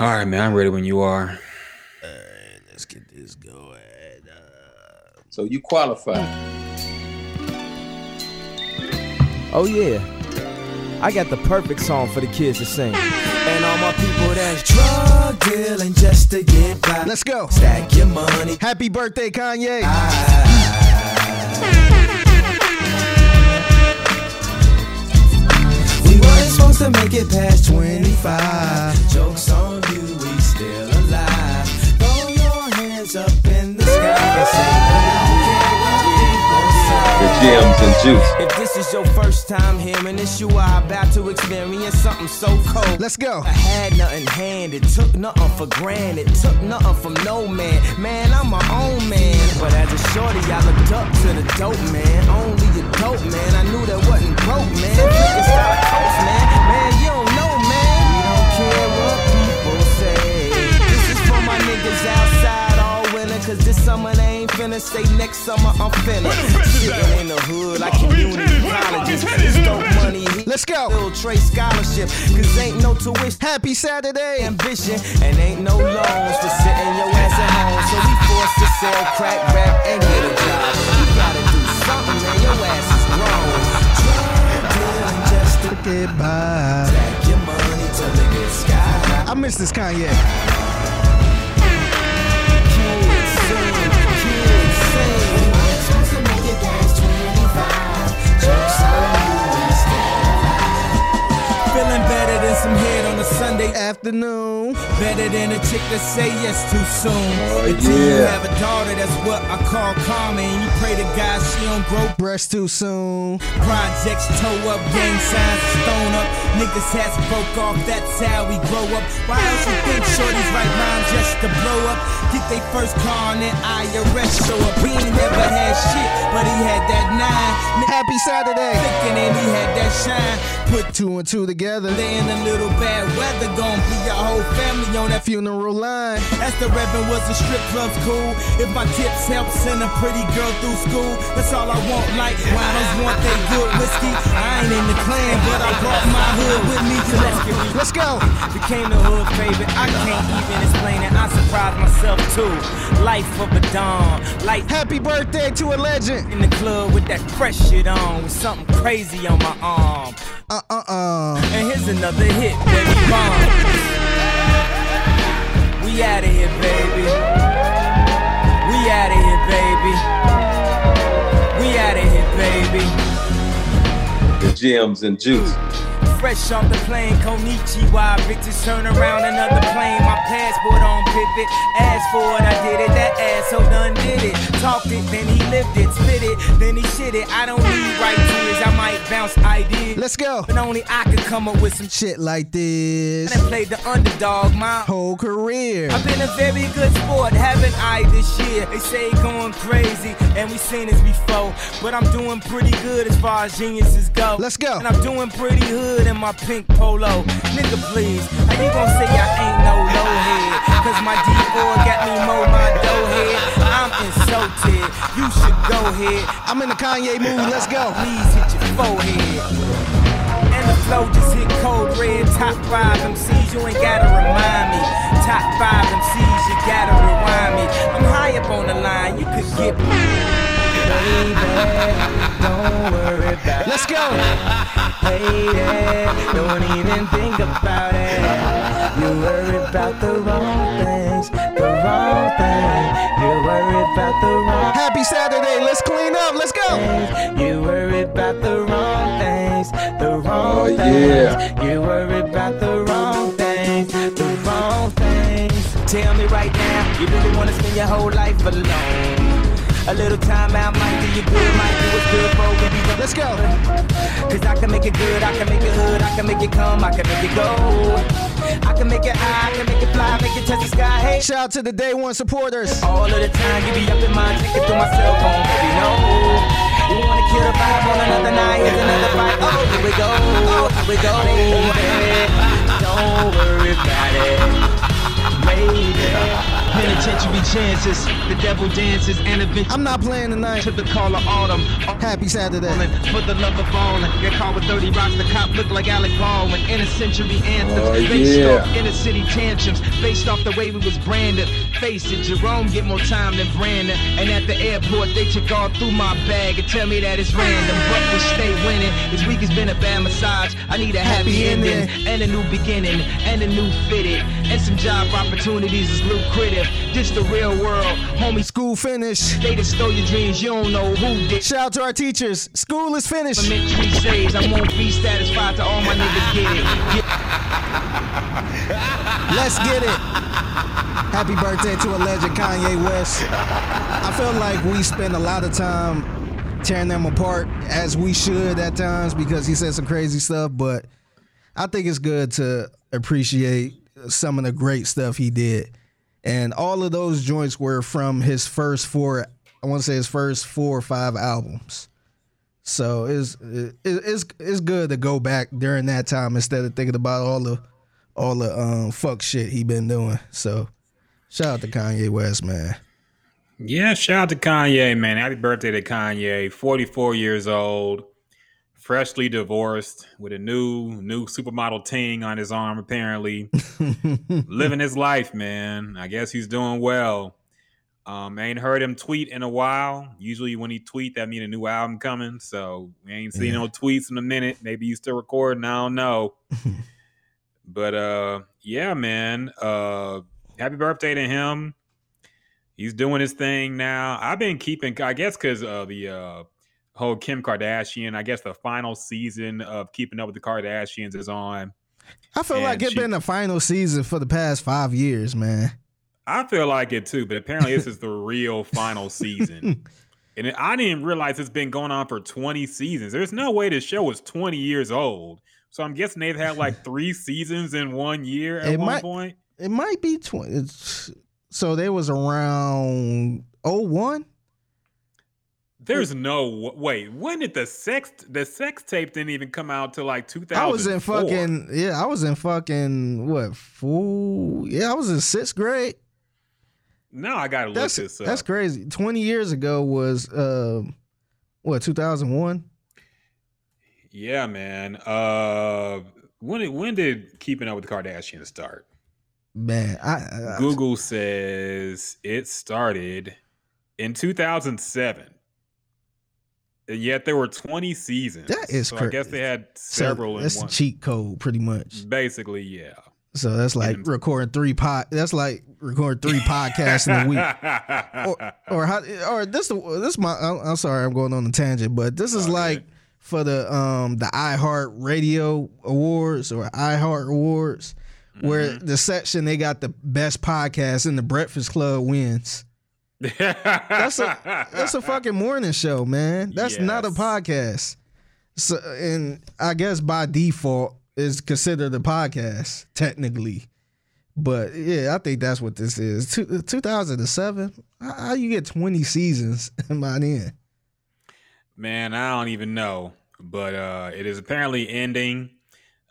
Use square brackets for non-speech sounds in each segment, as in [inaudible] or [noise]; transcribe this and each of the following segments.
All right, man. I'm ready when you are. Alright, let's get this going. Uh, So you qualify. Oh yeah. I got the perfect song for the kids to sing. And all my people that's drug dealing just to get by. Let's go. Stack your money. Happy birthday, Kanye. We supposed to make it past 25. Jokes on you, we still alive. Throw your hands up in the sky say, I don't care what people say. The gems and juice. If this is your first time hearing this, you are about to experience something so cold. Let's go. I had nothing handed, took nothing for granted, took nothing from no man. Man, I'm my own man. But as a shorty, I looked up to the dope man. Only a dope man. I knew that wasn't broke, man. Freaking style coast, man. Cause this summer they ain't finna say next summer I'm finna. Sitting in the hood like community colleges. This dope money, he Let's go. Little Trey scholarship, cause ain't no tuition Happy Saturday. ambition and ain't no loans for sitting your ass at home. So we forced to sell crack, rap, and get a job. You gotta do something, man. Your ass is grown. Drug just to Get by. stack your money till it gets sky. I miss this Kanye. 25. Feeling better than some head on a Sunday Afternoon. Better than a chick that say yes too soon. Oh, Until you have a daughter, that's what I call karma. And you pray to God she don't grow Breast too soon. projects, toe up, gang signs, stone up. Niggas hats broke off, that's how we grow up. Why else you think shorties write rhymes just to blow up? Get they first car and then IRS show up. He ain't never had shit, but he had that nine. Happy Saturday. thinking and he had that shine. Put Two and two together. Lay in a little bad weather, gon' be your whole family on that Funeral line. Ask the Reverend, was the strip clubs cool? If my tips help send a pretty girl through school, that's all I want. Like winos want they good whiskey. I ain't in the clan, but I brought my hood with me. So let's get real. Let's go. Became the hood favorite. I can't even explain it. I surprised myself too. Life of a dawn, light Happy birthday to a legend. in the club with that fresh shit on, with something crazy on my arm. Uh uh uh. And here's another hit, baby bomb. We outta here, baby. We outta here, baby. We outta here, baby. The gems and juice. Fresh off the plane, Konichiwa. Bitches turn around another plane. My passport on pivot. Ask for it, I did it. That asshole done did it. Talked it, then he lived it. Spit it, then he shit it. I don't need right tears. I might bounce ideas. Let's go. But only I could come up with some shit. Shit like this. And played the underdog, my Whole career. I've been a very good sport, haven't I, this year? They say going crazy, and we seen this before. But I'm doing pretty good as far as geniuses go. Let's go. And I'm doing pretty hood in my pink polo. Nigga, please, how you gonna say I ain't no low head? Cause my D4 got me mow my dough head. I'm insulted, you should go ahead. I'm in the Kanye mood. Let's go. Please hit your forehead. And the flow just hit cold red. Top five MCs, you ain't gotta remind me. Top five MCs, you gotta rewind me. I'm high up on the line, you could get Baby, don't worry about Let's go. it. Don't even think about it. You worry about the wrong things, the wrong thing. You worry about the wrong Happy Saturday. Let's clean up. Let's go. things. You worry about the wrong things, the wrong Oh, things. yeah. You worry about the wrong things, the wrong things. Tell me right now, you really wanna spend your whole life alone? A little time out might do you good, might do what's good for we be Let's go. Cause I can make it good, I can make it hood, I can make it come, I can make it go. I can make it high, I can make it fly, make it touch the sky. Hey, Shout out to the day one supporters. all of the time, you be up in my ticket through my cell phone, baby, no. You wanna kill the vibe on another night, here's another fight. Oh, here we go, oh, here we go, baby. Don't worry about it, baby. Penitentiary chances, the devil dances, and eventually I'm not playing tonight. to the call of autumn. Happy Saturday. For the love of falling, get caught with 30 rocks. The cop look like Alec Baldwin. In a century anthems, Oh, based yeah. off inner city tantrums, based off the way we was branded. Face it, Jerome get more time than Brandon. And at the airport, they check all through my bag and tell me that it's random. But we stay winning. This week has been a bad massage. I need a happy, Happy ending ending. and a new beginning and a new fitted and some job opportunities is lucrative. This the real world, homie. School finished. They just stole your dreams. You don't know who did. Shout out to our teachers. School is finished. Elementary saves, I won't be satisfied till all my niggas get it. Get [laughs] Let's get it. Happy birthday to a legend, Kanye West. I feel like we spend a lot of time tearing them apart, as we should at times, because he said some crazy stuff. But I think it's good to appreciate some of the great stuff he did. And all of those joints were from his first four, I want to say his first four or five albums. So it's it's it's good to go back during that time instead of thinking about all the all the um fuck shit he been doing. So shout out to Kanye West, man. Yeah, shout out to Kanye, man. Happy birthday to Kanye. 44 years old, freshly divorced with a new new supermodel ting on his arm, apparently. [laughs] Living his life, man. I guess he's doing well. Um, ain't heard him tweet in a while. Usually when he tweet, that mean a new album coming. So we ain't seen Yeah. no tweets in a minute. Maybe he's still recording. I don't know. [laughs] but uh yeah, man. Uh happy birthday to him. He's doing his thing now. I've been keeping, I guess, because uh, the uh, whole Kim Kardashian. I guess the final season of Keeping Up with the Kardashians is on. I feel And like it's she- been the final season for the past five years, man. I feel like it too, but apparently this is the [laughs] real final season. And I didn't realize it's been going on for 20 seasons. There's no way this show was 20 years old. So I'm guessing they've had like three seasons in one year at It one might- point. It might be twenty. It's, so they was around 01? There's no wait. When did the sex the sex tape didn't even come out till like 2000? I was in fucking yeah. I was in fucking what? Fool. Yeah, I was in sixth grade. No, I gotta look That's this up. that's crazy. Twenty years ago was um what? Two thousand one. Yeah, man. Uh, when did, when did Keeping Up with the Kardashians start? Man, I, I Google says it started in 2007. And yet there were 20 seasons. That is so I guess they had so several that's in the one. cheat code, pretty much. Basically, yeah. So that's like And- recording three pod. That's like recording three podcasts in a week. [laughs] or, or how or this this my I'm, I'm sorry I'm going on a tangent but this is Oh, like for the um the iHeart Radio Awards or iHeart Awards where Mm-hmm. the section they got the best podcast and the Breakfast Club wins. That's a that's a fucking morning show, man. That's not a podcast. So and I guess by default is considered a podcast technically. But yeah, I think that's what this is. Two, 2007. How, how you get 20 seasons [laughs] by then? Man, I don't even know, but uh, it is apparently ending.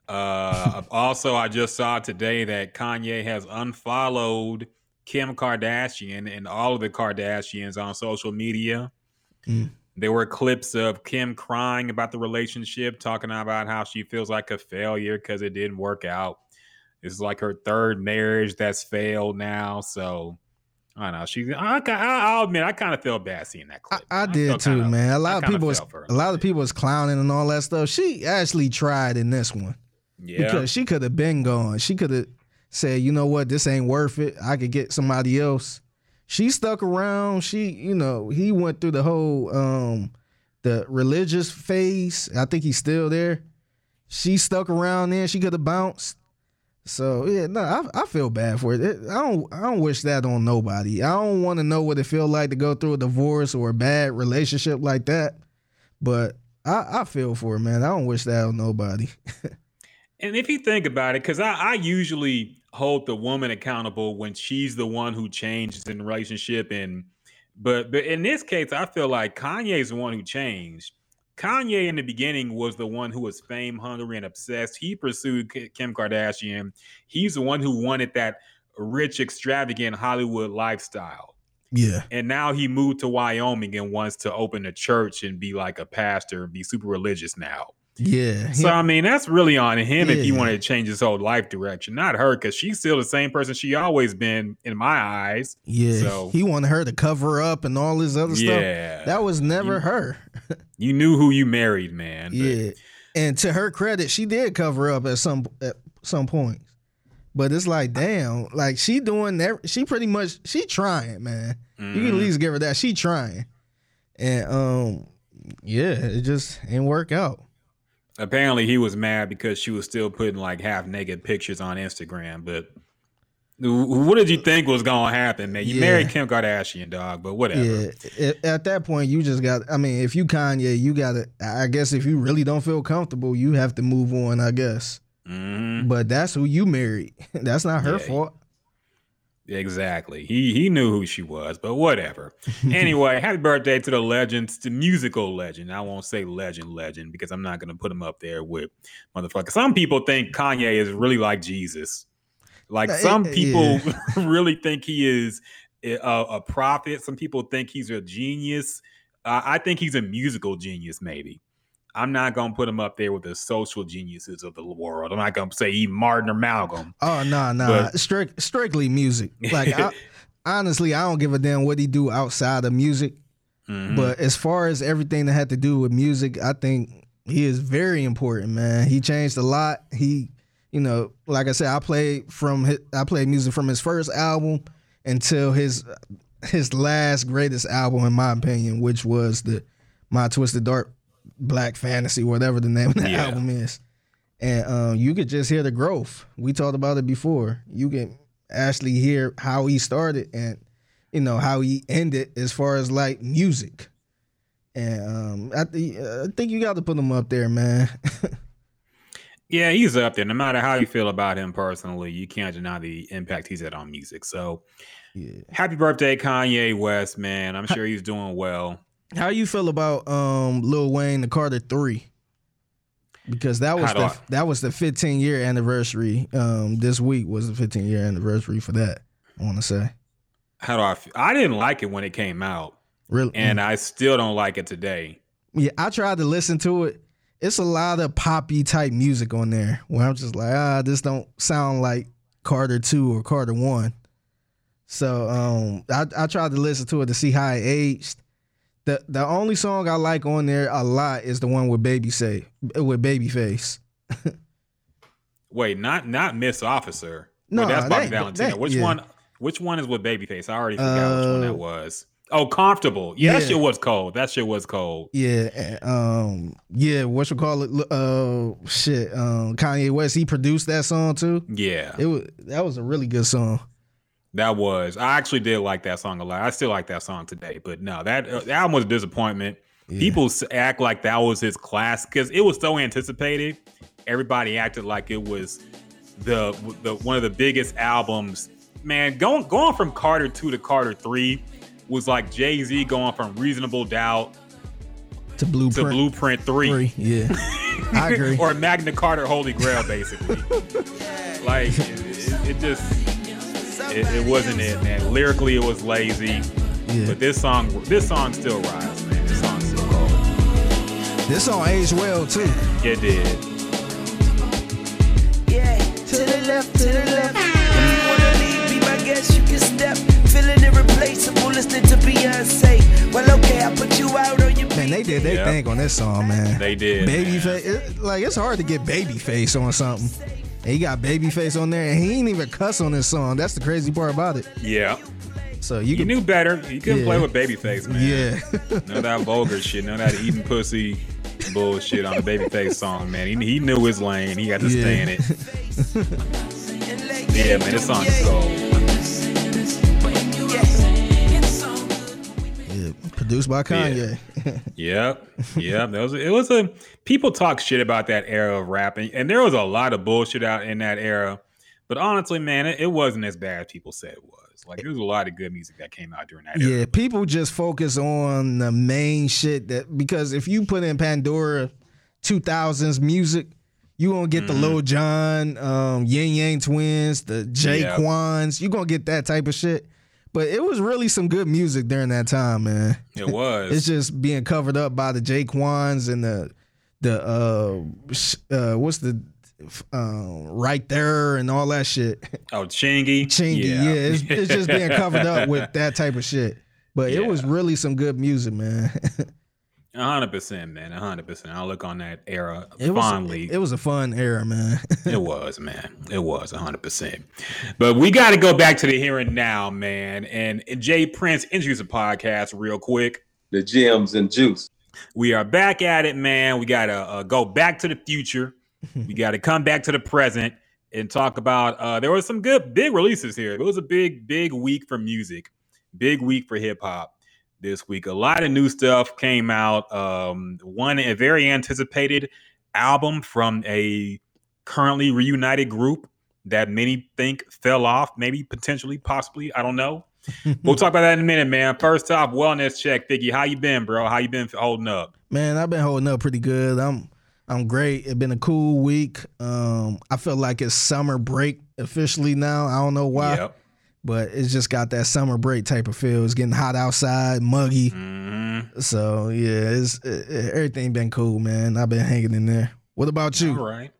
Uh, [laughs] also, I just saw today that Kanye has unfollowed Kim Kardashian and all of the Kardashians on social media. Mm. There were clips of Kim crying about the relationship, talking about how she feels like a failure because it didn't work out. This is like her third marriage that's failed now. So I don't know. She, I, I, I'll admit, I kind of feel bad seeing that clip. I I did felt too, kinda- man. A lot of people was felt a lot of people was clowning and all that stuff. She actually tried in this one Yeah. because she could have been gone. She could have said, "You know what? This ain't worth it. I could get somebody else." She stuck around. She, you know, he went through the whole um the religious phase. I think he's still there. She stuck around then. She could have bounced. So yeah, no, I, I feel bad for it. It- I don't I don't wish that on nobody. I don't want to know what it feel like to go through a divorce or a bad relationship like that. But I, I feel for it, man. I don't wish that on nobody. [laughs] And if you think about it, because I, I usually hold the woman accountable when she's the one who changes in the relationship, and but but in this case, I feel like Kanye's the one who changed. Kanye in the beginning was the one who was fame hungry and obsessed. He pursued Kim Kardashian. He's the one who wanted that rich, extravagant Hollywood lifestyle. Yeah. And now he moved to Wyoming and wants to open a church and be like a pastor and be super religious now. Yeah. So I mean, that's really on him if he wanted to change his whole life direction, not her, because she's still the same person she always been in my eyes. yeah. So- he wanted her to cover up and all this other stuff. Yeah, That was never You- her. [laughs] you knew who you married, man. but- Yeah. And to her credit, she did cover up at some at some points. But it's like, damn, like she doing that. She pretty much she trying, man. You can at Mhm. least give her that. She trying. And um, yeah, it just ain't work out. Apparently, he was mad because she was still putting like half naked pictures on Instagram. But what did you think was gonna happen, man? You Yeah. married Kim Kardashian, dog. But whatever. Yeah. At, at that point, you just got. I mean, if you Kanye, you got to. I guess if you really don't feel comfortable, you have to move on. I guess. Mhm. But that's who you married. [laughs] That's not her Yeah. fault. Exactly. He he knew who she was, but whatever. [laughs] anyway, happy birthday to the legends, to musical legend. I won't say legend, legend, because I'm not gonna put him up there with motherfucker. Some people think Kanye is really like Jesus. Like some people [laughs] really think he is a, a prophet. Some people think he's a genius. Uh, I think he's a musical genius, maybe. I'm not gonna put him up there with the social geniuses of the world. I'm not gonna say he Martin or Malcolm. Oh no, no, But- strict strictly music. [laughs] Like I, honestly, I don't give a damn what he do outside of music. Mhm. But as far as everything that had to do with music, I think he is very important, man. He changed a lot. He, you know, like I said, I played from his, I played music from his first album until his his last greatest album, in my opinion, which was the My Twisted Dark Black Fantasy, whatever the name of the Yeah. album is. And um, you could just hear the growth. We talked about it before. You can actually hear how he started and you know how he ended as far as like music. And um, I, th- I think you got to put him up there, man. [laughs] Yeah, he's up there. No matter how you feel about him personally, you can't deny the impact he's had on music. So, yeah. happy birthday, Kanye West, man. I'm sure he's doing well. How you feel about um Lil Wayne, the Carter Three? Because that was the I- that was the 15 year anniversary. Um, this week was the 15 year anniversary for that. I want to say, How do I feel? I didn't like it when it came out, really, and I still don't like it today. Yeah, I tried to listen to it. It's a lot of poppy type music on there where I'm just like, ah, this don't sound like Carter two or Carter one. So um, I I tried to listen to it to see how it aged. The the only song I like on there a lot is the one with Baby say with Babyface. [laughs] Wait, not not Miss Officer. No, Wait, that's that Bobby ain't- Valentino. that- which yeah. one? Which one is with Babyface? I already forgot which one Uh, that was. Oh, comfortable. Yeah, that shit was cold. That shit was cold. Yeah, um, yeah, what you call it? Uh, shit, um, Kanye West he produced that song too. Yeah, It was that was a really good song. That was. I actually did like that song a lot. I still like that song today. But no, that, uh, that album was a disappointment. Yeah. People act like that was his class because it was so anticipated. Everybody acted like it was the the one of the biggest albums. Man, going going from Carter two to Carter three was like Jay Z going from Reasonable Doubt to to Blueprint Blueprint three, Three. Yeah, I agree. [laughs] or Magna Carta Holy Grail, basically. [laughs] like it, it, it just it, it wasn't it, man. Lyrically, it was lazy, yeah. but this song this song still rides, man. This song still cold. This song aged well too. Yeah, it did. Yeah, to the left, to the left. If you wanna leave, be my guest, you can step. Feeling irreplaceable, listening to Beyonce. Well, okay, I put you out on your Man, they did their Yeah. thing on this song, man. They did. man. Babyface, it, like it's hard to get Babyface on something. And he got Babyface on there, and he ain't even cuss on this song. That's the crazy part about it. Yeah. So you You can, knew better. You couldn't play Yeah. with Babyface, man. yeah, [laughs] None of that vulgar shit. None of that eating pussy bullshit on the Babyface song, man. He, he knew his lane. He had to stay in it. [laughs] Yeah, man. This song is cold. Produced by Kanye. [laughs] Yep, yep. That was it. Was a people talk shit about that era of rapping, and and there was a lot of bullshit out in that era. But honestly, man, it, it wasn't as bad as people said it was. Like there was a lot of good music that came out during that era. Yeah, people just focus on the main shit that because if you put in Pandora 2000s music, You gonna get the Mhm. Lil Jon, um, Yin Yang Twins, the Jay Yeah. Quans. You gonna get that type of shit. But it was really some good music during that time, man. It was. [laughs] It's just being covered up by the J-Kwons and the the uh, sh- uh what's the um, right there and all that shit. oh, Chingy. Chingy, yeah, it's, [laughs] it's just being covered up with that type of shit. But it was really some good music, man. [laughs] A hundred percent, man. A hundred percent. I look on that era It was fondly. it was a fun era, man. [laughs] It was, man. It was 100%. But we got to go back to the here and now, man. And Jay Prince introduce the podcast real quick. The gems and juice. We are back at it, man. We got to uh, go back to the future. we [laughs] got to come back to the present and talk about. Uh, there was some good big releases here. It was a big, big week for music, big week for hip hop this week. A lot of new stuff came out. Um, one a very anticipated album from a currently reunited group that many think fell off, maybe potentially, possibly. I don't know. [laughs] we'll talk about that in a minute, man. First off, wellness check, Figgy. How you been, bro? How you been holding up? Man, I've been holding up pretty good. I'm I'm great. It's been a cool week. Um, I feel like it's summer break officially now. I don't know why, Yep. But it's just got that summer break type of feel. It's getting hot outside, muggy. hmm So yeah, it's it, it- everything been cool, man. I've been hanging in there. What about you? All right.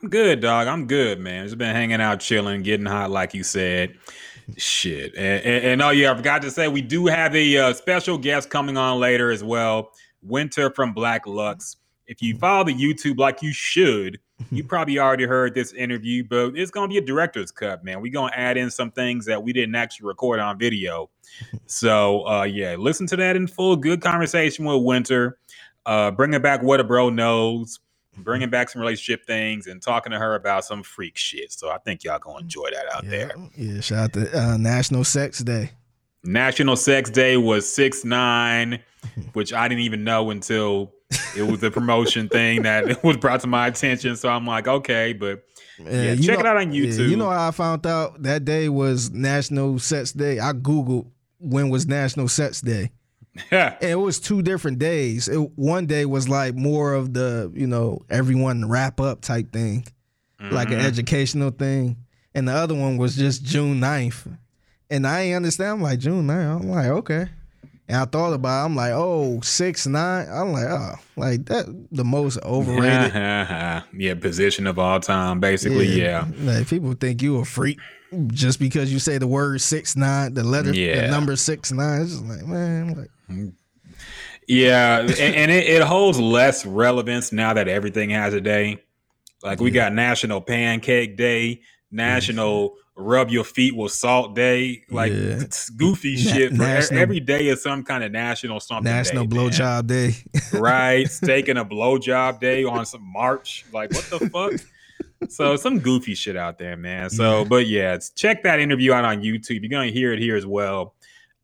I'm good, dog. I'm good, man. Just been hanging out, chilling, getting hot, like you said. Shit. And, and, and oh, yeah, I forgot to say, we do have a uh, special guest coming on later as well. Winter from Black Lux. If you follow the YouTube like you should, you [laughs] probably already heard this interview, but it's going to be a director's cut, man. We're going to add in some things that we didn't actually record on video. [laughs] So, uh, yeah, listen to that in full. Good conversation with Winter. Uh, bringing back what a bro knows bringing back some relationship things and talking to her about some freak shit. So I think y'all gonna enjoy that out Yeah, there. yeah. Shout out to uh, National Sex Day. National Sex Day was six nine, [laughs] which I didn't even know until it was a promotion thing that [laughs] was brought to my attention. So I'm like, okay, but Yeah, you check it out on yeah, YouTube. you know how I found out that day was National Sex Day? I googled when was National Sex Day. yeah, And it was two different days. It, one day was like more of the, you know, everyone wrap up type thing, like an Mhm. educational thing. And the other one was just June 9th. And I ain't understand. I'm like, June 9th. I'm like, okay. And I thought about it. I'm like, oh, six, nine. I'm like, oh, like that, the most overrated. [laughs] yeah, position of all time, basically. Yeah, Like people think you a freak just because you say the word six nine, the letter, Yeah. the number six nine. It's just like, man, like, yeah, and, and it, it holds less relevance now that everything has a day. Like we got National Pancake Day, mm-hmm. National Rub Your Feet with Salt Day, like Yeah. goofy Na- shit. National- every day is some kind of national something. National day. Blowjob Day. right? [laughs] Steak and a blowjob day on some March. Like, what the fuck? So some goofy shit out there, man. So, but yeah, it's, check that interview out on YouTube. You're gonna hear it here as well.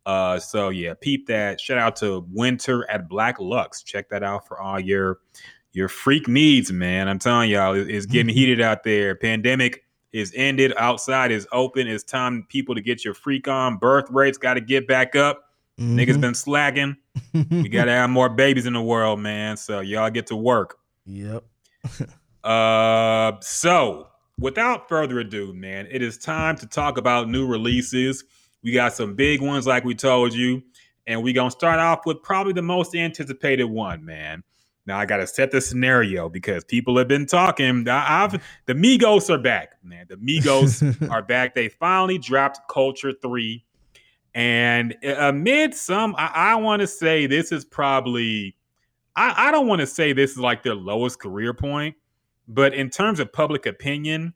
Uh, so yeah, peep that. Shout out to Winter at Black Lux. Check that out for all your your freak needs, man. I'm telling y'all, it's getting [laughs] heated out there. Pandemic is ended. Outside is open. It's time people to get your freak on. Birth rates got to get back up. Niggas been slacking. We got to [laughs] have more babies in the world, man. So y'all get to work. Yep. [laughs] Uh, so without further ado, man, it is time to talk about new releases. We got some big ones, like we told you, and we gonna start off with probably the most anticipated one, man. Now I gotta set the scenario because people have been talking. I've the Migos are back, man. The Migos [laughs] are back. They finally dropped Culture Three, and amid some, I, I want to say this is probably. I, I don't want to say this is like their lowest career point, but in terms of public opinion,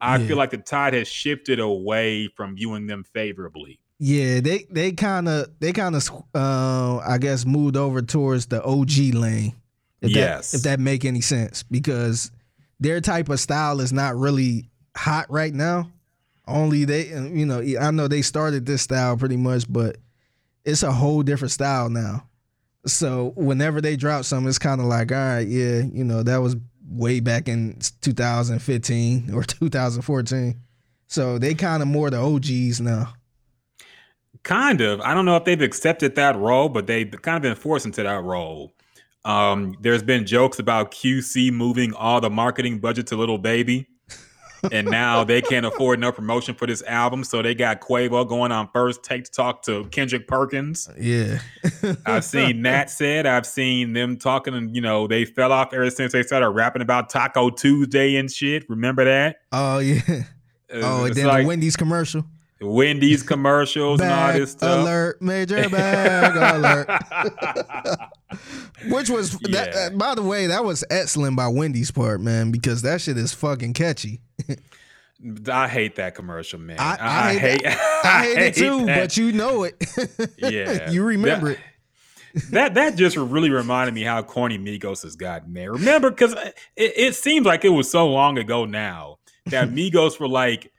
I Yeah. feel like the tide has shifted away from viewing them favorably. Yeah, they they kind of they kind of uh, I guess moved over towards the OG lane. If Yes. that, if that make any sense, because their type of style is not really hot right now. Only they, you know, I know they started this style pretty much, but it's a whole different style now. So whenever they drop something, it's kind of like, all right, yeah, you know, that was way back in 2015 [laughs] or 2014. So they kind of more the OGs now. Kind of. I don't know if they've accepted that role, but they've kind of been forced into that role. Um, there's been jokes about QC moving all the marketing budget to Lil Baby. and now they can't afford no promotion for this album, so they got Quavo going on first take to talk to Kendrick Perkins. Yeah. I've seen [laughs] Nat said, I've seen them talking, and you know, they fell off ever since they started rapping about Taco Tuesday and shit. Remember that? Oh yeah. Uh, Oh, and then like the Wendy's commercial. Wendy's commercials and all this stuff. alert, major bag alert. [laughs] Which was that, Yeah. uh, by the way, that was excellent by Wendy's part, man, because that shit is fucking catchy. [laughs] I hate that commercial, man. I, I, I, hate, [laughs] I hate it too, that. but you know it. Yeah. you remember That- it. that that just really reminded me how corny Migos has gotten, man. Remember, because it, it seems like it was so long ago now that Migos were like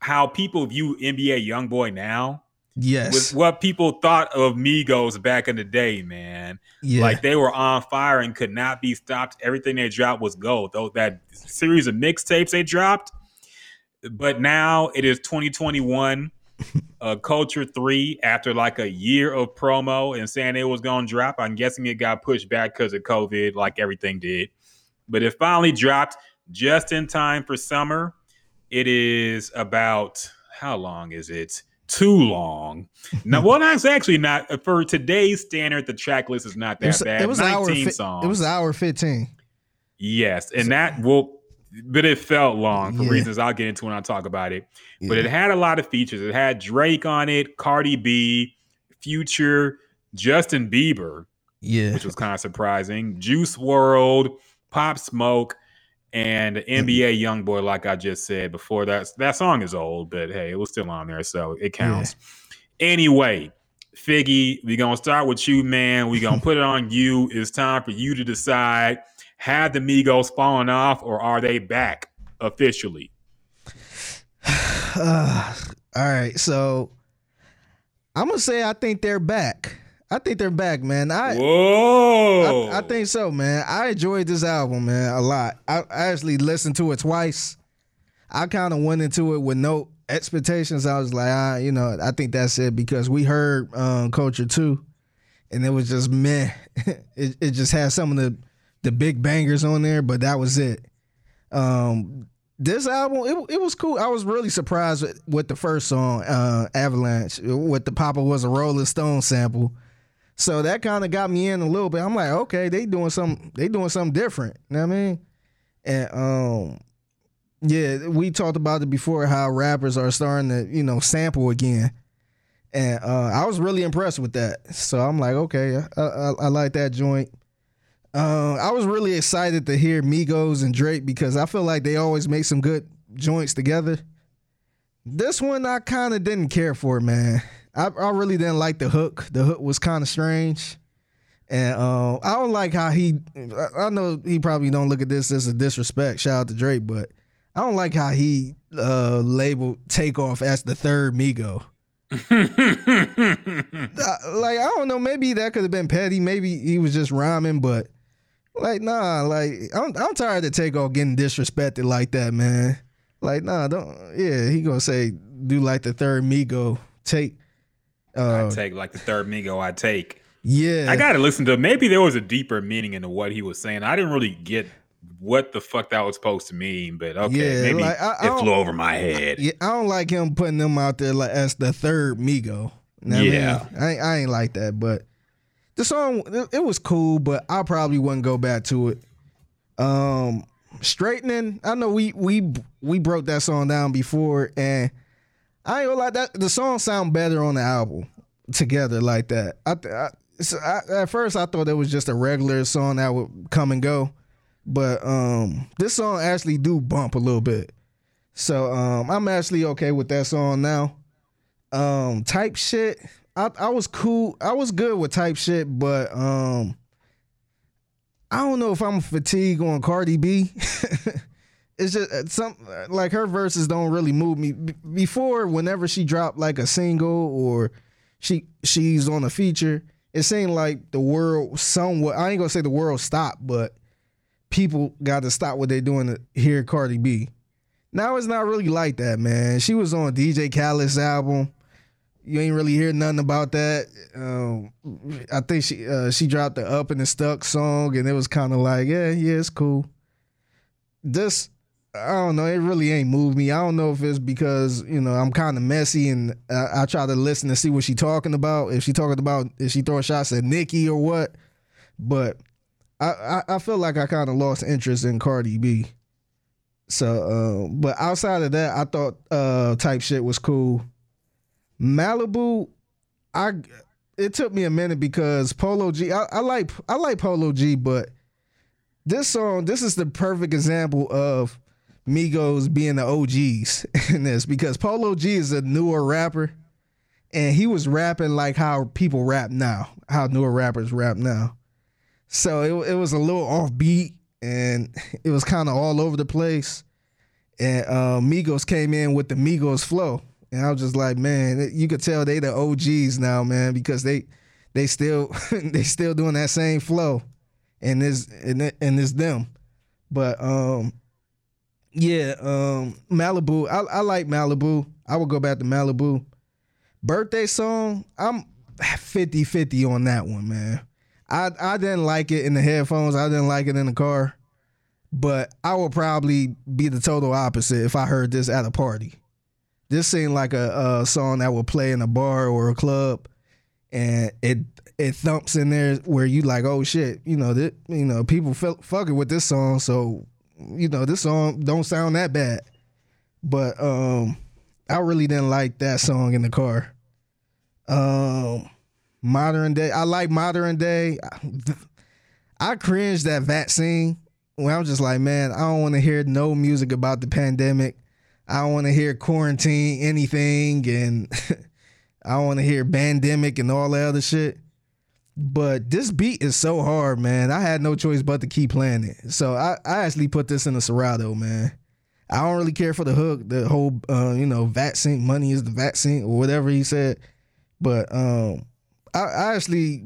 how people view NBA YoungBoy now Yes. was what people thought of Migos back in the day, man. yeah. Like they were on fire and could not be stopped. Everything they dropped was gold. Though that series of mixtapes they dropped, but now it is 2021. [laughs] uh, Culture Three, after like a year of promo and saying it was going to drop, I'm guessing it got pushed back because of COVID, like everything did. But it finally dropped just in time for summer. It is about how long is it? Too long. Now, well, that's actually not for today's standard. The track list is not it that was, bad. it was hour. 19 fi- songs. It was hour fifteen. Yes, and that will, but it felt long for Yeah. reasons I'll get into when I talk about it. But it had a lot of features. It had Drake on it, Cardi B, Future, Justin Bieber, Yeah. which was kind of surprising, Juice WRLD, Pop Smoke, and NBA YoungBoy. Like I just said before, that that song is old, but hey, it was still on there, so it counts. Anyway. Figgy, we gonna start with you, man. We gonna put it on [laughs] you. It's time for you to decide: have the Migos fallen off, or are they back officially? Uh, [sighs] all right, so I'm gonna say I think they're back. I think they're back, man. I Whoa! I, I think so, man. I enjoyed this album, man, a lot. I, I actually listened to it twice. I kind of went into it with no expectations. I was like, ah, you know, I think that's it because we heard um, Culture Two, and it was just meh. [laughs] it it just had some of the the big bangers on there, but that was it. Um, this album, it, it was cool. I was really surprised with, with the first song, uh, Avalanche, with the Papa was a Rolling Stone sample. So that kind of got me in a little bit. I'm like, okay, they doing something. They doing something different. You know what I mean? And um, yeah, we talked about it before how rappers are starting to you know sample again, and uh, I was really impressed with that. So I'm like, okay, I, I, I like that joint. Uh, I was really excited to hear Migos and Drake because I feel like they always make some good joints together. This one I kind of didn't care for, man. I, I really didn't like the hook. The hook was kind of strange. And uh, I don't like how he. I- know he probably don't look at this as a disrespect. Shout out to Drake, but I don't like how he uh, labeled Takeoff as the third Migo. [laughs] Like I don't know, maybe that could have been petty. Maybe he was just rhyming, but like nah, like I'm I'm tired of Takeoff getting disrespected like that, man. Like nah, don't. Yeah, he gonna say do like the third Migo take. I Uh, take like the third Migo. I take. yeah, I gotta listen to. Maybe there was a deeper meaning into what he was saying. I didn't really get what the fuck that was supposed to mean, but okay, Yeah, maybe like, I- I it flew over my head. Yeah, I don't like him putting them out there like as the third Migo. Know I Yeah. mean? I ain't, I ain't like that, but the song it, it was cool, but I probably wouldn't go back to it. Um, straightening. I know we we we broke that song down before, and I ain't gonna lie that the song sound better on the album together like that. I, I, so I at first I thought it was just a regular song that would come and go, but um, this song actually do bump a little bit. So um, I'm actually okay with that song now. Um, type shit. I, I was cool. I was good with type shit, but um, I don't know if I'm fatigued on Cardi B. [laughs] it's just uh, some like her verses don't really move me. B- before, whenever she dropped like a single or she she's on a feature, it seemed like the world somewhat. I ain't gonna say the world stopped, but people got to stop what they're doing to hear Cardi B. Now it's not really like that, man. She was on DJ Khaled's album. You ain't really hear nothing about that. Um, I think she uh, she dropped the "Up and the Stuck" song, and it was kind of like, yeah, yeah, it's cool. This, I don't know. It really ain't moved me. I don't know if it's because you know I'm kind of messy, and I, I try to listen to see what she talking about. If she talking about, if she throwing shots at Nicki or what. But I I, I feel like I kind of lost interest in Cardi B. So, uh, but outside of that, I thought uh, type shit was cool. Malibu, I it took me a minute because Polo G, I, I like I like Polo G, but this song, this is the perfect example of Migos being the OGs [laughs] in this because Polo G is a newer rapper, and he was rapping like how people rap now, how newer rappers rap now. So it it was a little offbeat and [laughs] it was kind of all over the place. And uh, Migos came in with the Migos flow. And I was just like, man, you could tell they the OGs now, man, because they they still [laughs] they still doing that same flow, and this and, and it's them. But um, yeah, um, Malibu, I, I like Malibu. I would go back to Malibu. Birthday song, I'm 50-50 on that one, man. I I didn't like it in the headphones. I didn't like it in the car, but I would probably be the total opposite if I heard this at a party this seemed like a, a song that would play in a bar or a club, and it it thumps in there where you like, oh shit, you know that you know people feel, fucking with this song, so you know this song don't sound that bad, but um, I really didn't like that song in the car. Um, modern day, I like modern day. I cringed that vaccine when I was just like, man, I don't want to hear no music about the pandemic. I don't want to hear quarantine anything, and [laughs] I don't want to hear pandemic and all that other shit. But this beat is so hard, man. I had no choice but to keep playing it. So I, I actually put this in a Serato, man. I don't really care for the hook, the whole, uh, you know, vaccine, money is the vaccine, or whatever he said. But um, I, I actually,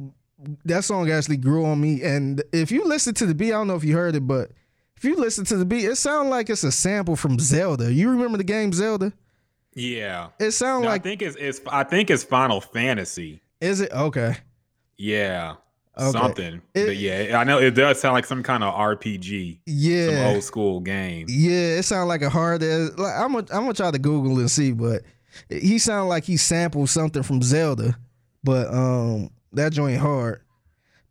that song actually grew on me. And if you listen to the beat, I don't know if you heard it, but if you listen to the beat, it sounds like it's a sample from Zelda. You remember the game Zelda? Yeah. It sounds No, like I think it's, it's I think it's Final Fantasy. is it okay? Yeah. Okay. Something. It- but yeah, I know it does sound like some kind of RPG. Some Yeah, old school game. yeah. It sounds like a hard. Like I'm gonna I'm gonna try to Google and see, but he sounded like he sampled something from Zelda, but um that joint hard.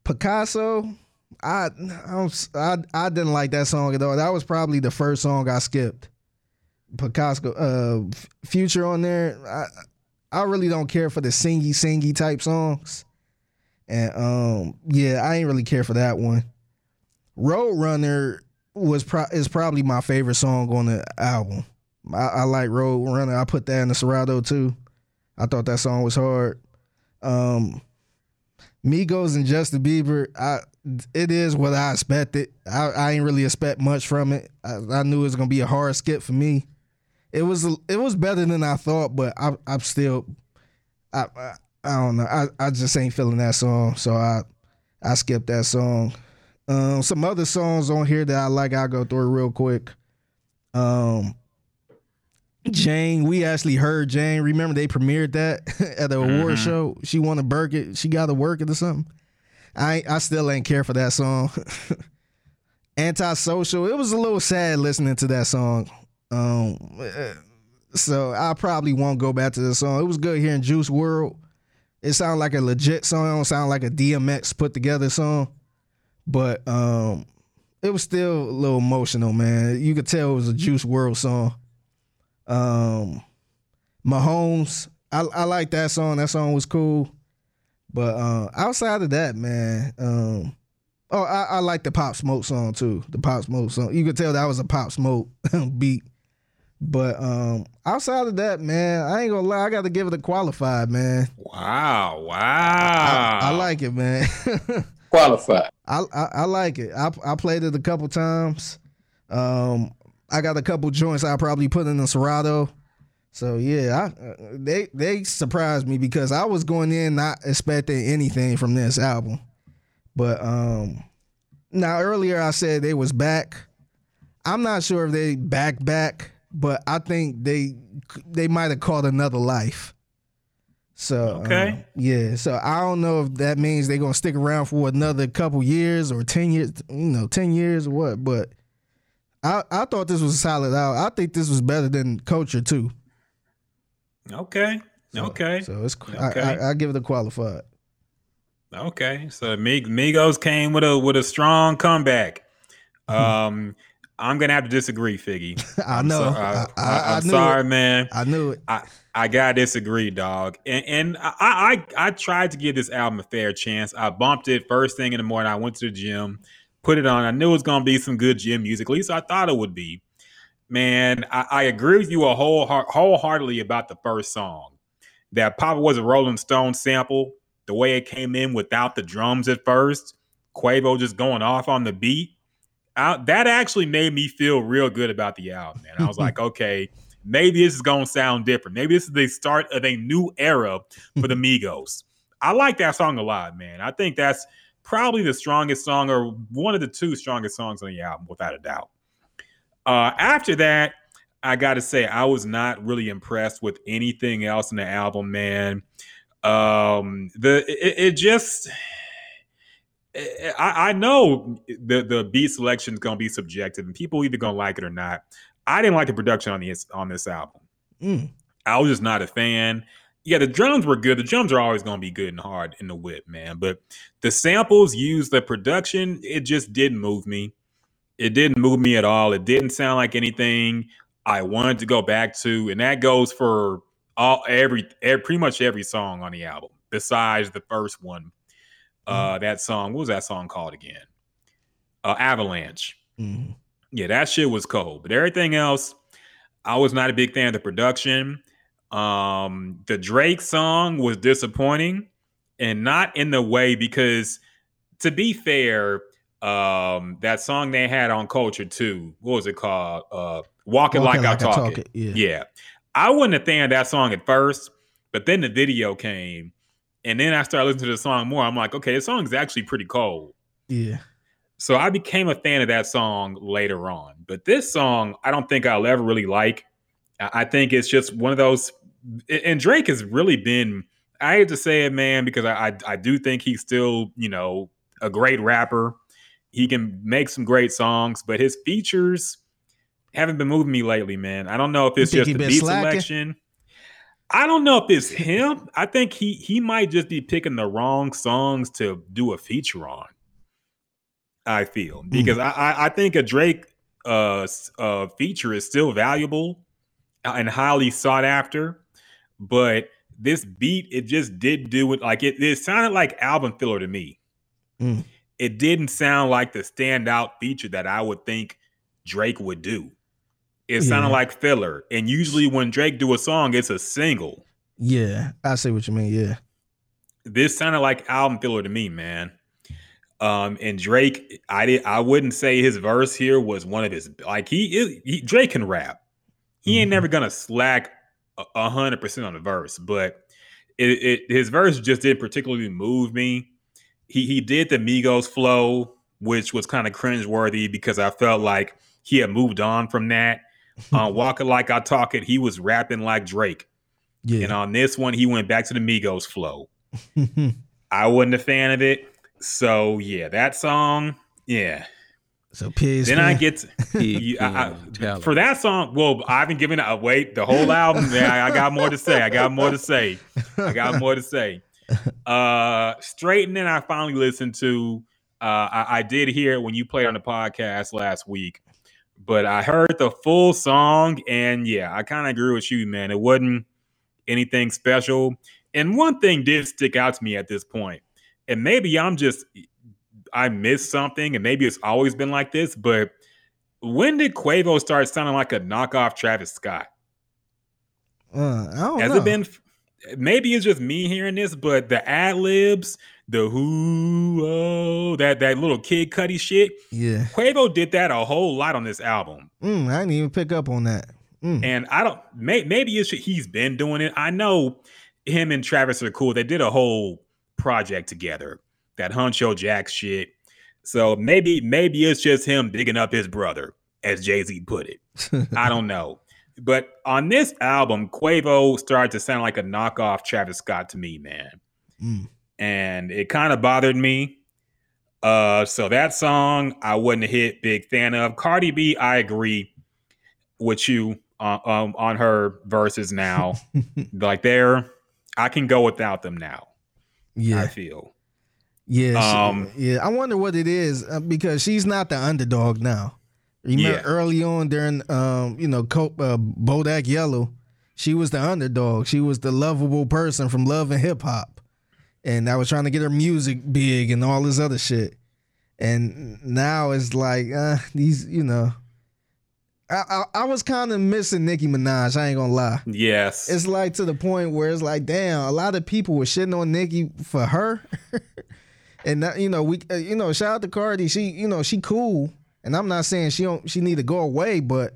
Picasso, I I'm, I I didn't like that song at all. That was probably the first song I skipped. Picasso, uh, Future on there. I I really don't care for the singy singy type songs, and um yeah, I ain't really care for that one. Roadrunner was pro- is probably my favorite song on the album. I, I like Roadrunner. I put that in the Serato too. I thought that song was hard. Um, Migos and Justin Bieber, I it is what I expected. I, I ain't really expect much from it. I, I knew it was gonna be a hard skip for me. It was it was better than I thought, but I I'm still I I, don't know. I, I just ain't feeling that song, so I I skipped that song. Um, some other songs on here that I like, I'll go through real quick. Um, Jane, we actually heard Jane. Remember they premiered that [laughs] at the award Mhm. show. She won a Burkett. She got a work it or something. I I still ain't care for that song. [laughs] Antisocial. It was a little sad listening to that song. Um, eh, so I probably won't go back to the song. It was good hearing Juice WRLD. It sounded like a legit song. It sound like a DMX put together song. But um, it was still a little emotional, man. You could tell it was a Juice WRLD song. Um, Mahomes, I, I like that song. That song was cool. But uh, outside of that, man, um, oh, I, I like the Pop Smoke song too. The Pop Smoke song. You could tell that was a Pop Smoke [laughs] beat. But um, outside of that, man, I ain't gonna lie. I got to give it a qualified, man. Wow. Wow. I, I like it, man. [laughs] Qualified. I, I I like it. I I played it a couple times. Um, I got a couple joints I probably put in the Serato. So yeah, I, uh, they they surprised me because I was going in not expecting anything from this album. But um, now earlier I said they was back. I'm not sure if they back back, but I think they they might have caught another life. So Okay. um, yeah. So I don't know if that means they're gonna stick around for another couple years or ten years, you know, ten years or what. But I I thought this was a solid out. I think this was better than Culture too. Okay. So- okay. So it's Okay. I, I, I give it a qualified. Okay, so Mig- Migos came with a with a strong comeback. Um, I'm gonna have to disagree, Figgy. [laughs] I know. so- I, I, am sorry, it. man. I knew it. I I gotta disagree, dog. And and I, I I tried to give this album a fair chance. I bumped it first thing in the morning. I went to the gym, put it on. I knew it was gonna be some good gym music. At least I thought it would be. Man, I, I agree with you a whole wholeheartedly about the first song. That Papa was a Rolling Stone sample. The way it came in without the drums at first, Quavo just going off on the beat. I, that actually made me feel real good about the album. Man, I was like, [laughs] okay, maybe this is gonna sound different. Maybe this is the start of a new era for the [laughs] Migos. I like that song a lot, man. I think that's probably the strongest song or one of the two strongest songs on the album, without a doubt. Uh, after that, I got to say I was not really impressed with anything else in the album, man. Um, the it, it just. I, I know the the beat selection is gonna be subjective, and people either gonna like it or not. I didn't like the production on this on this album. Mm. I was just not a fan. Yeah, the drums were good. The drums are always going to be good and hard in the whip, man. But the samples used, the production, it just didn't move me. It didn't move me at all. It didn't sound like anything I wanted to go back to, and that goes for all every, every pretty much every song on the album, besides the first one. Uh, that song, what was that song called again? Uh, Avalanche. Mm. Yeah, that shit was cold. But everything else, I was not a big fan of the production. Um, the Drake song was disappointing, and not in the way because, to be fair, um, that song they had on Culture too, what was it called? Uh, Walking, Walking like, I Like I talk, Talk it. It, yeah. yeah. I wasn't a fan of that song at first, but then the video came, and then I started listening to the song more. I'm like, okay, this song is actually pretty cold. Yeah. So I became a fan of that song later on. But this song, I don't think I'll ever really like. I I think it's just one of those. And Drake has really been. I hate to say it, man, because I I, I do think he's still you know a great rapper. He can make some great songs, but his features haven't been moving me lately, man. I don't know if it's just the beat slacking? selection. I don't know if it's him. I think he he might just be picking the wrong songs to do a feature on. I feel because I, I I think a Drake uh uh feature is still valuable and highly sought after, but this beat it just did do it like it it sounded like album filler to me. Mm. It didn't sound like the standout feature that I would think Drake would do. It sounded Yeah. like filler, and usually when Drake do a song, it's a single. Yeah. I see what you mean. Yeah. this sounded like album filler to me, man. Um, and Drake, I did, I wouldn't say his verse here was one of his like he is. He, Drake can rap. He ain't Mhm. never gonna slack a- a hundred percent on the verse, but it, it his verse just didn't particularly move me. He he did the Migos flow, which was kind of cringeworthy because I felt like he had moved on from that. [laughs] Uh, Walking like I talk it, he was rapping like Drake. Yeah. And on this one, he went back to the Migos flow. [laughs] I wasn't a fan of it. So yeah, that song, yeah. so pigs. Then I get to, [laughs] you- I- I- for that song. Well, I've been given it a wait. The whole album, yeah, I, I got more to say. I got more to say. I got more to say. Uh, Straighten I finally listened to. Uh, I, I did hear it when you played on the podcast last week, but I heard the full song, and yeah, I kind of agree with you, man. It wasn't anything special. And one thing did stick out to me at this point, and maybe I'm just I missed something, and maybe it's always been like this, but when did Quavo start sounding like a knockoff Travis Scott? Uh, I don't Has know. it been? Maybe it's just me hearing this, but the ad libs, the who, oh, that that little Kid Cudi shit, Yeah. Quavo did that a whole lot on this album, Mm, I didn't even pick up on that. Mm. and I don't. May, maybe it's he's been doing it. I know him and Travis are cool. They did a whole project together, that Huncho Jack shit. So maybe maybe it's just him digging up his brother, as Jay Z put it. [laughs] I don't know. But on this album, Quavo started to sound like a knockoff Travis Scott to me, man. Mm. And it kind of bothered me. Uh, so that song I wasn't a hit big fan of. Cardi B, I agree with you on um, on her verses now. [laughs] like there, I can go without them now. Yeah. I feel. Yeah, she- Um, yeah. I wonder what it is uh, because she's not the underdog now. Remember Yeah. early on during, um, you know, Co- uh, Bodak Yellow, she was the underdog. She was the lovable person from Love and Hip Hop, and I was trying to get her music big and all this other shit. And now it's like uh, these, you know. I I, I was kind of missing Nicki Minaj. I ain't gonna lie Yes. it's like to the point where it's like, damn, a lot of people were shitting on Nicki for her, [laughs] and that, you know, we, uh, you know, shout out to Cardi. She, you know, she cool, and I'm not saying she don't, she need to go away, but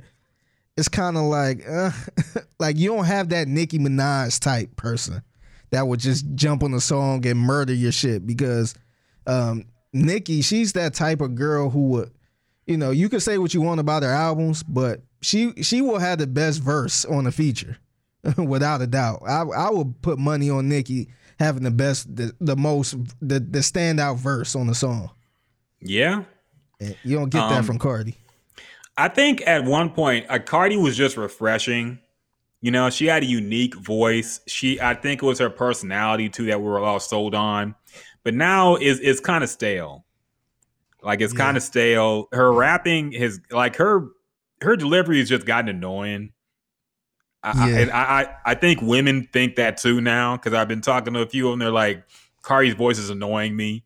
it's kind of like, uh, [laughs] like you don't have that Nicki Minaj type person that would just jump on the song and murder your shit because um, Nicki, she's that type of girl who would, you know, you could say what you want about her albums, but she she will have the best verse on the feature, [laughs] without a doubt. I I would put money on Nicki having the best, the, the most, the the standout verse on the song. yeah. You don't get that Um, from Cardi. I think at one point, uh, Cardi was just refreshing. You know, she had a unique voice. She, I think, it was her personality too that we were all sold on. But now is it's kind of stale. Like it's Yeah. kind of stale. Her rapping has like her her delivery has just gotten annoying. I, Yeah. I, and I, I I think women think that too now because I've been talking to a few of them. They're like, Cardi's voice is annoying me.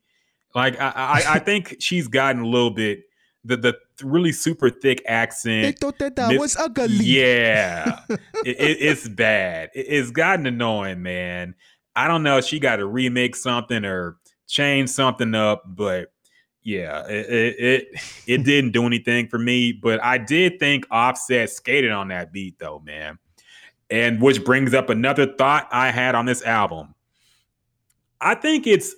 Like I, I, I think she's gotten a little bit the the really super thick accent. They thought that that was ugly. Yeah, it, it, it's [laughs] bad. It, it's gotten annoying, man. I don't know. She got to remake something or change something up, but yeah, it, it it it [laughs] didn't do anything for me. But I did think Offset skated on that beat, though, man. And which brings up another thought I had on this album. I think it's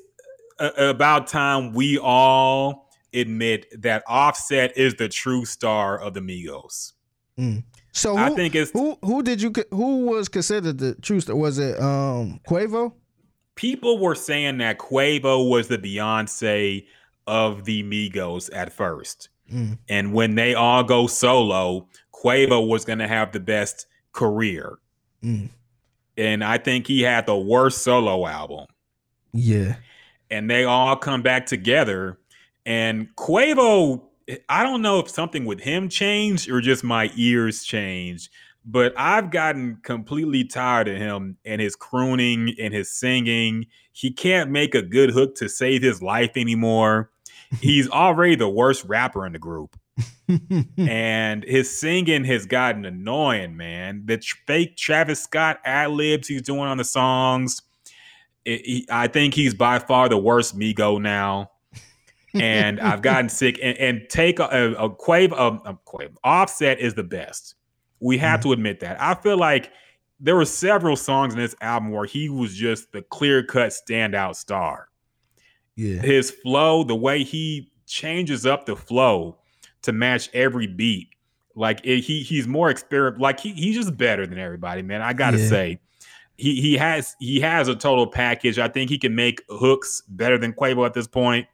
about time we all admit that Offset is the true star of the Migos. So I who, think it's who who did you who was considered the true star? Was it um Quavo? people were saying that Quavo was the Beyonce of the Migos at first. Mm. And when they all go solo, Quavo was going to have the best career. Mm. And I think he had the worst solo album. Yeah. And they all come back together. And Quavo, I don't know if something with him changed or just my ears changed, but I've gotten completely tired of him and his crooning and his singing. He can't make a good hook to save his life anymore. He's [laughs] already the worst rapper in the group. [laughs] and his singing has gotten annoying, man. The tr- fake Travis Scott ad libs he's doing on the songs. it- he- I think he's by far the worst Migo now. And I've gotten sick. And, and take a, a, a Quavo, um, um, Quavo, Offset is the best. We have to admit that. I feel like there were several songs in this album where he was just the clear cut standout star. yeah. His flow, the way he changes up the flow to match every beat, like it, he he's more experiment. Like he, he's just better than everybody, man. I gotta Yeah. say. He, he has he has a total package. I think he can make hooks better than Quavo at this point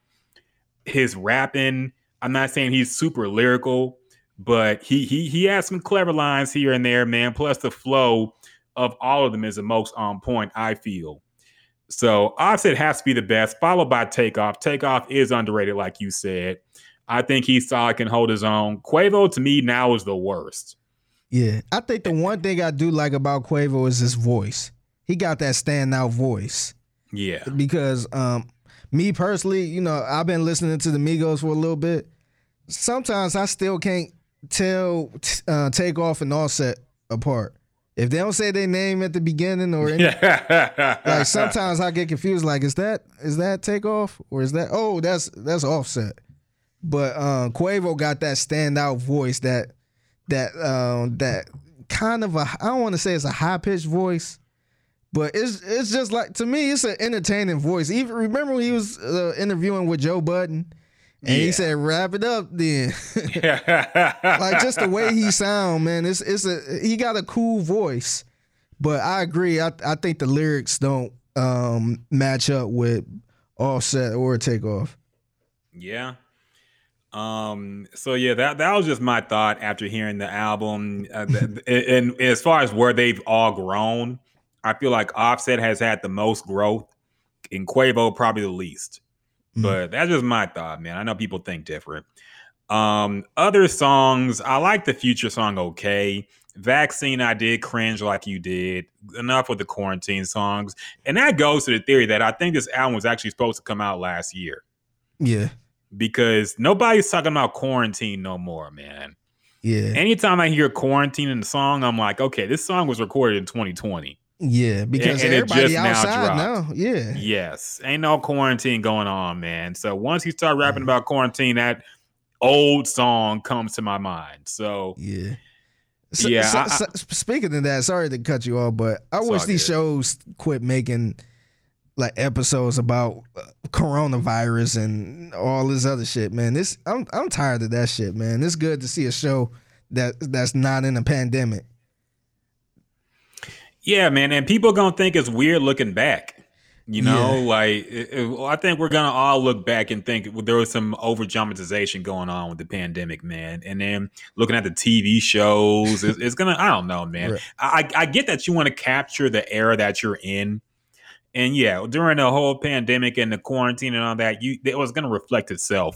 his rapping. I'm not saying he's super lyrical, but he he he has some clever lines here and there, man. Plus the flow of all of them is the most on point, I feel. So Offset has to be the best, followed by Takeoff. Takeoff is underrated, like you said. I think he's solid, can hold his own. Quavo to me now is the worst. Yeah. I think the one thing I do like about Quavo is his voice. He got that standout voice. Yeah. because um me personally, you know, I've been listening to the Migos for a little bit. Sometimes I still can't tell t- uh, take off and offset apart. If they don't say their name at the beginning or any, [laughs] like sometimes I get confused. Like, is that is that takeoff or is that oh that's that's offset? But um, Quavo got that standout voice that that um, that kind of a I don't want to say it's a high pitched voice, but it's it's just like to me it's an entertaining voice. Even remember when he was uh, interviewing with Joe Budden And Yeah. he said, "Wrap it up, then." [laughs] like just the way he sound, man. It's it's a he got a cool voice, but I agree. I I think the lyrics don't um match up with Offset or Takeoff. Yeah. Um. So yeah, that that was just my thought after hearing the album. Uh, and, and as far as where they've all grown, I feel like Offset has had the most growth, and Quavo probably the least. Mhm. But that's just my thought, man. I know people think different. Um, other songs, I like the future song okay. Vaccine, I did cringe like you did. Enough with the quarantine songs. And that goes to the theory that I think this album was actually supposed to come out last year Yeah, because nobody's talking about quarantine no more, man. yeah, Anytime I hear quarantine in the song, I'm like, okay, this song was recorded in 2020. Yeah. Because and it everybody now outside dropped. now. Yeah, Yes, ain't no quarantine going on, man. So once you start rapping about quarantine, that old song comes to my mind. So yeah. So, Yeah, so- I- so- speaking of that, sorry to cut you off, but I wish these good. shows quit making like episodes about uh, coronavirus and all this other shit, man. This I'm I'm tired of that shit, man. It's good to see a show that that's not in a pandemic. Yeah, man, and people gonna think it's weird looking back. You know, Yeah. like it- it- I think we're gonna all look back and think there was some over dramatization going on with the pandemic, man. And then looking at the TV shows, it's, it's gonna. I don't know, [laughs] man. Right. I I get that you want to capture the era that you're in, and yeah, during the whole pandemic and the quarantine and all that, you it was gonna reflect itself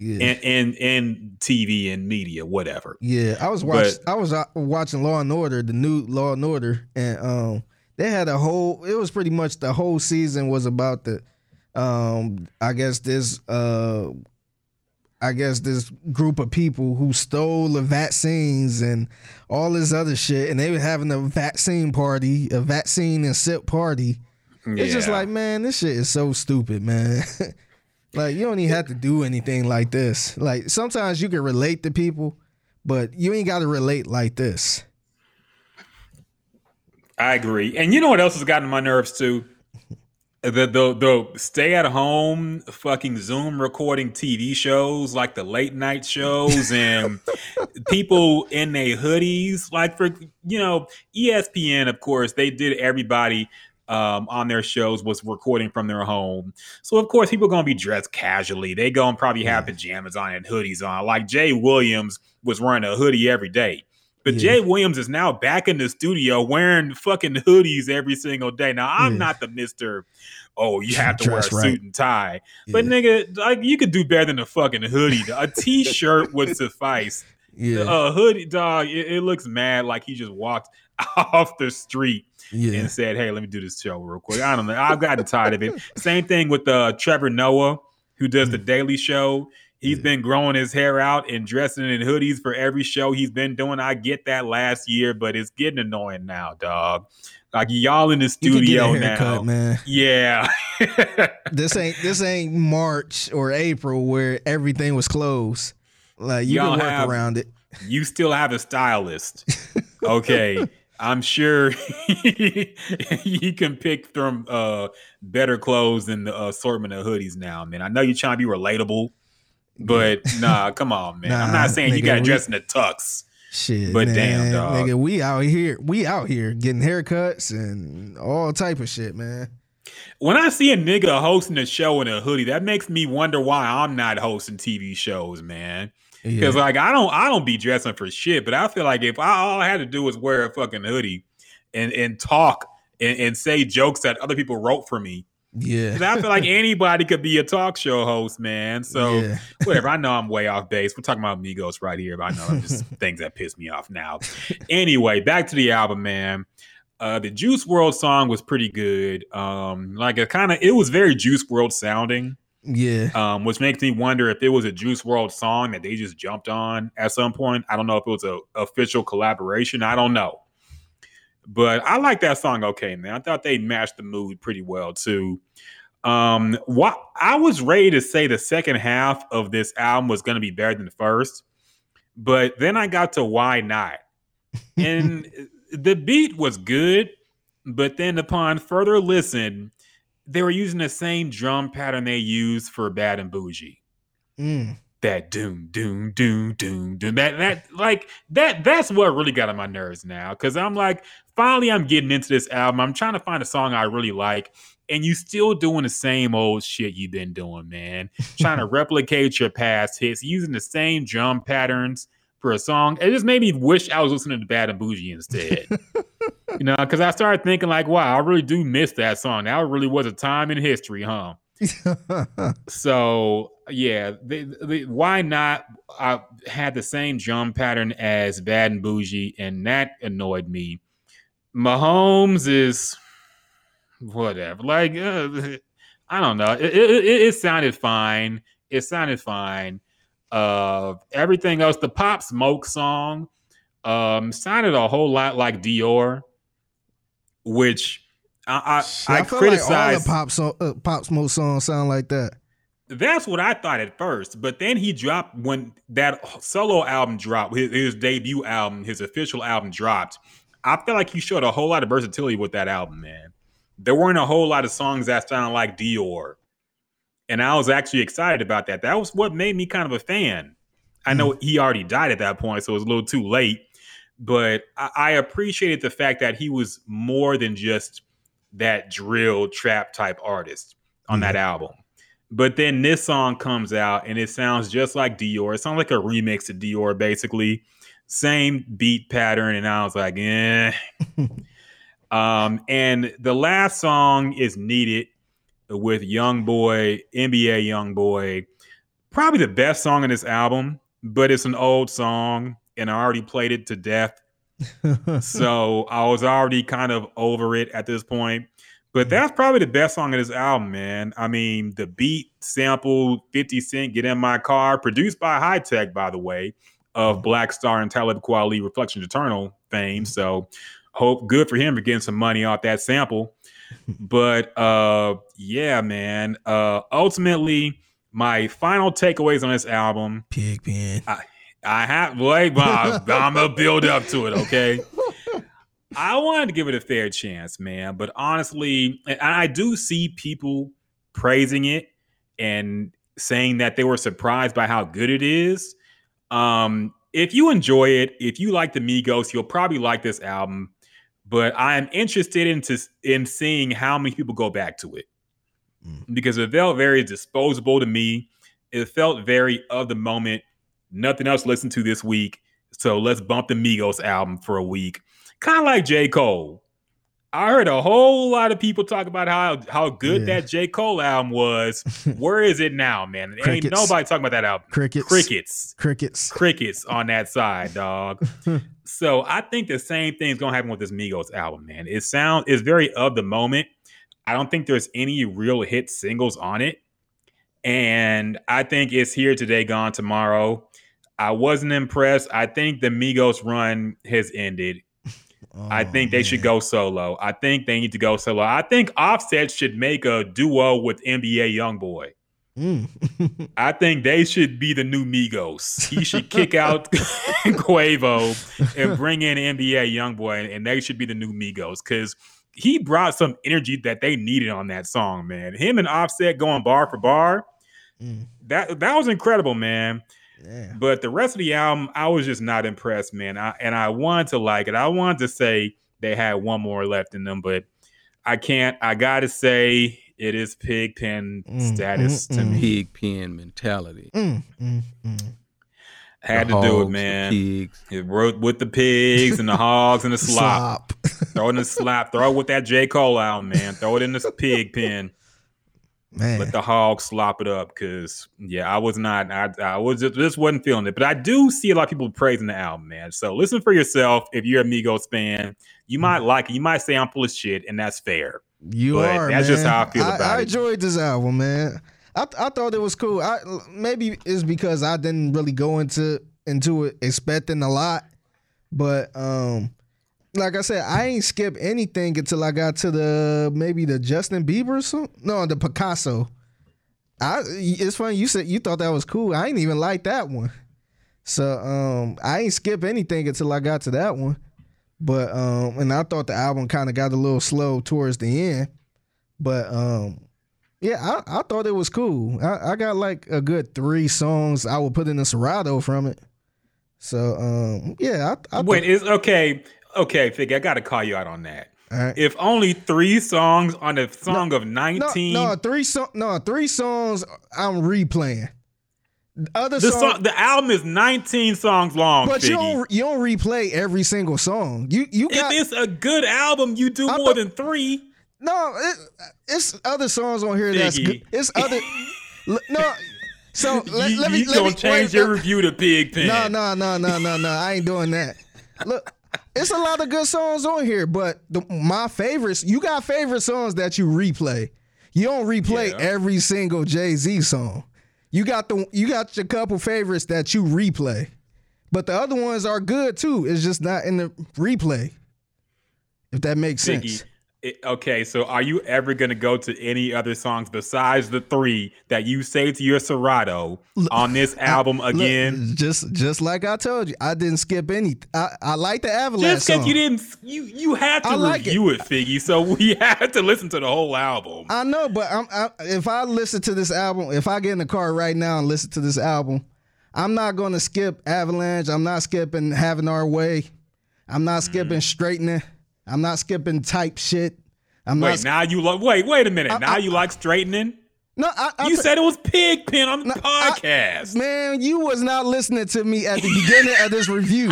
Yeah. in in, in TV and media, whatever. Yeah, I was watching. I was uh, watching Law and Order, the new Law and Order, and um, they had a whole. It was pretty much the whole season was about the, um, I guess this, uh, I guess this group of people who stole the vaccines and all this other shit, and they were having a vaccine party, a vaccine and sip party. It's just like, man, this shit is so stupid, man. [laughs] like, you don't even have to do anything like this. Like, sometimes you can relate to people, but you ain't got to relate like this. I agree. And you know what else has gotten my nerves too? [laughs] The the the stay at home fucking Zoom recording TV shows like the late night shows [laughs] and people in their hoodies. Like for you know, ESPN, of course, they did everybody um, on their shows was recording from their home. So of course people gonna be dressed casually. They gonna probably have pajamas on and hoodies on. Like Jay Williams was wearing a hoodie every day. But Yeah. Jay Williams is now back in the studio wearing fucking hoodies every single day. Now I'm Yeah. not the Mister. Oh, you have to wear a right. suit and tie. But Yeah. nigga, like you could do better than a fucking hoodie. A [laughs] t-shirt would suffice. Yeah, A hoodie, dog. It, it looks mad like he just walked [laughs] off the street yeah, and said, "Hey, let me do this show real quick." I don't know. I've gotten tired of it. [laughs] Same thing with uh, Trevor Noah, who does the Daily Show. He's Mm. Yeah. been growing his hair out and dressing in hoodies for every show he's been doing. I get that last year, but it's getting annoying now, dog. Like y'all in the you can get studio haircut, now. man. Yeah. [laughs] This ain't this ain't March or April where everything was closed. Like you Y'all can work have- around it. you still have a stylist. Okay. [laughs] I'm sure [laughs] you can pick from uh, better clothes than the assortment of hoodies now, man. I know you're trying to be relatable, but [laughs] nah, come on, man. I'm not saying you got to we- dress in the tux. Shit, But man, damn, dog. nigga, we out here, we out here getting haircuts and all type of shit, man. When I see a nigga hosting a show in a hoodie, that makes me wonder why I'm not hosting TV shows, man. Yeah, Because like I don't I don't be dressing for shit, but I feel like if I all I had to do was wear a fucking hoodie and and talk and, and say jokes that other people wrote for me, Yeah. I feel like [laughs] anybody could be a talk show host, man. So yeah. whatever. I know I'm way off base. We're talking about Migos right here, but I know I'm just [laughs] things that piss me off now. Anyway, back to the album, man. Uh, the Juice WRLD song was pretty good. Um, like it kind of it was very Juice WRLD sounding yeah. um, which makes me wonder if it was a Juice WRLD song that they just jumped on at some point. I don't know if it was a official collaboration. I don't know, but I like that song. Okay, man, I thought they matched the mood pretty well too. Um, what I was ready to say the second half of this album was going to be better than the first, but then I got to why not, [laughs] and the beat was good, but then upon further listen, they were using the same drum pattern they used for Bad and Bougie. Mm. That doom, doom, doom, doom, doom. That that like that that's what really got on my nerves now. Cause I'm like, finally I'm getting into this album. I'm trying to find a song I really like. And you still doing the same old shit you've been doing, man. trying to [laughs] replicate your past hits, using the same drum patterns for a song. It just made me wish I was listening to Bad and Bougie instead. [laughs] you know, because I started thinking like, wow, I really do miss that song. That really was a time in history, huh? [laughs] so yeah, they, they, why not? I had the same drum pattern as Bad and Bougie, and that annoyed me. Mahomes is whatever. Like uh, I don't know. It, it, it, sounded fine. It sounded fine. Uh, everything else, the Pop Smoke song, um, sounded a whole lot like Dior, which I I, I, I criticize. Like all the pop so, uh, pop smoke songs sound like that. That's what I thought at first, but then he dropped when that solo album dropped, his, his debut album, his official album dropped. I feel like he showed a whole lot of versatility with that album, man. There weren't a whole lot of songs that sound like Dior, and I was actually excited about that. That was what made me kind of a fan. I know mm. he already died at that point, so it was a little too late. But I, I appreciated the fact that he was more than just that drill trap type artist on mm-hmm. that album. But then this song comes out and it sounds just like Dior. It sounds like a remix of Dior, basically. Same beat pattern. And I was like, eh. [laughs] um, and the last song is Need It with Young Boy, NBA Young Boy. Probably the best song in this album, but it's an old song and I already played it to death [laughs] so I was already kind of over it at this point. But mm-hmm. that's probably the best song of this album, man. I mean, the beat sample 50 Cent Get in My Car, produced by Hi-Tek, by the way, of mm-hmm. Black Star and Talib Kweli Reflection Eternal fame. Mm-hmm. So hope good for him for getting some money off that sample. [laughs] but uh yeah, man. Uh ultimately, my final takeaways on this album. Pigpen. I, I have wait, Bob. I'm gonna build up to it, okay? I wanted to give it a fair chance, man. But honestly, and I do see people praising it and saying that they were surprised by how good it is. Um, if you enjoy it, if you like the Migos, you'll probably like this album. But I am interested into in seeing how many people go back to it mm. because it felt very disposable to me. It felt very of the moment nothing else to listen to this week. So let's bump the Migos album for a week. Kind of like J. Cole. I heard a whole lot of people talk about how how good yeah. that J. Cole album was. [laughs] Where is it now, man? Ain't nobody talking about that album. Crickets. Crickets. Crickets. Crickets on that side, dog. [laughs] so I think the same thing's gonna happen with this Migos album, man. It sounds it's very of the moment. I don't think there's any real hit singles on it. And I think it's here today, gone tomorrow. I wasn't impressed. I think the Migos run has ended. Oh, I think they man. should go solo. I think they need to go solo. I think Offset should make a duo with NBA YoungBoy. Mm. [laughs] I think they should be the new Migos. He should kick out [laughs] [laughs] Quavo and bring in NBA YoungBoy, and they should be the new Migos because he brought some energy that they needed on that song, man. Him and Offset going bar for bar, mm. that that was incredible, man. But the rest of the album, I was just not impressed, man. I, and I wanted to like it. I wanted to say they had one more left in them, but I can't. I gotta say it is pigpen mm, status mm, to mm. me. Pigpen mentality. Mm, mm, mm. Had the to hogs, do it, man. It wrote with the pigs and the hogs and the [laughs] slop. slop. [laughs] throw it in the slop. Throw it with that J. Cole album, man. Throw it in the pig pen. Man. Let the hog slop it up because yeah, I was not. I, I was just, just wasn't feeling it. But I do see a lot of people praising the album, man. So listen for yourself. If you're a Migos fan, you might mm. like it. You might say I'm full of shit, and that's fair. You but are. That's man. just how I feel I, about I it. I enjoyed this album, man. I I thought it was cool. I maybe it's because I didn't really go into into it expecting a lot, but um like I said, I ain't skip anything until I got to the maybe the Justin Bieber song. No, the Picasso. I it's funny you said you thought that was cool. I ain't even like that one. So um I ain't skip anything until I got to that one. But um and I thought the album kind of got a little slow towards the end. But um Yeah, I, I thought it was cool. I, I got like a good three songs I would put in the Serato from it. So um, yeah, I, I Wait, is okay. Okay, Figgy, I got to call you out on that. right. If only three songs on a song of 19. no, three song, no, three songs I'm replaying. Other the, songs, song, the album is 19 songs long, but you don't you don't replay every single song. You you if it's a good album, you do I more thought- than three. No. It, it's other songs on here that's good. It's other [laughs] L- no. So let, you let me you let gonna me change wait, your let- review to Big Pigpen. No, no, no, no, no, no. I ain't doing that. Look, it's a lot of good songs on here, but the, my favorites, you got favorite songs that you replay. You don't replay Yeah. every single Jay Z song. You got the you got your couple favorites that you replay, but the other ones are good too. It's just not in the replay. If that makes Figgy. sense. It- okay, so are you ever gonna go to any other songs besides the three that you say to your Serato on this album Look, again? just just like I told you, I didn't skip any. I, I like the Avalanche Just because you didn't, you you had to I like review it. Figgy. So [laughs] we had to listen to the whole album. I know, but I'm, I, if I listen to this album, if I get in the car right now and listen to this album, I'm not going to skip Avalanche. I'm not skipping Having Our Way. I'm not Mm. skipping Straightening. I'm not skipping Type Shit. I'm wait, not. now you like. Wait, wait a minute. I- now I- you like straightening? no, I, I, You said it was pig Pigpen on the No, podcast. man, you was not listening to me at the beginning of this review.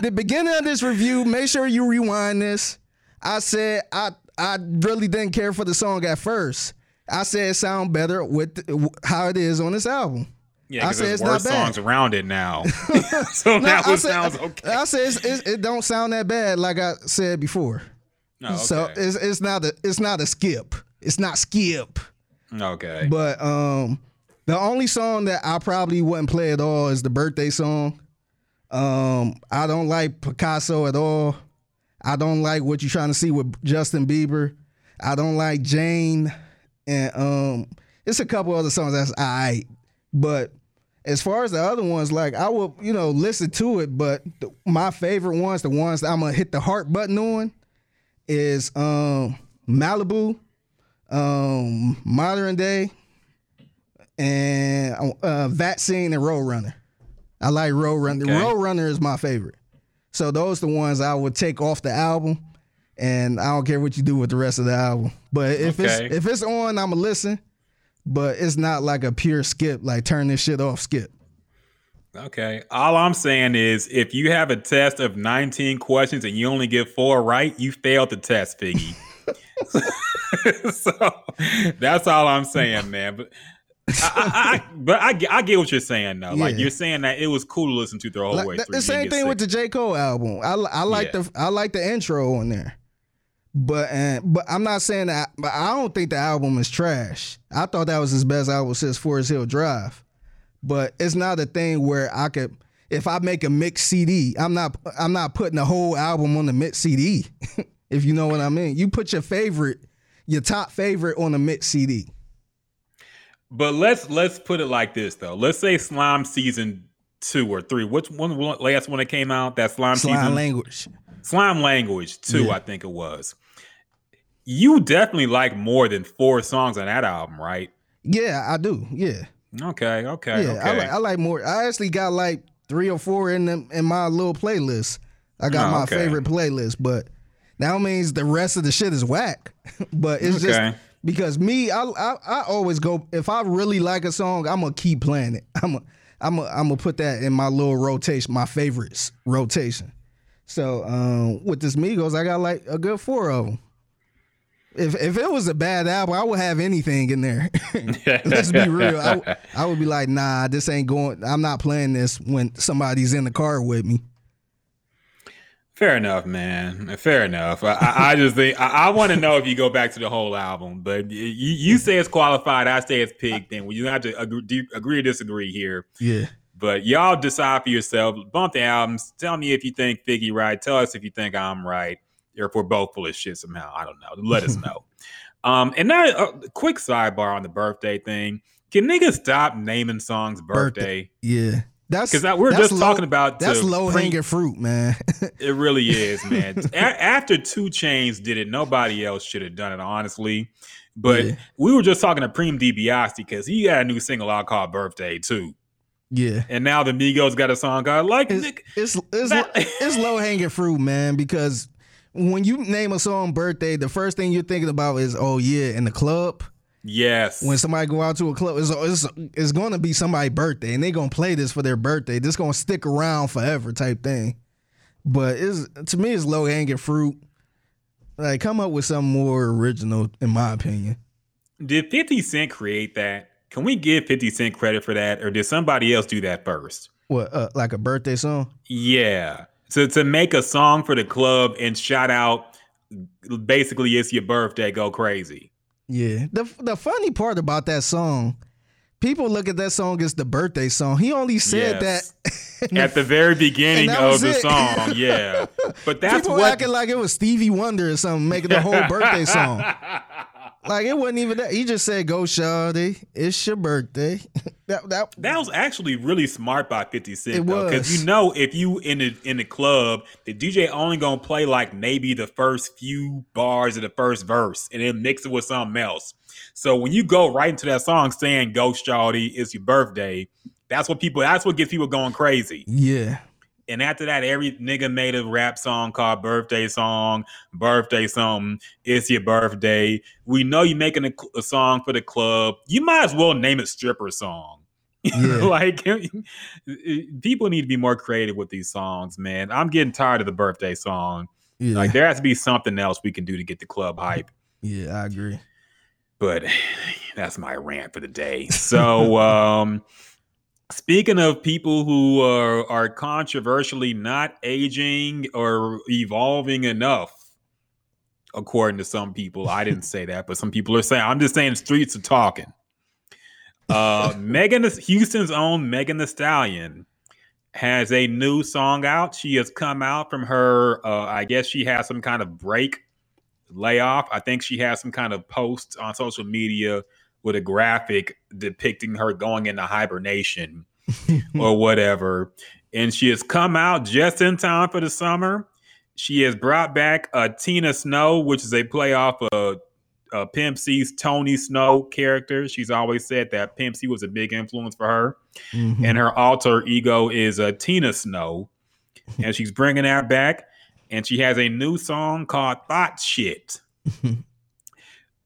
The beginning of this review, make sure you rewind this. I said I I really didn't care for the song at first. I said it sound better with the- how it is on this album. Yeah, I because said there's it's not bad. songs around it now. [laughs] [laughs] so now I it said, sounds okay. I said it's, it's, it don't sound that bad, like I said before. Oh, So it's it's not a it's not a skip. It's not skip. okay. But um, the only song that I probably wouldn't play at all is the birthday song. Um, I don't like Picasso at all. I don't like what you're trying to see with Justin Bieber. I don't like Jane, and um, it's a couple other songs that's alright. But as far as the other ones, like I will, you know, listen to it. But the, my favorite ones, the ones that I'm gonna hit the heart button on, is um Malibu, um Modern Day, and uh, Vaccine and Roadrunner. I like Roadrunner. Okay. Roadrunner is my favorite. So those the ones I would take off the album, and I don't care what you do with the rest of the album. But if Okay. it's if it's on, I'ma listen. But it's not like a pure skip, like turn this shit off, skip. Okay. All I'm saying is if you have a test of 19 questions and you only get four right, you failed the test, Figgy. [laughs] [laughs] so that's all I'm saying, man. But I, I, I, but I, get- I get what you're saying though. Like you're saying that it was cool to listen to the whole Like, way the, through. the same thing with the. J Cole album. I, I like Yeah. the I like the intro on there, but and but I'm not saying that. But I don't think the album is trash. I thought that was his best album since Forest Hill Drive, but it's not a thing where I could. If I make a mix CD, I'm not I'm not putting the whole album on the mix CD. [laughs] if you know what I mean, you put your favorite, your top favorite on the mix CD. But let's let's put it like this though. Let's say Slime season two or three. Which one last one that came out? That Slime, Slime season language. Slime Language too, Yeah. I think it was. You definitely like more than four songs on that album, right? Yeah, I do. Yeah. Okay, okay, Yeah, I like I like more. I actually got like three or four in them in my little playlist. I got Oh, my okay. favorite playlist, but that means the rest of the shit is whack. [laughs] but it's Okay. just because me, I, I I always go if I really like a song, I'm gonna keep playing it. I'm gonna I'm gonna I'm gonna put that in my little rotation, my favorites rotation. So um, with this Migos, I got like a good four of them. If if it was a bad album, I would have anything in there. [laughs] Let's be real. I, w- I would be like, nah, this ain't going. I'm not playing this when somebody's in the car with me. Fair enough, man. Fair enough. I, I, just think I, I want to know if you go back to the whole album, but you, you say it's qualified. I say it's pig. Then you have to agree, agree or disagree here. Yeah. But y'all decide for yourself. Bump the albums. Tell me if you think Figgy right. Tell us if you think I'm right, or if we're both full of shit somehow. I don't know. Let us [laughs] know. Um, and now a quick sidebar on the birthday thing. Can niggas stop naming songs birthday? Yeah. That's 'Cause that- we're that's just talking about that's low pre- hanging fruit, man. [laughs] It really is, man. [laughs] A- after 2 Chainz did it, nobody else should have done it, honestly. But Yeah. we were just talking to Preem DiBiase because he got a new single out called "Birthday" too, yeah, and now the Migos got a song called "Like." it's Nick. it's it's, That- [laughs] it's low hanging fruit, man. Because when you name a song "Birthday," the first thing you're thinking about is, oh yeah, in the club. Yes, When somebody go out to a club, it's it's, it's going to be somebody's birthday, and they gonna play this for their birthday. This gonna stick around forever, type thing. But it's to me, it's low hanging fruit. Like, come up with something more original, in my opinion. did Fifty Cent create that? Can we give Fifty Cent credit for that, or did somebody else do that first? What, uh, like a birthday song? Yeah. So to make a song for the club and shout out, basically, it's your birthday, go crazy. Yeah. The the funny part about that song, people look at that song as the birthday song. He only said Yes. that At the very beginning [laughs] that of the it. song, yeah. But [laughs] that's people what acting like it was Stevie Wonder or something making the whole [laughs] birthday song. Like it wasn't even that. He just said, "Go, Shawty, it's your birthday." [laughs] that that That was actually really smart by 50 Cent. Because you know if you in the in the club, the DJ only gonna play like maybe the first few bars of the first verse and then mix it with something else. So when you go right into that song saying Go Shawty, it's your birthday, that's what people that's what gets people going crazy. yeah. And after that, every nigga made a rap song called Birthday Song, Birthday Song, It's Your Birthday. We know you're making a, a song for the club. You might as well name it Stripper Song. Yeah. [laughs] like, [laughs] people need to be more creative with these songs, man. I'm getting tired of the birthday song. Yeah. Like, there has to be something else we can do to get the club hype. yeah, I agree. But [sighs] that's my rant for the day. So, [laughs] um, speaking of people who are, are controversially not aging or evolving enough, according to some people, I didn't say that, but some people are saying, I'm just saying, streets are talking. Uh, [laughs] Megan, Houston's own Megan Thee Stallion has a new song out. She has come out from her, uh, I guess she has some kind of break layoff. I think she has some kind of post on social media with a graphic depicting her going into hibernation [laughs] or whatever. And she has come out just in time for the summer. She has brought back uh, Tina Snow, which is a play off of uh, Pimp C's Tony Snow character. She's always said that Pimp C was a big influence for her Mhm. and her alter ego is uh, Tina Snow, and she's bringing that back. And she has a new song called "Thot Shit," [laughs]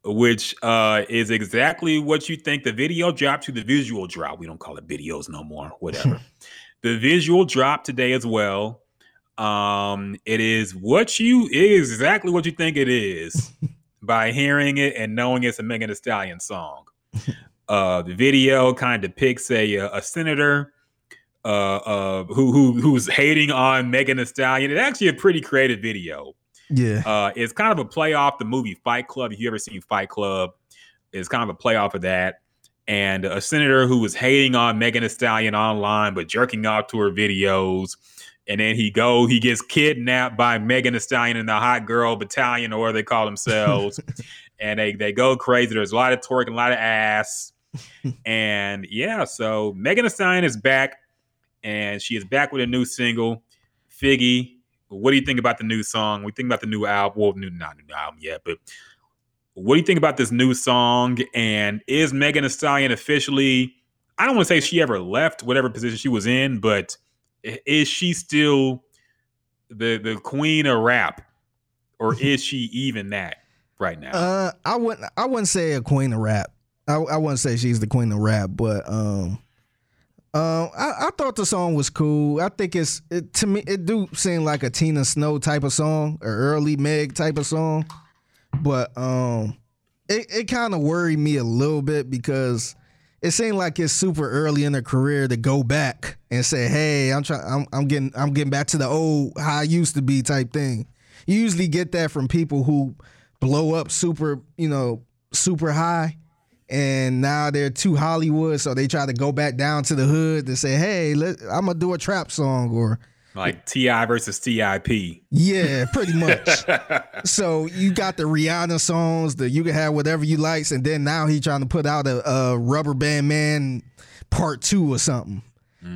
which uh, is exactly what you think. The video drop to the visual drop. We don't call it videos no more. Whatever. [laughs] the visual drop today as well. Um, it is what you it is exactly what you think it is [laughs] by hearing it and knowing it's a Megan Thee Stallion song. Uh, the video kind of depicts a a senator uh, uh, who who who's hating on Megan Thee Stallion. It's actually a pretty creative video. Yeah. Uh, it's kind of a play off the movie Fight Club. If you ever seen Fight Club, it's kind of a play off of that. And a senator who was hating on Megan Thee Stallion online, but jerking off to her videos. And then he go, he gets kidnapped by Megan Thee Stallion and the Hot Girl Battalion, or they call themselves. [laughs] and they they go crazy. There's a lot of twerking, a lot of ass. [laughs] and yeah, so Megan Thee Stallion is back, and she is back with a new single, Figgy. What do you think about the new song? We think about the new album. Well, new not new album yet, but what do you think about this new song? And is Megan Thee Stallion officially? I don't want to say she ever left whatever position she was in, but is she still the the queen of rap, or [laughs] is she even that right now? Uh, I wouldn't. I wouldn't say a queen of rap. I, I wouldn't say she's the queen of rap, but um, um, I, I thought the song was cool. I think it's it, to me. It do seem like a Tina Snow type of song, or early Meg type of song, but um, it it kind of worried me a little bit because it seemed like it's super early in her career to go back and say, "Hey, I'm trying. I'm, I'm getting. I'm getting back to the old how I used to be type thing." You usually get that from people who blow up super, you know, super high, and now they're too Hollywood, so they try to go back down to the hood to say, "Hey, let, I'm gonna do a trap song," or like T.I. versus Tip. yeah, pretty much. [laughs] so you got the Rihanna songs, the you can have whatever you likes, and then now he trying to put out a, a Rubber Band Man Part Two or something.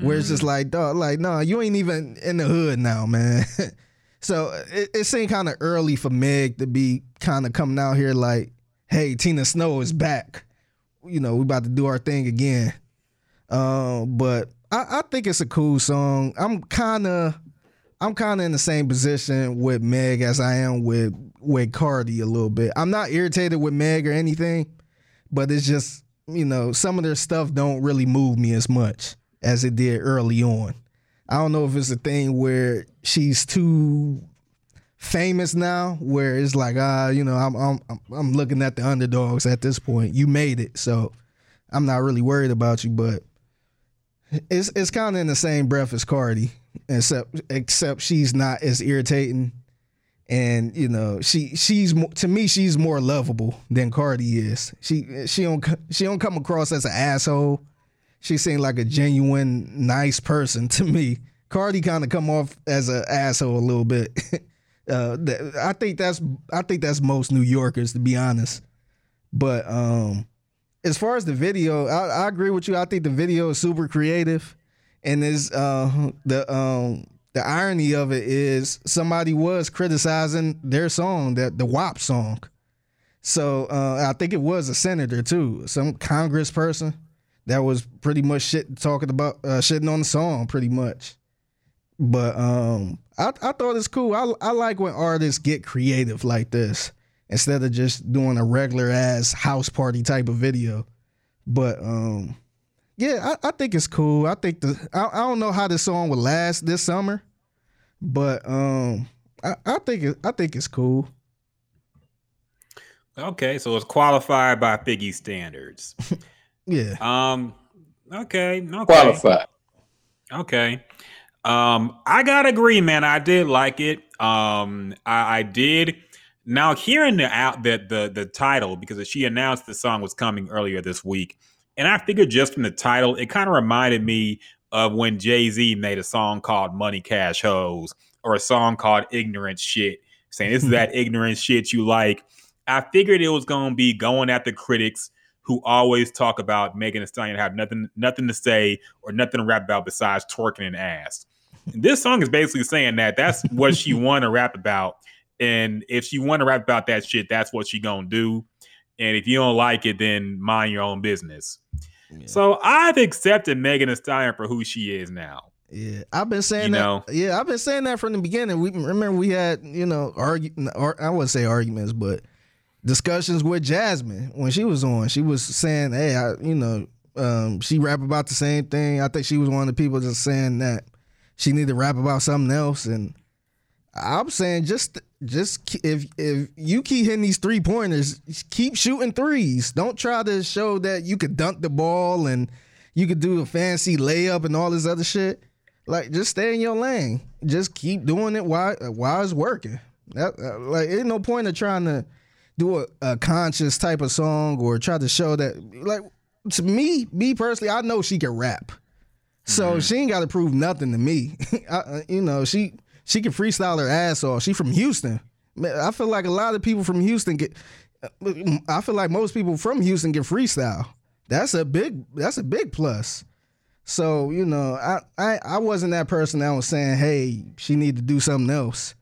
where it's just mm. like, dog, like, no, you ain't even in the hood now, man. [laughs] so it, it seemed kind of early for Meg to be kind of coming out here like, hey, Tina Snow is back. You know, we about to do our thing again. Um, but I, I think it's a cool song. I'm kind of, I'm kind of in the same position with Meg as I am with with Cardi a little bit. I'm not irritated with Meg or anything, but it's just you know some of their stuff don't really move me as much as it did early on. I don't know if it's a thing where she's too famous now, where it's like ah, you know, I'm I'm I'm looking at the underdogs at this point. You made it, so I'm not really worried about you, but it's it's kind of in the same breath as Cardi, except except she's not as irritating, and you know she she's to me she's more lovable than Cardi is. She she don't she don't come across as an asshole. She seems like a genuine nice person to me. Cardi kind of come off as an asshole a little bit. [laughs] uh, I think that's I think that's most New Yorkers to be honest. But um, as far as the video, I, I agree with you. I think the video is super creative, and is uh the um the irony of it is somebody was criticizing their song, that the WAP song. So uh, I think it was a senator too, some Congress person that was pretty much shit talking about uh, shitting on the song, pretty much. But um, I I thought it's cool. I I like when artists get creative like this instead of just doing a regular ass house party type of video. But um, yeah, I, I think it's cool. I think the I, I don't know how this song will last this summer, but um, I, I think it, I think it's cool. Okay, so it's qualified by Figgy standards. [laughs] Yeah, Um, okay, okay, Qualified. okay. Um, I gotta agree, man. I did like it. Um, I, I did. Now hearing the out that the the title because she announced the song was coming earlier this week, and I figured just from the title, it kind of reminded me of when Jay Z made a song called "Money Cash Hoes" or a song called "Ignorant Shit," saying this is that [laughs] ignorant shit you like. I figured it was gonna be going at the critics who always talk about Megan Thee Stallion have nothing nothing to say or nothing to rap about besides twerking and ass. This song is basically saying that that's what she [laughs] want to rap about, and if she want to rap about that shit, that's what she gonna do. And if you don't like it, then mind your own business. So I've accepted Megan Thee Stallion for who she is now. yeah. I've been saying You that. know. Yeah, I've been saying that from the beginning. We remember we had you know argue. I wouldn't say arguments, but discussions with Jasmine when she was on. She was saying, "Hey, I, you know, um, she rap about the same thing." I think she was one of the people just saying that she need to rap about something else. And I'm saying, just, just if if you keep hitting these three pointers, keep shooting threes. Don't try to show that you could dunk the ball and you could do a fancy layup and all this other shit. Like, just stay in your lane. Just keep doing it while while it's working. That uh, like, ain't no point of trying to do a, a conscious type of song or try to show that like to me me personally i know she can rap so she ain't got to prove nothing to me. [laughs] I, uh, you know she she can freestyle her ass off. She from houston. I feel like a lot of people from houston get i feel like most people from houston get freestyle. That's a big that's a big plus. So you know i i, I wasn't that person that was saying hey she need to do something else.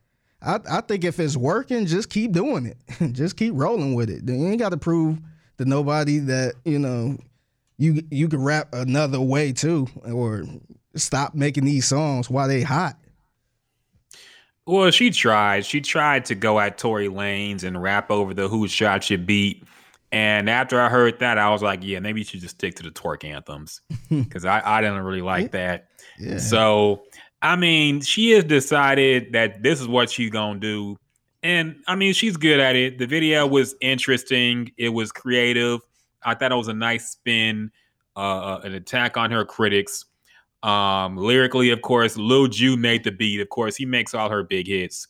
I, I think if it's working, just keep doing it. [laughs] just keep rolling with it. You ain't got to prove to nobody that you know you you can rap another way too, or stop making these songs while they hot. Well, she tried. She tried to go at Tory Lanez and rap over the "Who Shot Your Beat." And after I heard that, I was like, "Yeah, maybe you should just stick to the twerk anthems," [laughs] because I, I didn't really like that. Yeah. So, I mean, she has decided that this is what she's gonna do, and I mean, she's good at it. The video was interesting. It was creative. I thought it was a nice spin, uh, an attack on her critics. Um, lyrically, of course, Lil Ju made the beat. Of course, he makes all her big hits.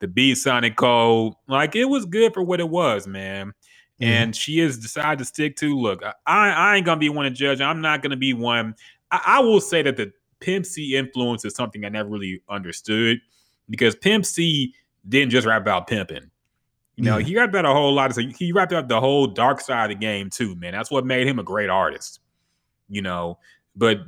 The beat sounded cold. Like it was good for what it was, man. And she has decided to stick to. Look, I, I ain't gonna be one to judge. I'm not gonna be one. I, I will say that the Pimp C influence is something I never really understood because Pimp C didn't just rap about pimping. You know, Yeah. he wrapped about a whole lot of. He rapped about the whole dark side of the game too, man. That's what made him a great artist. You know, but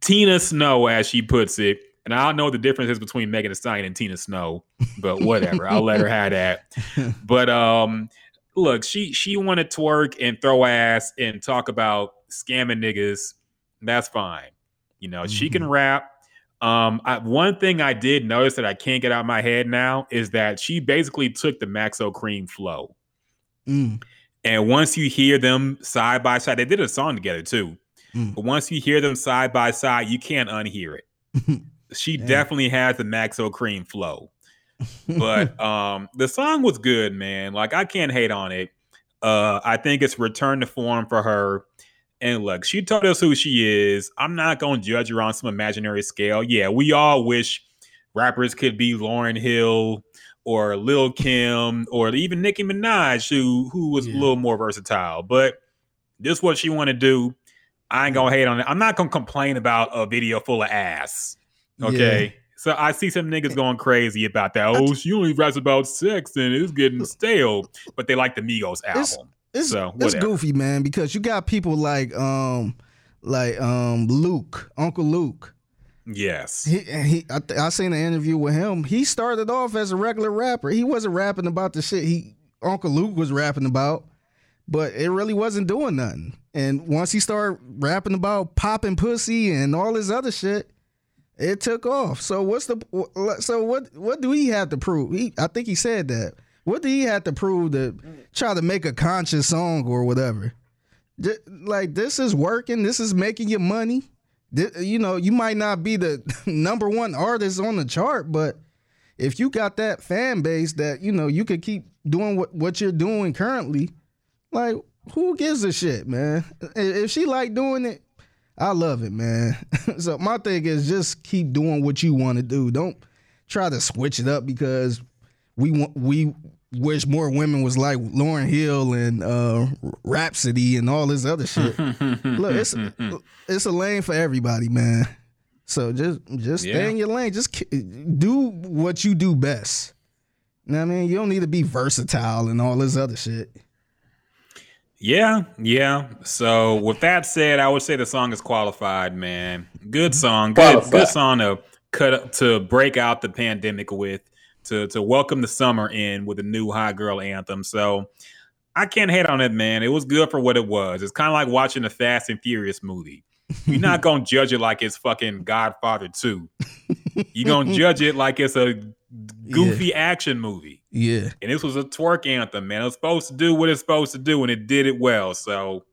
Tina Snow, as she puts it, and I don't know what the difference is between Megan Thee Stallion and Tina Snow, but whatever. I'll let her have that. [laughs] But um, look, she she wanted to twerk and throw ass and talk about scamming niggas. That's fine. You know, she can rap. Um, I, one thing I did notice that I can't get out of my head now is that she basically took the Maxo Kream flow. Mm. And once you hear them side by side, they did a song together too. Mm. But once you hear them side by side, you can't unhear it. [laughs] She Yeah. definitely has the Maxo Kream flow. But [laughs] um the song was good, man. Like I can't hate on it. Uh I think it's return to form for her. And look, she told us who she is. I'm not gonna judge her on some imaginary scale. Yeah, we all wish rappers could be Lauryn Hill or Lil Kim or even Nicki Minaj, who who was a little more versatile. But this what she want to do. I ain't gonna hate on it. I'm not gonna complain about a video full of ass. Okay. So I see some niggas going crazy about that. Oh, she only raps about sex and it's getting stale. But they like the Migos album. It's, So, it's whatever. goofy, man, because you got people like um like um Luke, Uncle Luke. Yes. He, he I, I seen an interview with him. He started off as a regular rapper. He wasn't rapping about the shit he Uncle Luke was rapping about, but it really wasn't doing nothing. And once he started rapping about popping pussy and all this other shit, it took off. So what's the so what what do he have to prove? He I think he said that. What do he have to prove to try to make a conscious song or whatever? Like this is working. This is making you money. You know, you might not be the [laughs] number one artist on the chart, but if you got that fan base that you know you could keep doing what what you're doing currently, like who gives a shit, man? If she like doing it, I love it, man. [laughs] so my thing is just keep doing what you want to do. Don't try to switch it up because we want we wish more women was like Lauryn Hill and uh Rapsody and all this other shit. [laughs] Look, it's it's a lane for everybody, man. So just just stay in your lane. Just do what you do best. You know what I mean? You don't need to be versatile and all this other shit. Yeah, yeah. So with that said, I would say the song is qualified, man. Good song. Good Qualified. good song to cut to break out the pandemic with, to to welcome the summer in with a new high girl anthem. So I can't hate on it, man. It was good for what it was. It's kind of like watching a Fast and Furious movie. You're not gonna [laughs] judge it like it's fucking Godfather 2. You're gonna judge it like it's a goofy action movie. Yeah. And this was a twerk anthem, man. It was supposed to do what it's supposed to do, and it did it well. So,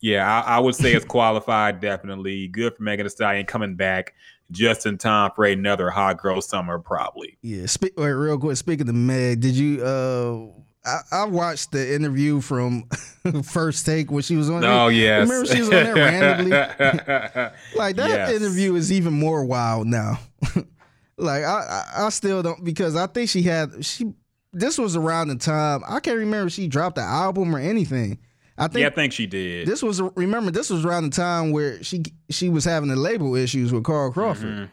yeah, I, I would say it's [laughs] qualified, definitely. Good for Megan Thee Stallion coming back just in time for another hot girl summer, probably. Yeah. Speak wait, real quick. Speaking of Meg, did you uh I, I watched the interview from [laughs] First Take when she was on. Oh, yes. Remember she was on there randomly? [laughs] Like that Yes. interview is even more wild now. [laughs] like I, I I still don't because I think she had she this was around the time I can't remember if she dropped the album or anything. I think yeah, I think she did. this was remember this was around the time where she she was having the label issues with Carl Crawford. Mhm.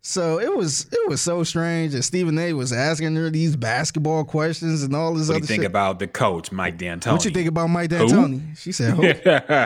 So it was it was so strange and Stephen A was asking her these basketball questions and all this What do other you think shit. about the coach, Mike D'Antoni? what you think about Mike Who? D'Antoni? She said, "Who?" [laughs]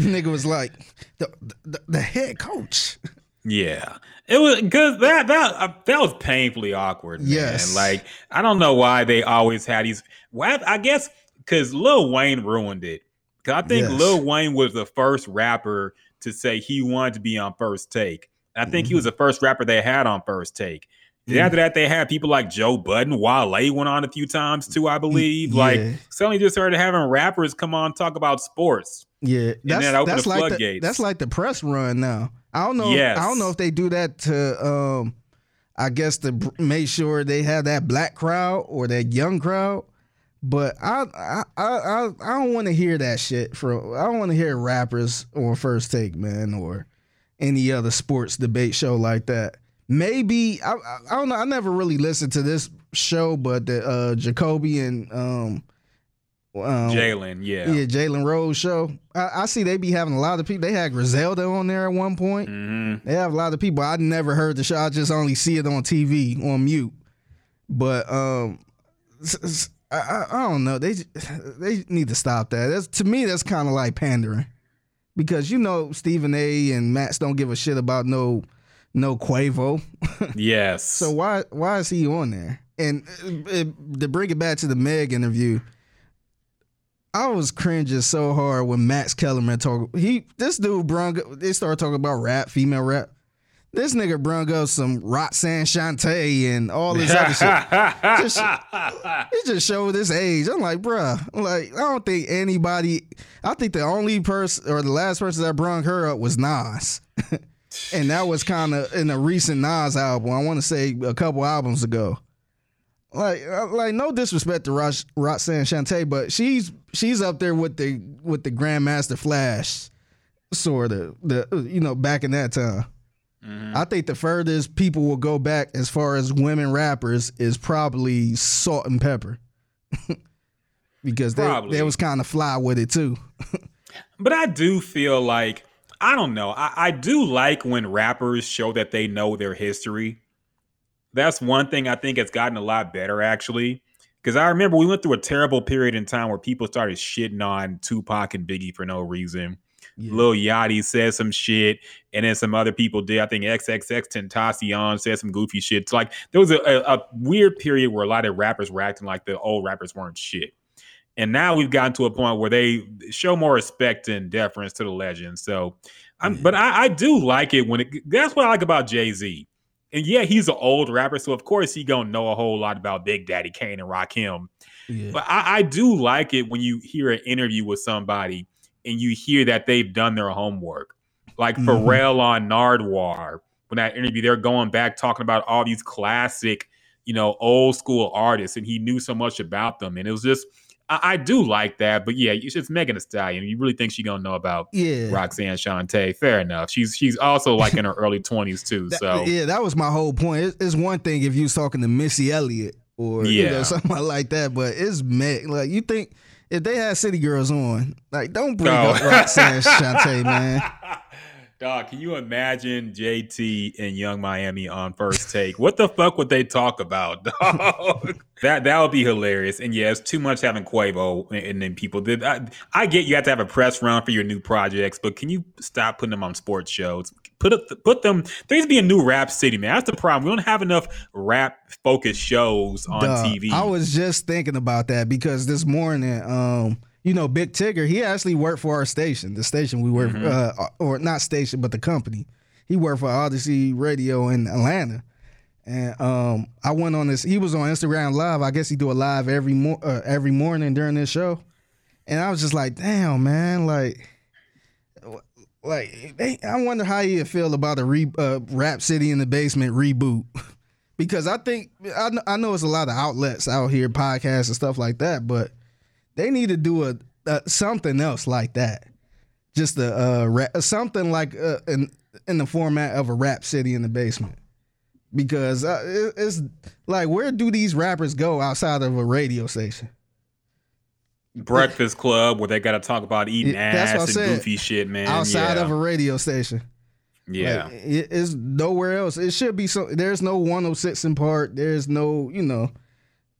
Nigga was like, the, the, the head coach. Yeah, it was because that that uh, that was painfully awkward. Man. Yes. like I don't know why they always had these. Well, I guess because Lil Wayne ruined it. Because I think Yes. Lil Wayne was the first rapper to say he wanted to be on First Take. I think he Mm-hmm. was the first rapper they had on First Take. And After that, they had people like Joe Budden, Wale went on a few times too, I believe. yeah. Like suddenly just started having rappers come on talk about sports. Yeah, that's open that's like the, that's like the press run now. I don't know. Yes. I don't know if they do that to. um I guess to br- make sure they have that black crowd or that young crowd. But I I I I, don't want to hear that shit from. I don't want to hear rappers on first take, man, or any other sports debate show like that. Maybe I I, don't know. I never really listened to this show, but the uh Jacoby and um. um Jalen, yeah. yeah, Jalen Rose show. I, I see they be having a lot of people. They had Griselda on there at one point. hmm They have a lot of people. I never heard the show. I just only see it on TV on mute. But um, I, I, I don't know. They [sighs] they need to stop that. That's to me. That's kind of like pandering. because you know Stephen A. and Max don't give a shit about no no Quavo. [laughs] Yes. So why why is he on there? And uh, uh, to bring it back to the Meg interview, I was cringing so hard when Max Kellerman talk. He this dude brung they started talking about rap, female rap. This nigga brung up some Roxanne Shante and all this other shit. [laughs] Just, it just showed his age. I'm like, bruh, I'm like I don't think anybody. I think the only person or the last person that brung her up was Nas, [laughs] and that was kind of in a recent Nas album. I want to say a couple albums ago. Like, uh, like no disrespect to Rox, Roxanne Shante, but she's she's up there with the with the Grandmaster Flash, sort of the you know back in that time. I think the furthest people will go back as far as women rappers is probably Salt-N-Pepa, [laughs] because they, they was kind of fly with it too. But I do feel like I don't know. I, I do like when rappers show that they know their history. That's one thing I think has gotten a lot better actually. Because I remember we went through a terrible period in time where people started shitting on Tupac and Biggie for no reason. Lil Yachty said some shit, and then some other people did. I think XXXTentacion said some goofy shit. It's like there was a, a, a weird period where a lot of rappers were acting like the old rappers weren't shit. And now we've gotten to a point where they show more respect and deference to the legend. So, I'm, but I, I do like it when it. That's what I like about Jay Z. And yeah, he's an old rapper, so of course he gonna know a whole lot about Big Daddy Kane and Rakim. Yeah. But I, I do like it when you hear an interview with somebody and you hear that they've done their homework. Like Mhm. Pharrell on Nardwuar, when that interview, they're going back talking about all these classic, you know, old school artists, and he knew so much about them. And it was just, I, I do like that. But yeah, it's just Megan Thee Stallion. You really think she gonna know about Yeah. Roxanne Shante? Fair enough. She's she's also like in her [laughs] early twenties too. That- So yeah, that was my whole point. It- It's one thing if you was talking to Missy Elliott or you know, Yeah. something [laughs] like that, but it's Meg. Like you think if they had City Girls on, like don't bring No. up Roxanne Shante, [laughs] man. Dog, can you imagine JT and Yung Miami on first take? What the fuck would they talk about, dog? [laughs] that that would be hilarious. And yeah, it's too much having Quavo and, and then people. Did I, I get you have to have a press run for your new projects, but can you stop putting them on sports shows? Put up, put them. There needs to be a new rap city, man. That's the problem. We don't have enough rap focused shows on Duh. TV. I was just thinking about that because this morning, um, you know, Big Tigger, he actually worked for our station, the station we work, Mm-hmm. uh, or not station, but the company. He worked for Audacy Radio in Atlanta. And um, I went on this. He was on Instagram Live. I guess he do a live every mo- uh, every morning during this show. And I was just like, damn, man, like, like they, I wonder how you feel about a re, uh, Rap City in the Basement reboot. [laughs] because I think I know, I know it's a lot of outlets out here, podcasts and stuff like that, but they need to do a, a something else like that. Just a rap, something like uh, in in the format of a Rap City in the Basement. Because uh, it, it's like, where do these rappers go outside of a radio station? Breakfast Club where they got to talk about eating Yeah, that's what I ass and said. goofy shit, man. outside yeah. of a radio station. yeah. Like, it- it's nowhere else. It should be so. There's no 106 in Park. There's no, you know,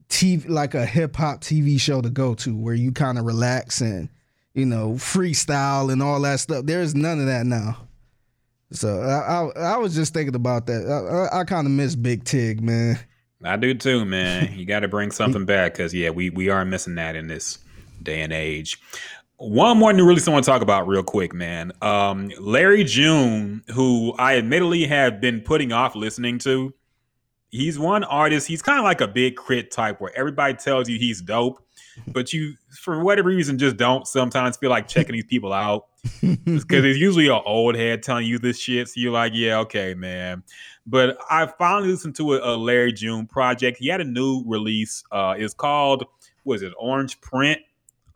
TV like a hip hop TV show to go to where you kind of relax and you know freestyle and all that stuff. There's none of that now. So I I, I was just thinking about that. I, I, I kind of miss Big Tig, man. I do too, man. [laughs] You got to bring something back because yeah, we we are missing that in this day and age. One more new release I want to talk about real quick, man. Um, Larry June, who I admittedly have been putting off listening to. He's one artist. He's kind of like a big crit type where everybody tells you he's dope, but you, for whatever reason, just don't sometimes feel like checking these people out [laughs] because it's usually an old head telling you this shit. So you're like, yeah, okay, man. But I finally listened to a, a Larry June project. He had a new release. Uh, it's called, was it Orange Print?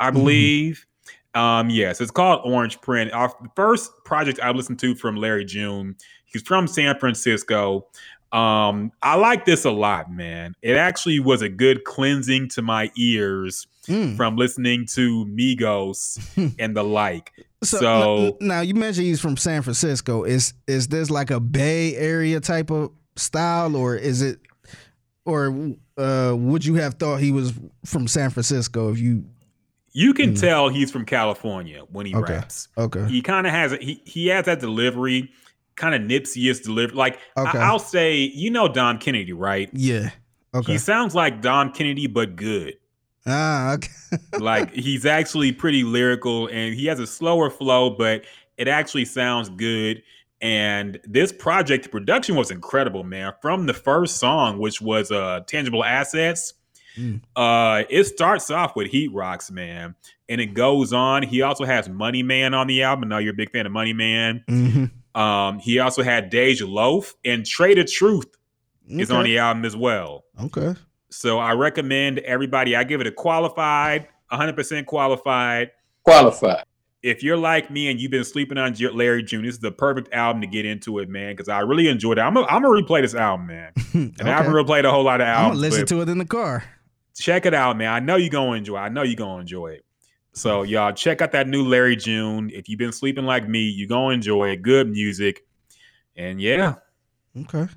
I believe. Um, yes, it's called Orange Print. Our first project I listened to from Larry June. He's from San Francisco. Um, I like this a lot, man. It actually was a good cleansing to my ears Mm. from listening to Migos [laughs] and the like. So, So- n- now you mentioned he's from San Francisco. Is is this like a Bay Area type of style, or is it, or uh, would you have thought he was from San Francisco if you You can tell he's from California when he Okay. raps. Okay. He kind of has a, he he has that delivery, kind of Nipsey-ish delivery. Like Okay. I, will say, you know Dom Kennedy, right? Yeah. Okay. He sounds like Dom Kennedy, but good. ah, okay. [laughs] like he's actually pretty lyrical and he has a slower flow, but it actually sounds good. And this project, production was incredible, man. From the first song, which was uh Tangible Assets, Mm. uh, it starts off with Heat Rocks, man. And it goes on. He also has Money Man on the album. I know you're a big fan of Money Man. hmm Um, he also had DeJ Loaf and Trae tha Truth is on the album as well. Okay. So I recommend everybody, I give it a qualified, 100% qualified. Qualified. If you're like me and you've been sleeping on Larry June, this is the perfect album to get into it, man, because I really enjoyed it. I'm going to replay this album, man. [laughs] And I haven't replayed a whole lot of I'm albums. gonna listen to it in the car. Check it out, man. I know you're going to enjoy it. I know you're going to enjoy it. So, y'all, check out that new Larry June. If you've been sleeping like me, you're going to enjoy it. Good music. And yeah, Okay.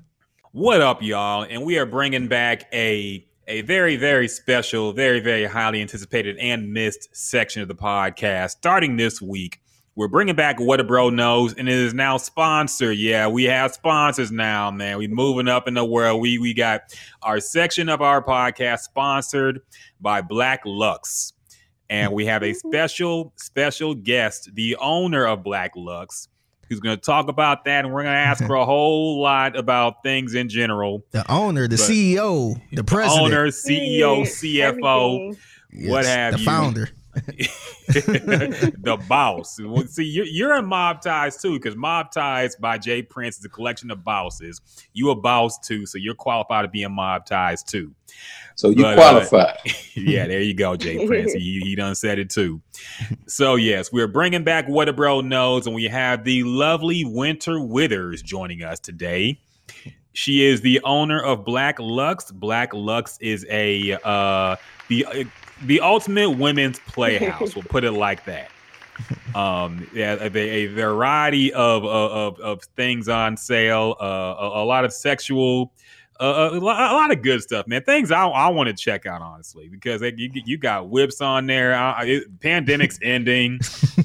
What up, y'all? And we are bringing back a a very very special, very very highly anticipated and missed section of the podcast. Starting this week, we're bringing back what a bro knows, and it is now sponsored. Yeah, we have sponsors now, man. We moving up in the world. We we got our section of our podcast sponsored by Black Lux, and we have a mm-hmm. special special guest, the owner of Black Lux. Who's going to talk about that? And we're going to ask [laughs] for a whole lot about things in general. The owner, the But- CEO, the president, Owner, CEO, CFO, Everything. Yes, what have the you. founder. [laughs] the boss. Well, see, you're, you're in Mob Ties too, because Mob Ties by Jay Prince is a collection of bosses. You a boss too, so you're qualified to be in Mob Ties too. So you But, uh, [laughs] yeah, there you go, Jay Prince. He, he done said it too. So yes, we're bringing back what a bro knows, and we have the lovely Winter Withers joining us today. She is the owner of Black Lux. Black Lux is a uh, the the ultimate women's playhouse. we'll [laughs] put it like that. Um, yeah, a, a variety of, of of things on sale. Uh, a, a lot of sexual uh, a, a lot of good stuff, man. Things I, I want to check out honestly because they, you, you got whips on there. I, it, pandemic's [laughs] ending.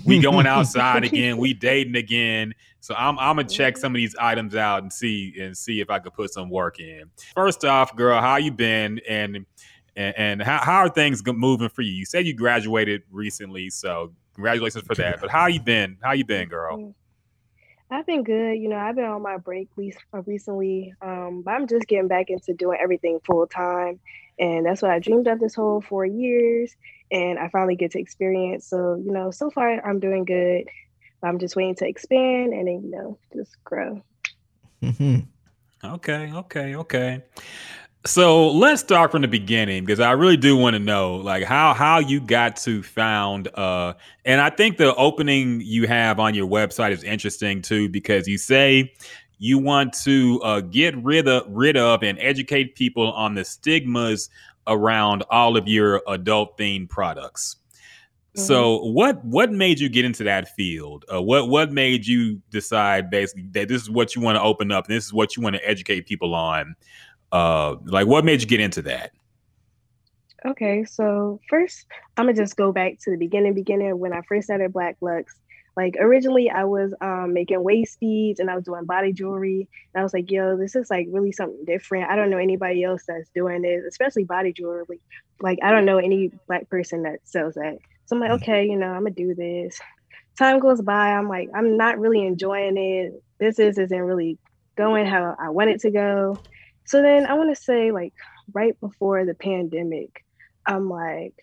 We going outside [laughs] again. We dating again. So I'm I'm gonna check some of these items out and see and see if I could put some work in. First off, girl, how you been and and, and how, how are things moving for you? You said you graduated recently, so congratulations for that. But how you been? How you been, girl? I've been good. You know, I've been on my break uh, recently, um, but I'm just getting back into doing everything full time. And that's what I dreamed of this whole four years. And I finally get to experience. So, you know, so far I'm doing good. I'm just waiting to expand and then, you know, just grow. Mhm. Okay, okay, okay. So let's start from the beginning because I really do want to know like how how you got to found uh and I think the opening you have on your website is interesting too because you say you want to uh, get rid of rid of and educate people on the stigmas around all of your adult themed products. So what what made you get into that field? Uh, what what made you decide basically that this is what you want to open up and this is what you want to educate people on? Uh, like what made you get into that? Okay, so first, I'm gonna just go back to the beginning, beginning when I first started Black Lux. Like originally, I was um, making waist beads and I was doing body jewelry. And I was like, "Yo, this is like really something different. I don't know anybody else that's doing this, especially body jewelry. Like, I don't know any black person that sells that. So I'm like, okay, you know, I'm gonna do this. Time goes by. I'm like, I'm not really enjoying it. This is isn't really going how I want it to go. So then I want to say like right before the pandemic, I'm like,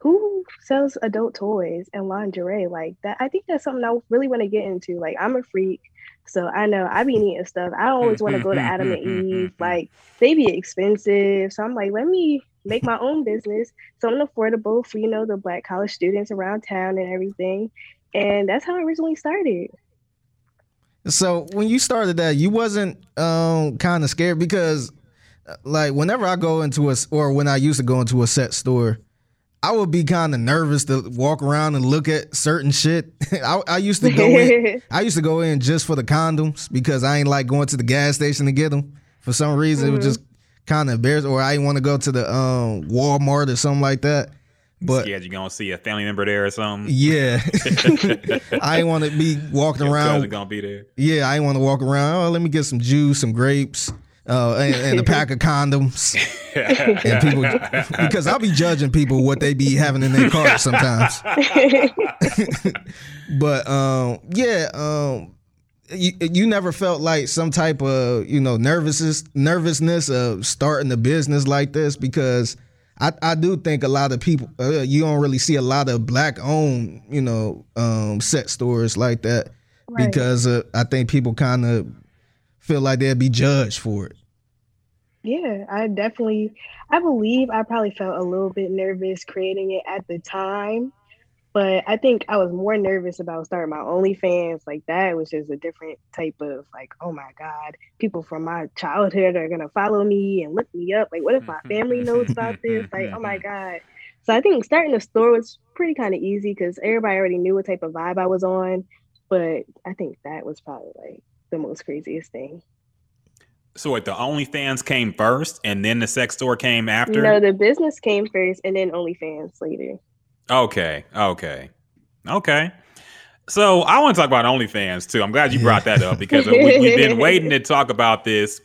who sells adult toys and lingerie like that? I think that's something I really want to get into. Like, I'm a freak, so I know I be needing stuff. I hmm, always want to hmm, go to hmm, Adam and Eve. Like, they be expensive, so I'm like, let me make my own business, something affordable for you know the black college students around town and everything. And that's how I originally started. So when you started that, you wasn't um kind of scared because like whenever I go into a or when I used to go into a set store, I would be kind of nervous to walk around and look at certain shit. [laughs] I, I used to go in. [laughs] I used to go in just for the condoms because I ain't like going to the gas station to get them. For some reason, it was just kind of embarrassing, or I didn't want to go to the um Walmart or something like that. But Scared you're gonna see a family member there or something. yeah, [laughs] I ain't want to be walking Your around. gonna be there. Yeah, I ain't want to walk around. Oh, let me get some juice, some grapes, uh, and, and a pack of condoms. [laughs] And people, because I'll be judging people what they be having in their cars sometimes. [laughs] but um, yeah, um, you you never felt like some type of you know nervousness nervousness of starting a business like this because I, I do think a lot of people uh, you don't really see a lot of black owned you know um, set stores like that Right. because uh, I think people kind of feel like they'll be judged for it. Yeah, I definitely, I believe I probably felt a little bit nervous creating it at the time, but I think I was more nervous about starting my OnlyFans. Like that was just a different type of like, oh my God, people from my childhood are gonna follow me and look me up. Like, what if my family knows about this? Mm-hmm. Like, oh my mm-hmm. God. So I think starting the store was pretty kind of easy because everybody already knew what type of vibe I was on. But I think that was probably like the most craziest thing. So wait, the OnlyFans came first, and then the sex store came after. No, the business came first and then OnlyFans later. Okay, okay, okay. So I want to talk about OnlyFans too. I'm glad you brought that up because we, we've been [laughs] waiting to talk about this.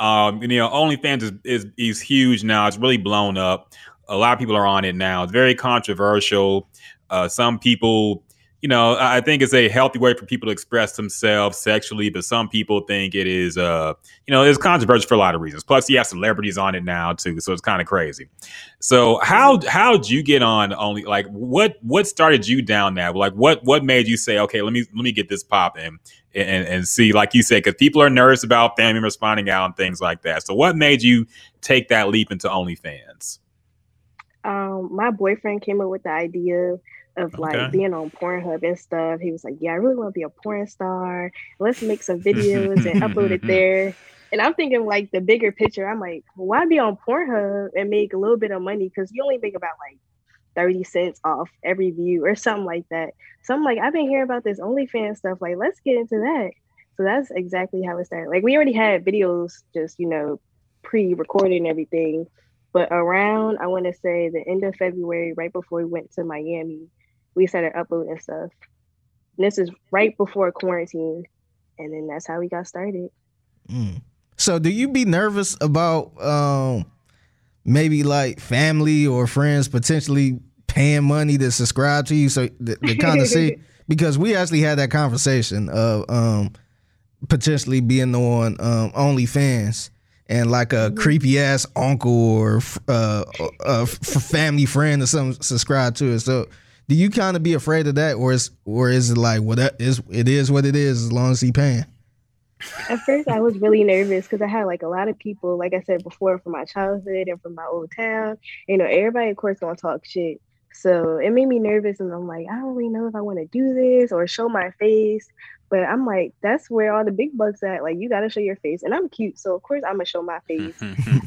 Um, you know, OnlyFans is, is is huge now. It's really blown up. A lot of people are on it now. It's very controversial. Uh, some people, you know, I think it's a healthy way for people to express themselves sexually, but some people think it is, uh, you know, it's controversial for a lot of reasons. Plus, you have celebrities on it now too, so it's kind of crazy. So how how'd you get on only like what what started you down that like what what made you say okay let me let me get this popping and and see like you said because people are nervous about family responding out and things like that. So what made you take that leap into OnlyFans? um, my boyfriend came up with the idea of like Okay. being on Pornhub and stuff. He was like, "Yeah, I really want to be a porn star. Let's make some [laughs] videos and upload it mm-hmm. there." And I'm thinking like the bigger picture. I'm like, why be on Pornhub and make a little bit of money? Because you only make about like 30 cents off every view or something like that. So I'm like, I've been hearing about this OnlyFans stuff. Like, let's get into that. So that's exactly how it started. Like, we already had videos just, you know, pre recorded and everything. But around, I want to say the end of February, right before we went to Miami, we started uploading stuff. And this is right before quarantine. And then that's how we got started. Mm. So do you be nervous about um maybe like family or friends potentially paying money to subscribe to you so th- to kind of see [laughs] because we actually had that conversation of um potentially being on um OnlyFans and like a creepy ass uncle or uh, a family friend or something subscribe to it. So do you kind of be afraid of that or is or is it like what that is it is what it is as long as he paying? At first, I was really nervous because I had like a lot of people, like I said before, from my childhood and from my old town. You know, everybody, of course, gonna talk shit. So it made me nervous, and I'm like, I don't really know if I want to do this or show my face. But I'm like, that's where all the big bucks at. Like, you gotta show your face, and I'm cute, so of course I'm gonna show my [laughs] face.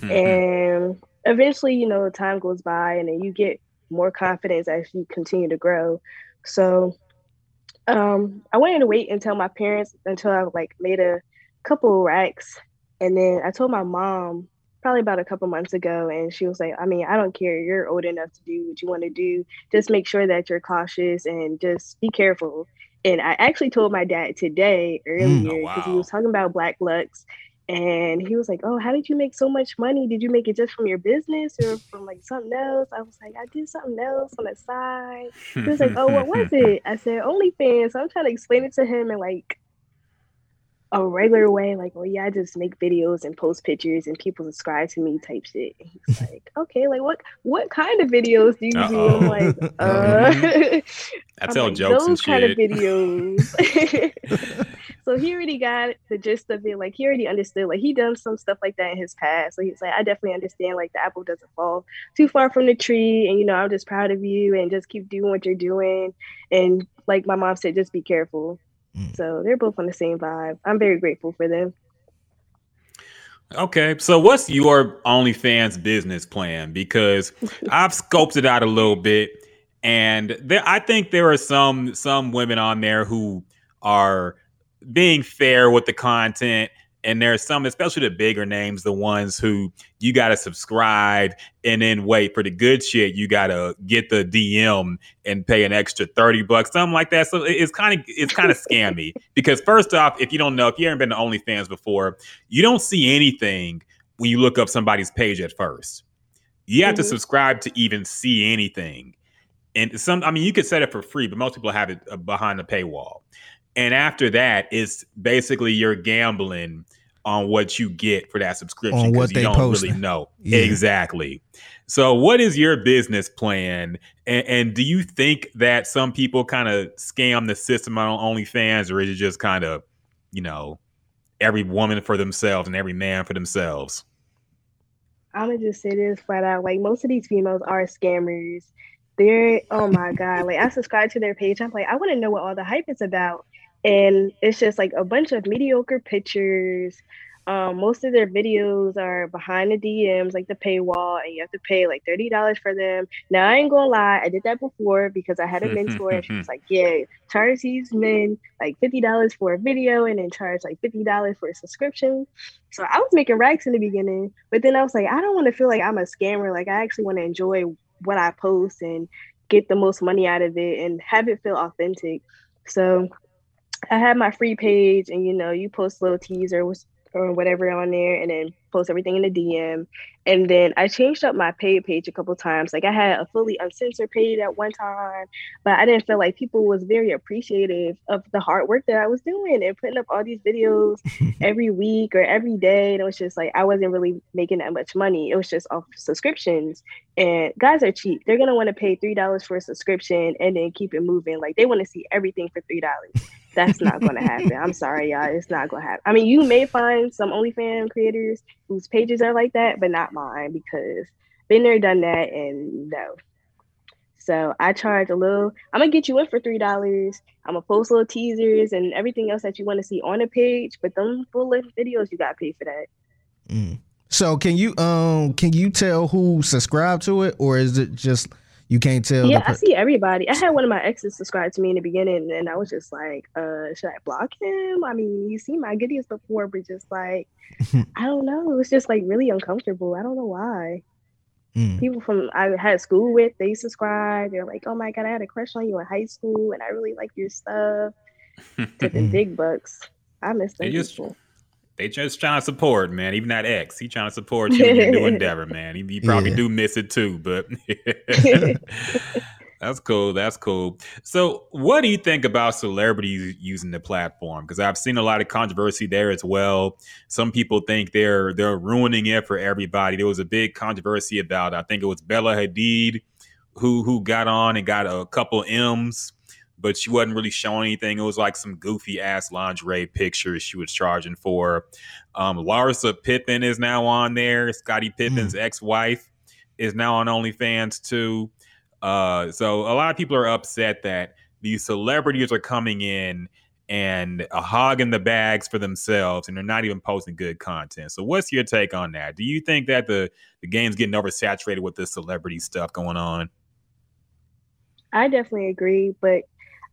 and eventually, you know, time goes by, and then you get more confidence as you continue to grow. So um, I wanted to wait until my parents until I like made a couple racks, and then I told my mom probably about a couple months ago, and she was like, "I mean, I don't care. You're old enough to do what you want to do. Just make sure that you're cautious and just be careful." And I actually told my dad today earlier because he wow. was talking about Black Lux. And he was like, "Oh, how did you make so much money? Did you make it just from your business or from like something else?" I was like, "I did something else on the side." He was like, "Oh, what was [laughs] it?" I said, "OnlyFans." So I'm trying to explain it to him in like a regular way, like, "Oh yeah, I just make videos and post pictures, and people subscribe to me," type shit. And he's [laughs] like, "Okay, like what what kind of videos do you do?" I'm like, [laughs] "Uh." I I'm tell like, jokes and those kind of videos. So he already got the gist of it. Like he already understood. Like he done some stuff like that in his past. So he's like, I definitely understand. Like the apple doesn't fall too far from the tree, and you know, I'm just proud of you, and just keep doing what you're doing. And like my mom said, just be careful. Mm. So they're both on the same vibe. I'm very grateful for them. Okay, so what's your OnlyFans business plan? Because [laughs] I've scoped it out a little bit, and there, I think there are some some women on there who are being fair with the content, And there's some, especially the bigger names, the ones who you got to subscribe and then wait for the good shit. You got to get the DM and pay an extra 30 bucks, something like that. So it's kind of it's kind of scammy [laughs] because first off, if you don't know, if you haven't been to OnlyFans before, you don't see anything when you look up somebody's page at first. You have mm-hmm. to subscribe to even see anything. And some, I mean, you could set it for free, but most people have it uh, behind the paywall. And after that, it's basically you're gambling on what you get for that subscription because you don't posting. really know yeah. exactly. So, what is your business plan? And, and do you think that some people kind of scam the system on OnlyFans, or is it just kind of, you know, every woman for themselves and every man for themselves? I'm gonna just say this flat out: like most of these females are scammers. They're oh my god! Like I subscribe to their page. I'm like, I want to know what all the hype is about and it's just like a bunch of mediocre pictures. Um, most of their videos are behind the DMs, like the paywall, and you have to pay like thirty dollars for them. Now I ain't gonna lie, I did that before because I had a mentor, and she was like, "Yeah, charge these men like fifty dollars for a video, and then charge like fifty dollars for a subscription." So I was making racks in the beginning, but then I was like, I don't want to feel like I'm a scammer. Like I actually want to enjoy what I post and get the most money out of it and have it feel authentic. So I had my free page, and you know, you post little teasers or whatever on there, and then post everything in the DM. And then I changed up my paid page a couple times. Like I had a fully uncensored page at one time, but I didn't feel like people was very appreciative of the hard work that I was doing and putting up all these videos [laughs] every week or every day. And it was just like I wasn't really making that much money. It was just off subscriptions. And guys are cheap. They're gonna want to pay three dollars for a subscription and then keep it moving. Like they want to see everything for three dollars. That's not going to happen. I'm sorry, y'all. It's not going to happen. I mean, you may find some OnlyFans creators whose pages are like that, but not mine because been there, done that, and no. So I charge a little. I'm gonna get you in for three dollars. I'm gonna post little teasers and everything else that you want to see on the page. But them full length videos, you gotta pay for that. Mm. So can you um can you tell who subscribed to it, or is it just you can't tell. Yeah, per- I see everybody. I had one of my exes subscribe to me in the beginning, and I was just like, uh, should I block him? I mean, you see my videos before, but just like, [laughs] I don't know. It was just like really uncomfortable. I don't know why. Mm. People from I had school with, they subscribe. They're like, "Oh my god, I had a crush on you in high school, and I really like your stuff." [laughs] Tipping big bucks. I miss them people they just trying to support, man. Even that ex, he trying to support you in your new [laughs] endeavor, man. He, he probably yeah. do miss it too, but [laughs] that's cool. That's cool. So, what do you think about celebrities using the platform? Because I've seen a lot of controversy there as well. Some people think they're they're ruining it for everybody. There was a big controversy about I think it was Bella Hadid who who got on and got a couple M's but she wasn't really showing anything. It was like some goofy ass lingerie pictures she was charging for. Um, Larsa Pippen is now on there. Scottie Pippen's mm. ex wife is now on OnlyFans too. Uh, so a lot of people are upset that these celebrities are coming in and a hog in the bags for themselves and they're not even posting good content. So what's your take on that? Do you think that the, the game's getting oversaturated with this celebrity stuff going on? I definitely agree, but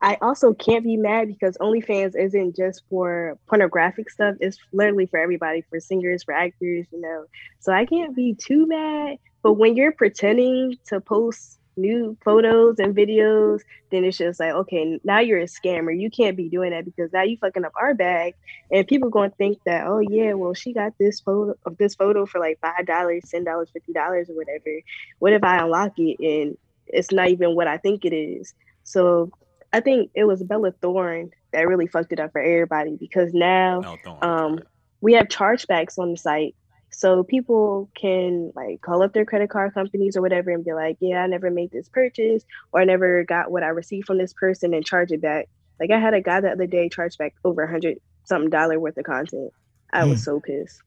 I also can't be mad because OnlyFans isn't just for pornographic stuff. It's literally for everybody, for singers, for actors, you know. So I can't be too mad. But when you're pretending to post new photos and videos, then it's just like, okay, now you're a scammer. You can't be doing that because now you fucking up our bag. And people gonna think that, oh yeah, well, she got this photo of this photo for like five dollars, ten dollars, fifty dollars, or whatever. What if I unlock it and it's not even what I think it is? So I think it was Bella Thorne that really fucked it up for everybody because now um, we have chargebacks on the site. So people can like call up their credit card companies or whatever and be like, yeah, I never made this purchase or I never got what I received from this person and charge it back. Like I had a guy the other day charge back over a hundred something dollar worth of content. I mm. was so pissed.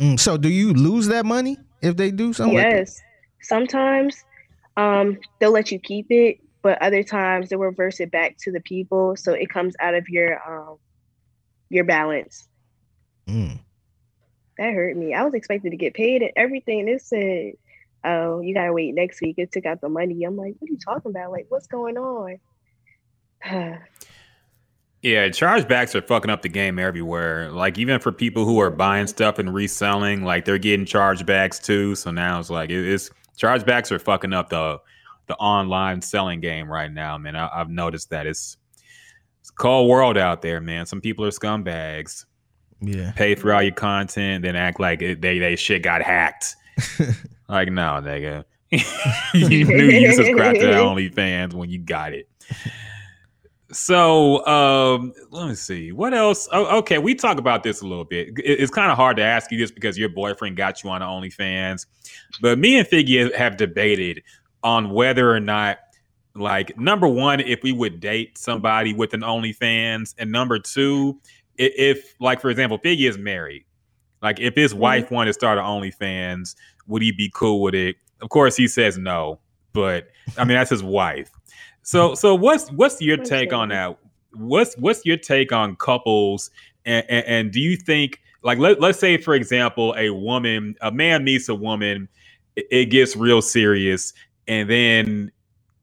Mm. So do you lose that money if they do something? Yes. Like Sometimes um, they'll let you keep it but other times they reverse it back to the people so it comes out of your um your balance. Mm. that hurt me. I was expected to get paid and everything. It said oh you gotta wait next week. It took out the money. I'm like what are you talking about? Like what's going on? [sighs] Yeah, chargebacks are fucking up the game everywhere. Like even for people who are buying stuff and reselling, like they're getting chargebacks too. So now it's like it- it's chargebacks are fucking up the the online selling game right now, man. I, I've noticed that it's it's a cold world out there, man. Some people are scumbags. Yeah. Pay for all your content, then act like it, they they shit got hacked. [laughs] like no, nigga. [laughs] you knew you subscribed to OnlyFans when you got it. So um, let me see what else. Oh, okay, we talk about this a little bit. It- it's kind of hard to ask you this because your boyfriend got you on OnlyFans, but me and Figgy have debated on whether or not, like, number one, if we would date somebody with an OnlyFans, and number two, i- if, like, for example, Figgy is married, like, if his mm-hmm. wife wanted to start an OnlyFans, would he be cool with it? Of course, he says no, but I mean that's his wife. So, [laughs] so what's what's your take on that? What's what's your take on couples? And, and, and do you think, like, let, let's say, for example, a woman, a man meets a woman, it, it gets real serious, and then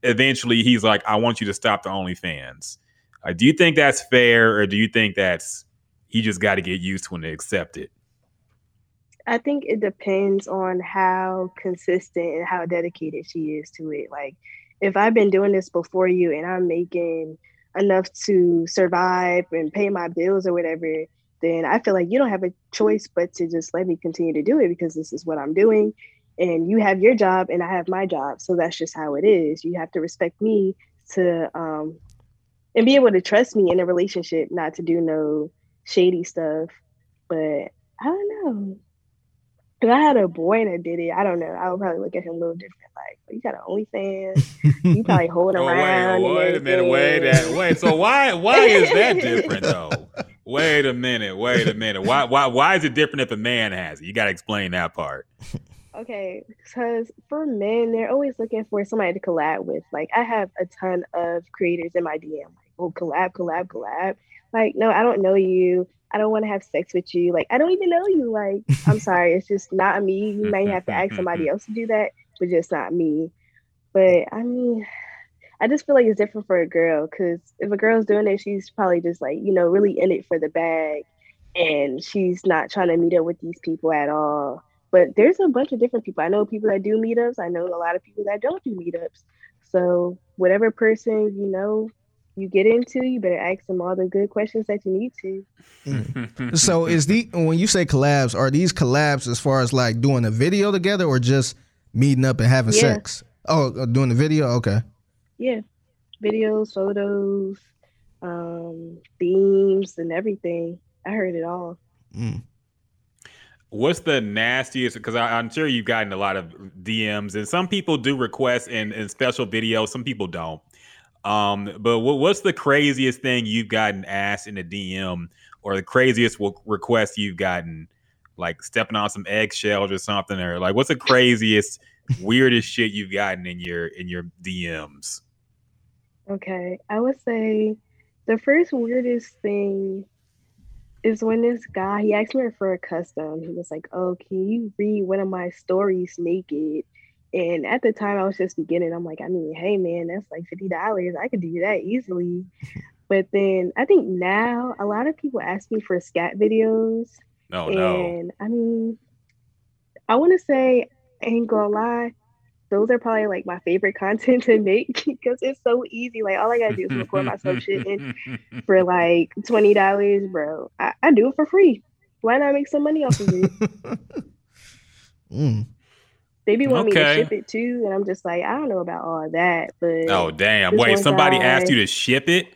eventually he's like, "I want you to stop the OnlyFans." Uh, do you think that's fair, or do you think that's he just got to get used to and accept it? I think it depends on how consistent and how dedicated she is to it. Like, if I've been doing this before you and I'm making enough to survive and pay my bills or whatever, then I feel like you don't have a choice but to just let me continue to do it because this is what I'm doing. And you have your job and I have my job. So that's just how it is. You have to respect me to, um, and be able to trust me in a relationship, not to do no shady stuff. But I don't know. If I had a boy that did it, I don't know. I would probably look at him a little different. Like, "Oh, you got an OnlyFans. You [laughs] probably hold Oh, around. wait, wait a minute, wait, that, wait. So why why is that [laughs] different though? Wait a minute, wait a minute. Why why why is it different if a man has it? You got to explain that part. Okay, because for men, they're always looking for somebody to collab with. Like, I have a ton of creators in my DM. Like, oh, collab, collab, collab. Like, no, I don't know you. I don't want to have sex with you. Like, I don't even know you. Like, I'm [laughs] sorry, it's just not me. You may have to ask somebody else to do that, but just not me. But I mean, I just feel like it's different for a girl because if a girl's doing it, she's probably just like, you know, really in it for the bag and she's not trying to meet up with these people at all. But there's a bunch of different people. I know people that do meetups. I know a lot of people that don't do meetups. So whatever person you know you get into, you better ask them all the good questions that you need to. So is the when you say collabs, are these collabs as far as like doing a video together or just meeting up and having Yeah. sex? Oh, uh, doing the video. Okay. Yeah, videos, photos, um, themes, and everything. I heard it all. Mm. What's the nastiest? Because I'm sure you've gotten a lot of DMs, and some people do request in, in special videos. Some people don't. Um, but what, what's the craziest thing you've gotten asked in a DM, or the craziest request you've gotten, like stepping on some eggshells or something, or like what's the craziest, weirdest shit you've gotten in your in your DMs? Okay, I would say the first weirdest thing is when this guy he asked me for a custom. He was like, "Oh, can you read one of my stories naked?" And at the time, I was just beginning. I'm like, I mean, hey man, that's like fifty dollars. I could do that easily. [laughs] But then I think now a lot of people ask me for scat videos, Oh no. and I mean, I want to say, I ain't gonna lie, those are probably like my favorite [laughs] content to make [laughs] because it's so easy. Like all I gotta do is record myself shitting [laughs] for like twenty dollars, bro. I, I do it for free. Why not make some money off of it? Mm. They be want me to ship it too, and I'm just like, I don't know about all that, but Oh damn! Wait, somebody guy- asked you to ship it?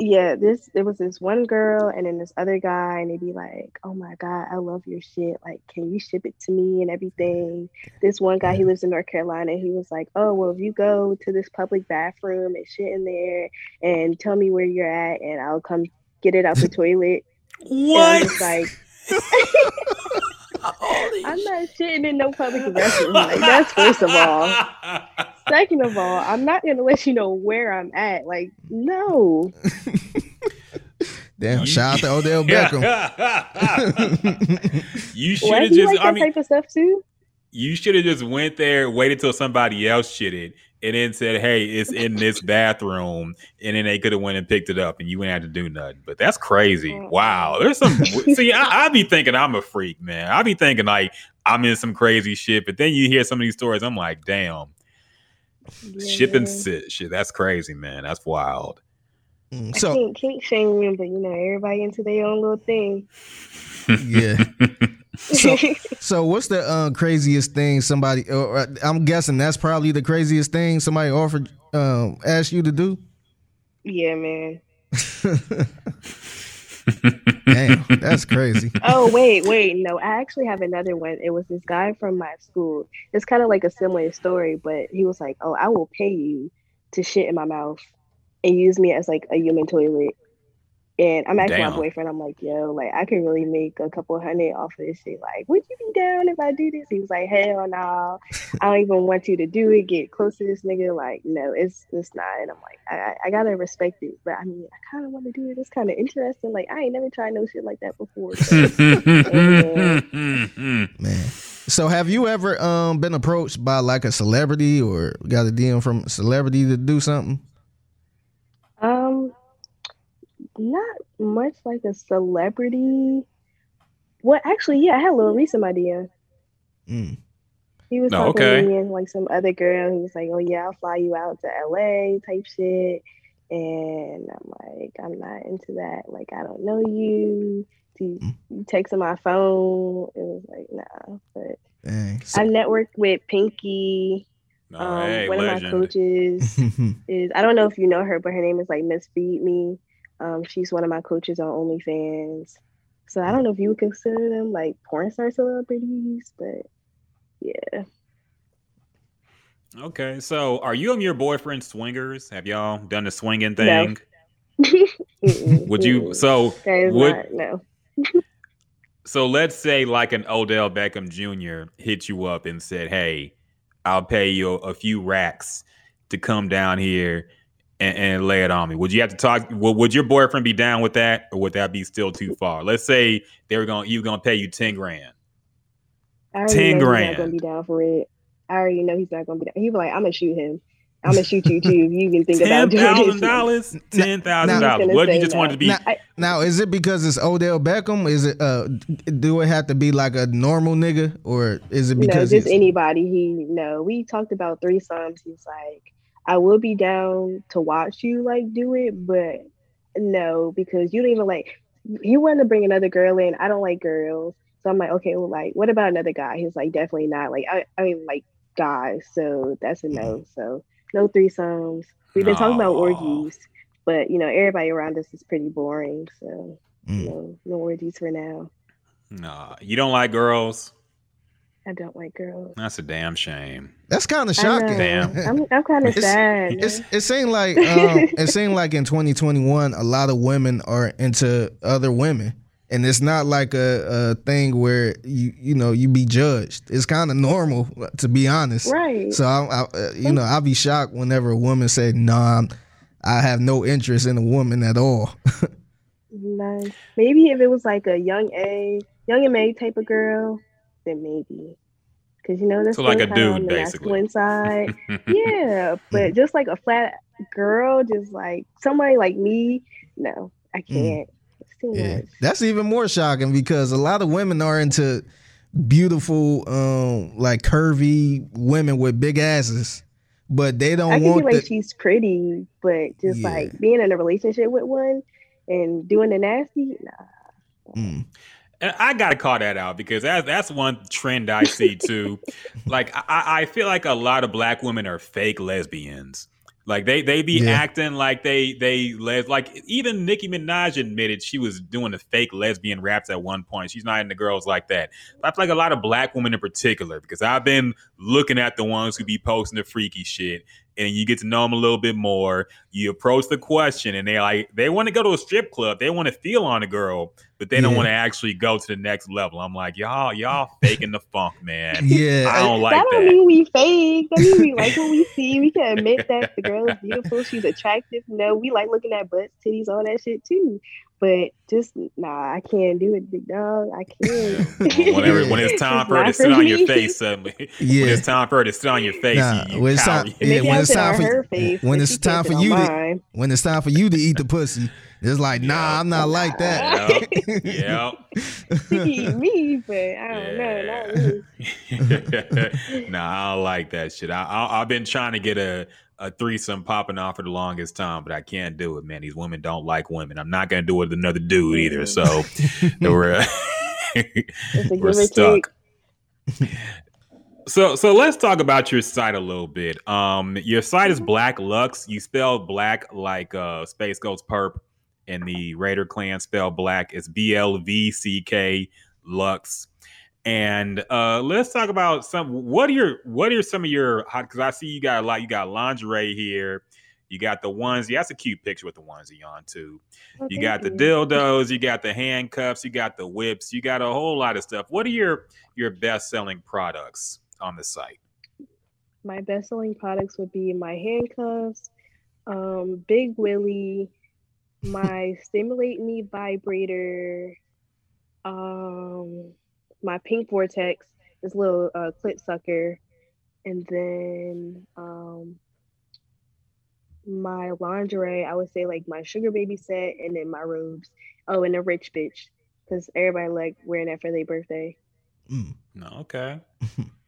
Yeah, this there was this one girl and then this other guy, and they'd be like, "Oh my god, I love your shit. Like, can you ship it to me and everything?" This one guy, he lives in North Carolina. He was like, "Oh well, if you go to this public bathroom and shit in there, and tell me where you're at, and I'll come get it out the [laughs] toilet." And I'm [laughs] [laughs] just like, I'm not shitting in no public restroom. Like that's first of all. [laughs] Second of all, I'm not gonna let you know where I'm at. Like, no. [laughs] Damn! Shout out to Odell [laughs] Beckham. you should have just. like I mean, type of stuff too? you should have just went there, waited till somebody else shit it, and then said, "Hey, it's in this [laughs] bathroom," and then they could have went and picked it up, and you wouldn't have to do nothing. But that's crazy. Wow, there's some. [laughs] see, I, I be thinking I'm a freak, man. I be thinking like I'm in some crazy shit, but then you hear some of these stories, I'm like, damn, shipping Yeah. shit, shit. That's crazy, man. That's wild. Mm, I So can't kink shame, but you know, everybody into their own little thing. yeah. [laughs] [laughs] [laughs] So so what's the uh, craziest thing somebody? Or, I'm guessing that's probably the craziest thing somebody offered um, asked you to do. yeah, man. [laughs] Damn, that's crazy. Oh wait, wait, no, I actually have another one. It was this guy from my school. It's kind of like a similar story, but he was like, "Oh, I will pay you to shit in my mouth and use me as like a human toilet." And I'm asking Damn. my boyfriend, I'm like, "Yo, like I can really make a couple hundred off of this shit. Like, would you be down if I do this?" He was like, "Hell no, I don't even want you to do it. Get close to this nigga. Like, no, it's it's not." And I'm like, I I, I gotta respect it, but I mean, I kind of want to do it. It's kind of interesting. Like, I ain't never tried no shit like that before. so- [laughs] [laughs] Man. So have you ever um been approached by like a celebrity or got a DM from a celebrity to do something? Um, not much like a celebrity. Well, actually, yeah, I had a Lil Reese in my DM. Mm. He was Oh, talking okay. to me and like some other girl. He was like, "Oh yeah, I'll fly you out to LA," type shit. And I'm like, I'm not into that. Like, I don't know you. You, Mm. you texting my phone. It was like, nah. But Dang. So, I networked with Pinky. No, um, hey, one of my coaches. [laughs] is I don't know if you know her, but her name is like Miss Feed Me. Um, she's one of my coaches on OnlyFans. So I don't know if you would consider them like porn star celebrities, but yeah. Okay, so are you and your boyfriend swingers? Have y'all done the swinging thing? [laughs] Mm-mm, Would you? So would not no. [laughs] so let's say like an Odell Beckham Jr. hit you up and said, "Hey, I'll pay you a few racks to come down here and, and lay it on me." Would you have to talk? Would, would your boyfriend be down with that, or would that be still too far? Let's say they were going, you were going to pay you ten grand. I already 10 know grand. He's not gonna be down for it. I already know he's not gonna be down. He was like, I'm gonna shoot him. I'm gonna shoot you too if you even think about doing thousand this. dollars. Ten thousand now- dollars. What if you Say just wanted to be? Now- I, now, is it because it's Odell Beckham? Is it uh do it have to be like a normal nigga or is it no, because just it's, anybody. He no. We talked about threesomes. He's like, I will be down to watch you like do it, but no, because you don't even like. You want to bring another girl in. I don't like girls, so I'm like, okay, well, like, what about another guy? He's like, definitely not. Like, I, I mean, like guys, so that's a no. So no threesomes. We've been talking about orgies, but you know, everybody around us is pretty boring. So Mm. no, no orgies for now. Nah, you don't like girls. I don't like girls. That's a damn shame. that's kind of shocking. Damn. I'm, I'm kind of sad. It's it seemed like [laughs] um, it seemed like in 2021 a lot of women are into other women, and it's not like a, a thing where you you know you be judged. It's kind of normal to be honest. right. So I, I uh, you know I'll be shocked whenever a woman say no, I'm, I have no interest in a woman at all. [laughs] None. Maybe if it was like a young A, Young M.A type of girl, then maybe. Because you know that's So like a dude, basically. masculine side. [laughs] yeah, but [laughs] just like a flat girl, just like somebody like me, no, I can't. It's too Yeah, that's even more shocking because a lot of women are into beautiful, um, like curvy women with big asses, but they don't I can be want like the. she's pretty, but just Yeah. like being in a relationship with one and doing the nasty, nah. Mm. And I gotta call that out because that's that's one trend I see [laughs] too. like I, I feel like a lot of black women are fake lesbians. Like they they be Yeah. acting like they they les like even Nicki Minaj admitted she was doing the fake lesbian raps at one point. She's not into girls like that. I feel like a lot of black women in particular because I've been looking at the ones who be posting the freaky shit and you get to know them a little bit more. You approach the question and they like they want to go to a strip club. They want to feel on a girl, but they don't want to actually go to the next level. I'm like, y'all, y'all faking the funk, man. [laughs] Yeah, I don't like that That don't that. mean we fake. That mean we like what we see. We can admit that the girl is beautiful. She's attractive. No, we like looking at butts, titties, all that shit too. But just nah, I can't do it, big dog. I can't. Whenever when it's time for her to sit on your face, suddenly Yeah. when it's time for her to sit on your face, Nah, you, you when it's time- Maybe yeah, when it's time for her face, when it's time for you to when it's time for you to eat the pussy, it's like, nah, Yeah. I'm not like that. Yep. yep. [laughs] Eat me, but I don't know, not me. [laughs] nah, I don't like that shit. I, I, I've been trying to get a, a threesome popping off for the longest time, but I can't do it, man. These women don't like women. I'm not gonna do it with another dude either. So [laughs] we're [laughs] we're stuck. So so let's talk about your site a little bit. Um, your site is Black Lux. You spell black like uh SpaceGhostPurrp, and the Raider Klan spell black. It's B L V C K Lux. And uh let's talk about some what are your what are some of your hot because I see you got a lot, you got lingerie here, you got the onesie. That's a cute picture with the onesie on too. Oh, You got the dildos, you got the handcuffs, you got the whips, you got a whole lot of stuff. What are your your best selling products on the site? My best selling products would be my handcuffs, um, Big Willie, my Stimulate Me vibrator, um, my Pink Vortex, this little uh, clit sucker, and then um, my lingerie. I would say like my Sugar Baby set, and then my robes. Oh, and a rich bitch, because everybody like wearing that for their birthday. Mm. No, okay. [laughs]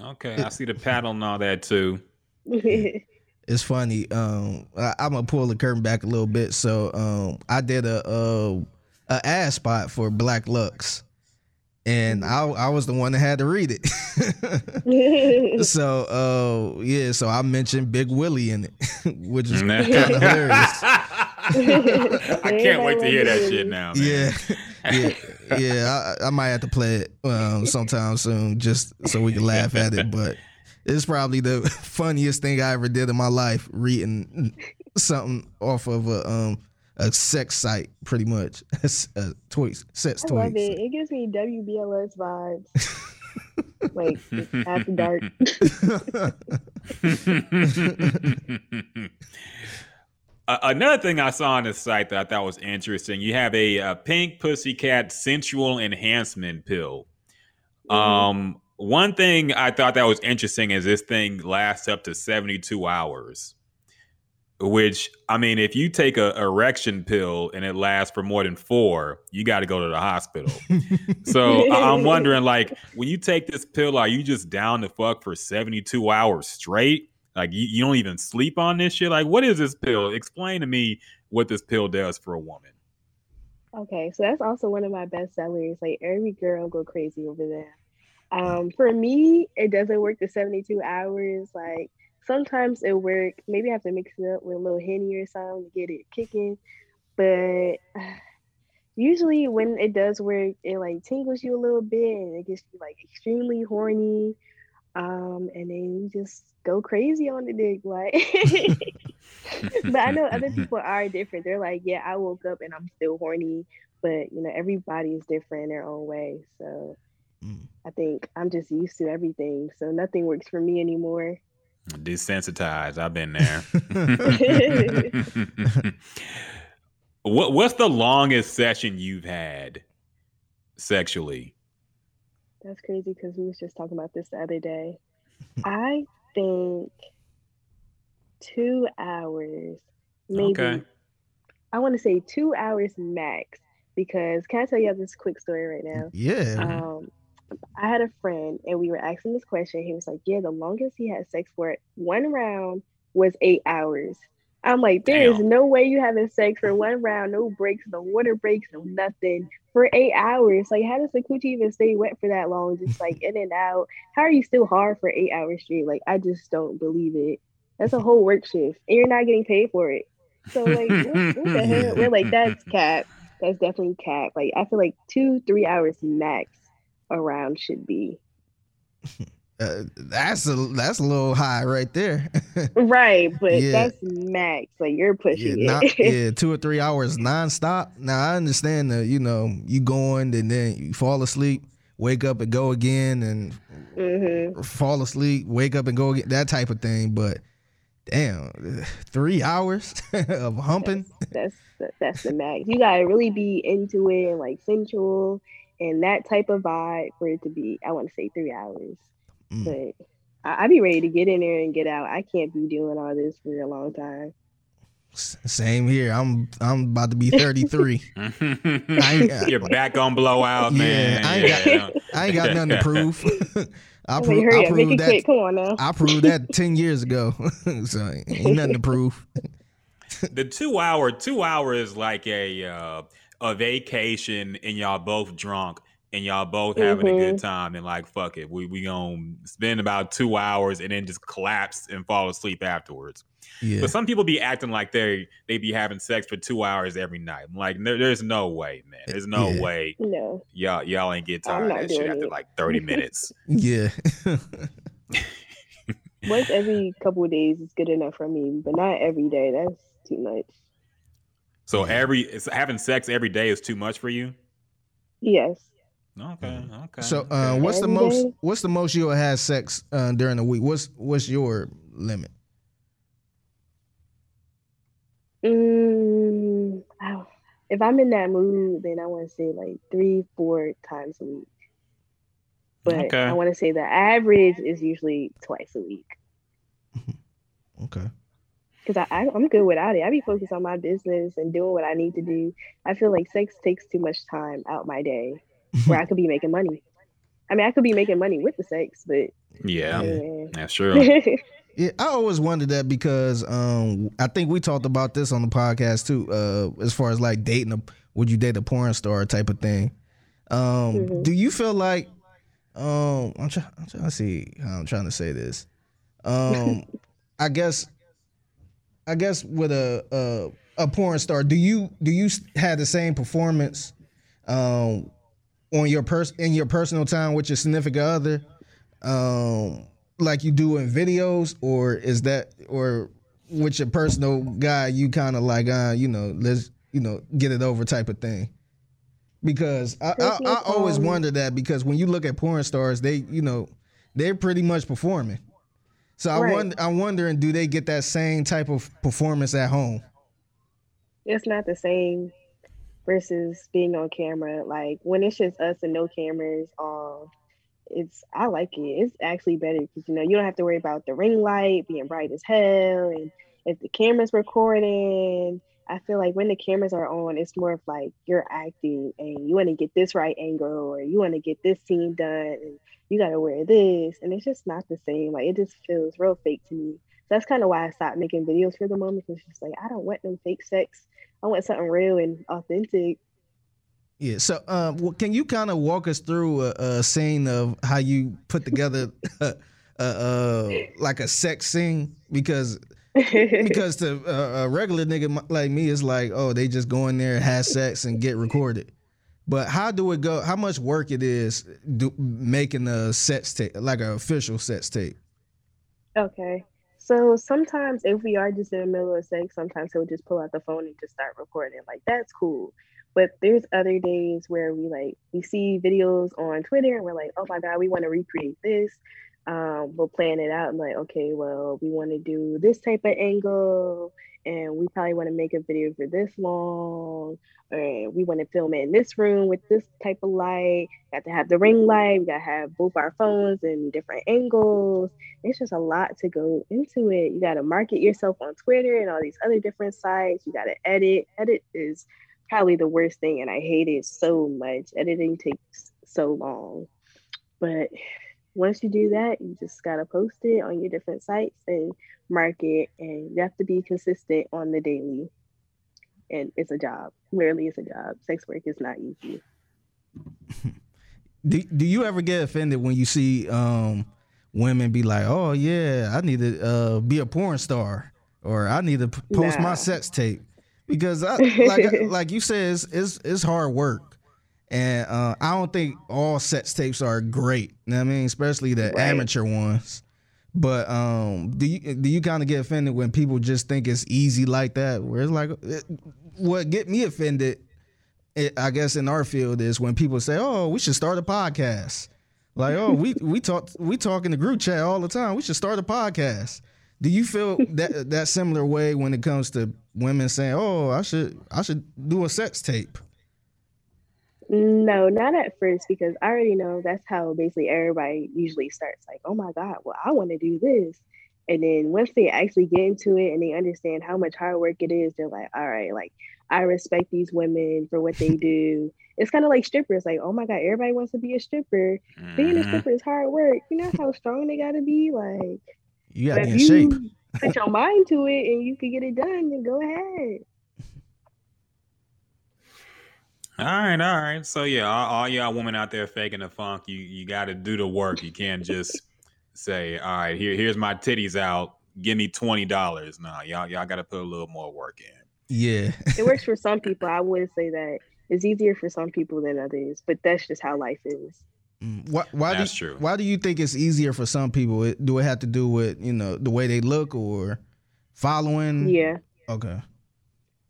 Okay. I see the paddle and all that too. [laughs] It's funny. Um, I, I'm gonna pull the curtain back a little bit. So, um, I did a a, a ad spot for Black Lux, and I I was the one that had to read it. [laughs] so, uh, yeah. So I mentioned Big Willie in it, [laughs] which is kind of [laughs] hilarious. I can't wait to hear that shit now. Man. Yeah, yeah, yeah. I, I might have to play it um, sometime soon, just so we can laugh at it. But it's probably the funniest thing I ever did in my life, reading something off of a um a sex site, pretty much [laughs] a toy sex I toy. love it. It gives me WBLS vibes. [laughs] like after dark. [laughs] Uh, another thing I saw on this site that I thought was interesting, you have a, uh pink pussycat sensual enhancement pill. Um, one thing I thought that was interesting is this thing lasts up to 72 hours. Which I mean, if you take a erection pill and it lasts for more than four, you got to go to the hospital. [laughs] so I'm wondering, like, [laughs] when you take this pill, are you just down to fuck for 72 hours straight? Like, you, you don't even sleep on this shit? Like, what is this pill? Explain to me what this pill does for a woman. Okay, so that's also one of my best sellers. Like every girl go crazy over there. Um, for me, it doesn't work the 72 hours. Like sometimes it work. Maybe I have to mix it up with a little henny or something to get it kicking. But [sighs] usually when it does work, it like tingles you a little bit and it gets you like extremely horny. Um, and then you just go crazy on the dick, like. [laughs] but I know other [laughs] people are different. They're like, yeah, I woke up and I'm still horny, but you know, everybody is different in their own way. So Mm. I think I'm just used to everything. So nothing works for me anymore. Desensitized. I've been there. [laughs] what What's the longest session you've had sexually? That's crazy because we was just talking about this the other day. I think two hours, maybe. Okay. I want to say two hours max because can I tell you this quick story right now? yeah. Um, I had a friend and we were asking this question. He was like, Yeah, the longest he had sex for one round was eight hours. I'm like, there is Damn. no way you having sex for one round, no breaks, no water breaks, no nothing for eight hours. Like, how does the coochie even stay wet for that long? Just like in and out. How are you still hard for eight hours straight? Like, I just don't believe it. That's a whole work shift, and you're not getting paid for it. So, like, what, what the hell? We're like, that's [laughs] cap. That's definitely cap. Like, I feel like two, three hours max around should be. [laughs] Uh, that's a that's a little high right there. [laughs] Right, but Yeah. that's max. Like you're yeah, pushing not, it. yeah, two or three hours nonstop. Now I understand that you know you going and then you fall asleep, wake up and go again, and hmm fall asleep, wake up and go again, that type of thing. But damn, [sighs] three hours [laughs] of humping. That's that's that's the max. You gotta really be into it and like sensual and that type of vibe for it to be. I want to say three hours, Mm. but I, I be ready to get in there and get out. I can't be doing all this for a long time. Same here. I'm I'm about to be 33. [laughs] ain't- Your back gonna blow Yeah, man. I ain't got- I ain't got nothing to prove. [laughs] I, I'm pro- like, hurry I up, make proved it that. quick. Come on now. I proved that [laughs] 10 years ago. so ain't nothing to prove. the two hour two hour is like a uh, a vacation and y'all both drunk and y'all both having a good mm-hmm. time and like fuck it we we gonna spend about two hours and then just collapse and fall asleep afterwards Yeah. but some people be acting like they they be having sex for two hours every night I'm like there, there's no way man eh, there's no Yeah. way No, y'all y'all ain't get tired of that shit doing after like 30 [laughs] minutes Yeah. [laughs] once every couple of days is good enough for me, but not every day. That's too much. So every it's- having sex every day is too much for you Yes. okay okay so uh, what's the most day? what's the most you'll have sex uh, during the week? What's what's your limit? Mm, I- if I'm in that mood, then I want to say like three, four times a week. But Okay. I want to say the average is usually twice a week [laughs] Okay. Because I, I I'm good without it. I be focused on my business and doing what I need to do. I feel like sex takes too much time out my day where I [laughs] could be making money. I mean, I could be making money with the sex, but yeah yeah. that's true [laughs] Yeah, I always wondered that because um, I think we talked about this on the podcast too. Uh, as far as like dating a, would you date a porn star type of thing? Um, Mhm. Do you feel like um, I'm, try, I'm trying to see how I'm trying to say this. Um, [laughs] I guess, I guess with a, a a porn star, do you do you have the same performance um, on your pers in your personal time with your significant other? um like you do in videos or is that or with your personal guy you kind of like uh you know let's you know get it over type of thing because I, I, I always wonder that because when you look at porn stars they you know they're pretty much performing so I Right. wonder I'm wondering do they get that same type of performance at home it's not the same versus being on camera. Like when it's just us and no cameras, um, it's I like it. It's actually better because you know you don't have to worry about the ring light being bright as hell, and if the camera's recording. I feel like when the cameras are on, it's more of like you're acting and you want to get this right angle or you want to get this scene done and you got to wear this. And it's just not the same. Like it just feels real fake to me. So that's kind of why I stopped making videos for the moment because it's just like I don't want them fake sex. I want something real and authentic. Yeah. So, um, well, can you kind of walk us through a, a scene of how you put together, [laughs] [laughs] uh, uh, like a sex scene? Because because [laughs] to uh, a regular nigga like me, it's like, oh, they just go in there, have sex, and get recorded. But how do it go? How much work it is do, making a sex tape, like an official sex tape? okay. So sometimes if we are just in the middle of sex, sometimes he'll just pull out the phone and just start recording. Like that's cool. But there's other days where we like we see videos on Twitter and we're like, oh my god, we want to recreate this. Um, we'll plan it out and like, okay, well, we want to do this type of angle, and we probably want to make a video for this long, or we want to film it in this room with this type of light. Got to have the ring light. We got to have both our phones in different angles. It's just a lot to go into it. You got to market yourself on Twitter and all these other different sites. You got to edit. Edit is probably the worst thing, and I hate it so much. Editing takes so long, but once you do that, you just gotta post it on your different sites and market, and you have to be consistent on the daily. And it's a job. Literally, it's a job. Sex work is not easy. [laughs] Do, do you ever get offended when you see um, women be like, oh yeah, I need to uh, be a porn star, or I need to post my sex tape? Because I, [laughs] like like you said, it's, it's it's hard work, and uh, I don't think all sex tapes are great. You know what I mean, especially the Right. amateur ones. But um, do you do you kind of get offended when people just think it's easy like that? Where it's like, it, what get me offended, it, I guess in our field is when people say, "Oh, we should start a podcast." Like, oh, we [laughs] we talk we talk in the group chat all the time. We should start a podcast. Do you feel [laughs] that that similar way when it comes to women saying, "Oh, I should I should do a sex tape"? No, not at first because I already know that's how basically everybody usually starts. Like, oh my God, well, I want to do this. And then once they actually get into it and they understand how much hard work it is, they're like, all right, like I respect these women for what they do. It's kind of like strippers, like, oh my God, everybody wants to be a stripper. Being a Mhm. stripper is hard work. You know how strong they gotta be? Like You gotta be in shape. put your mind to it and you can get it done, then go ahead. All right, all right. So yeah, all, all y'all women out there faking the funk, you you got to do the work. You can't just say, "All right, here here's my titties out. Give me twenty dollars." No, y'all y'all got to put a little more work in. Yeah. It works for some people. I wouldn't say that it's easier for some people than others, but that's just how life is. Mm, Why, why That's do, true. Why do you think it's easier for some people? Do it have to do with you know the way they look or following? Yeah. Okay.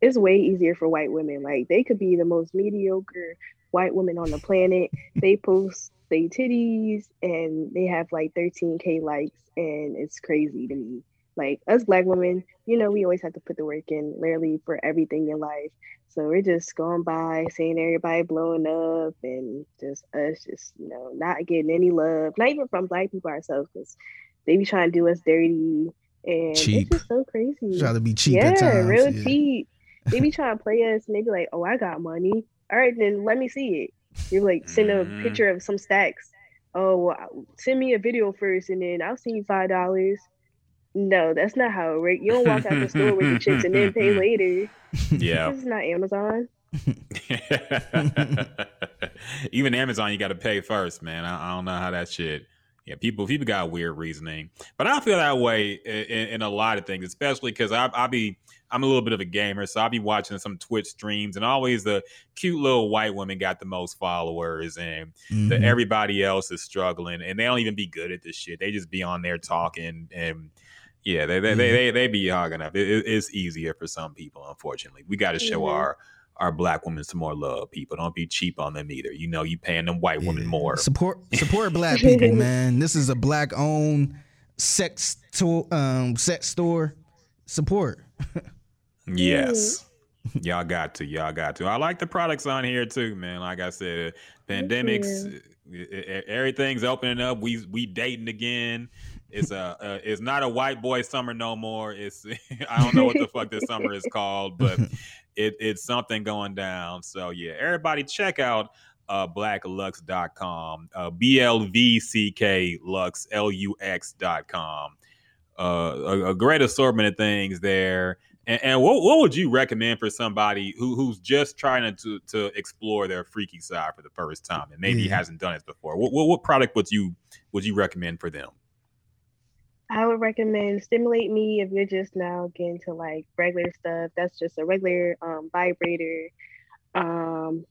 It's way easier for white women. Like they could be the most mediocre white women on the planet. They post they titties and they have like 13k likes and it's crazy to me. Like us black women, you know, we always have to put the work in literally for everything in life. So we're just going by seeing everybody blowing up and just us just, you know, not getting any love, not even from black people ourselves, because they be trying to do us dirty and Cheap. it's just so crazy. Try to be cheap yeah, at times. real yeah. cheap. They be trying to play us, and they be like, "Oh, I got money. All right, then let me see it." You're like send a Mhm. picture of some stacks. Oh, well, send me a video first, and then I'll send you five dollars. No, that's not how it works. You don't walk out the store with your chips and then pay [laughs] later. Yeah. This is not Amazon. [laughs] Even Amazon, you got to pay first, man. I, I don't know how that shit. Yeah, people people got weird reasoning, but I feel that way in, in a lot of things, especially because I I be I'm a little bit of a gamer, so I'll be watching some Twitch streams, and always the cute little white women got the most followers, and the, Mhm. everybody else is struggling, and they don't even be good at this shit. They just be on there talking, and yeah, they they they, they, they be hogging up. It, it- it's easier for some people, unfortunately. We got to show Mhm. our our black women some more love. People don't be cheap on them either. You know, you paying them white women more. Support [laughs] support black people, [laughs] man. This is a black owned sex to, um sex store. Support. Yes. Y'all got to. Y'all got to. I like the products on here too, man. Like I said, pandemics, everything's opening up. We we dating again. It's a uh, it's not a white boy summer no more. It's [laughs] I don't know what the fuck this summer is called, but [laughs] it, it's something going down. So yeah, everybody check out uh blacklux.com. Uh B L V C K Lux L U X dot com. Uh a, a great assortment of things there. And, and what, what would you recommend for somebody who who's just trying to to explore their freaky side for the first time and maybe Yeah. hasn't done it before? What, what what product would you would you recommend for them? I would recommend Stimulate Me if you're just now getting to like regular stuff. That's just a regular um, vibrator. Um,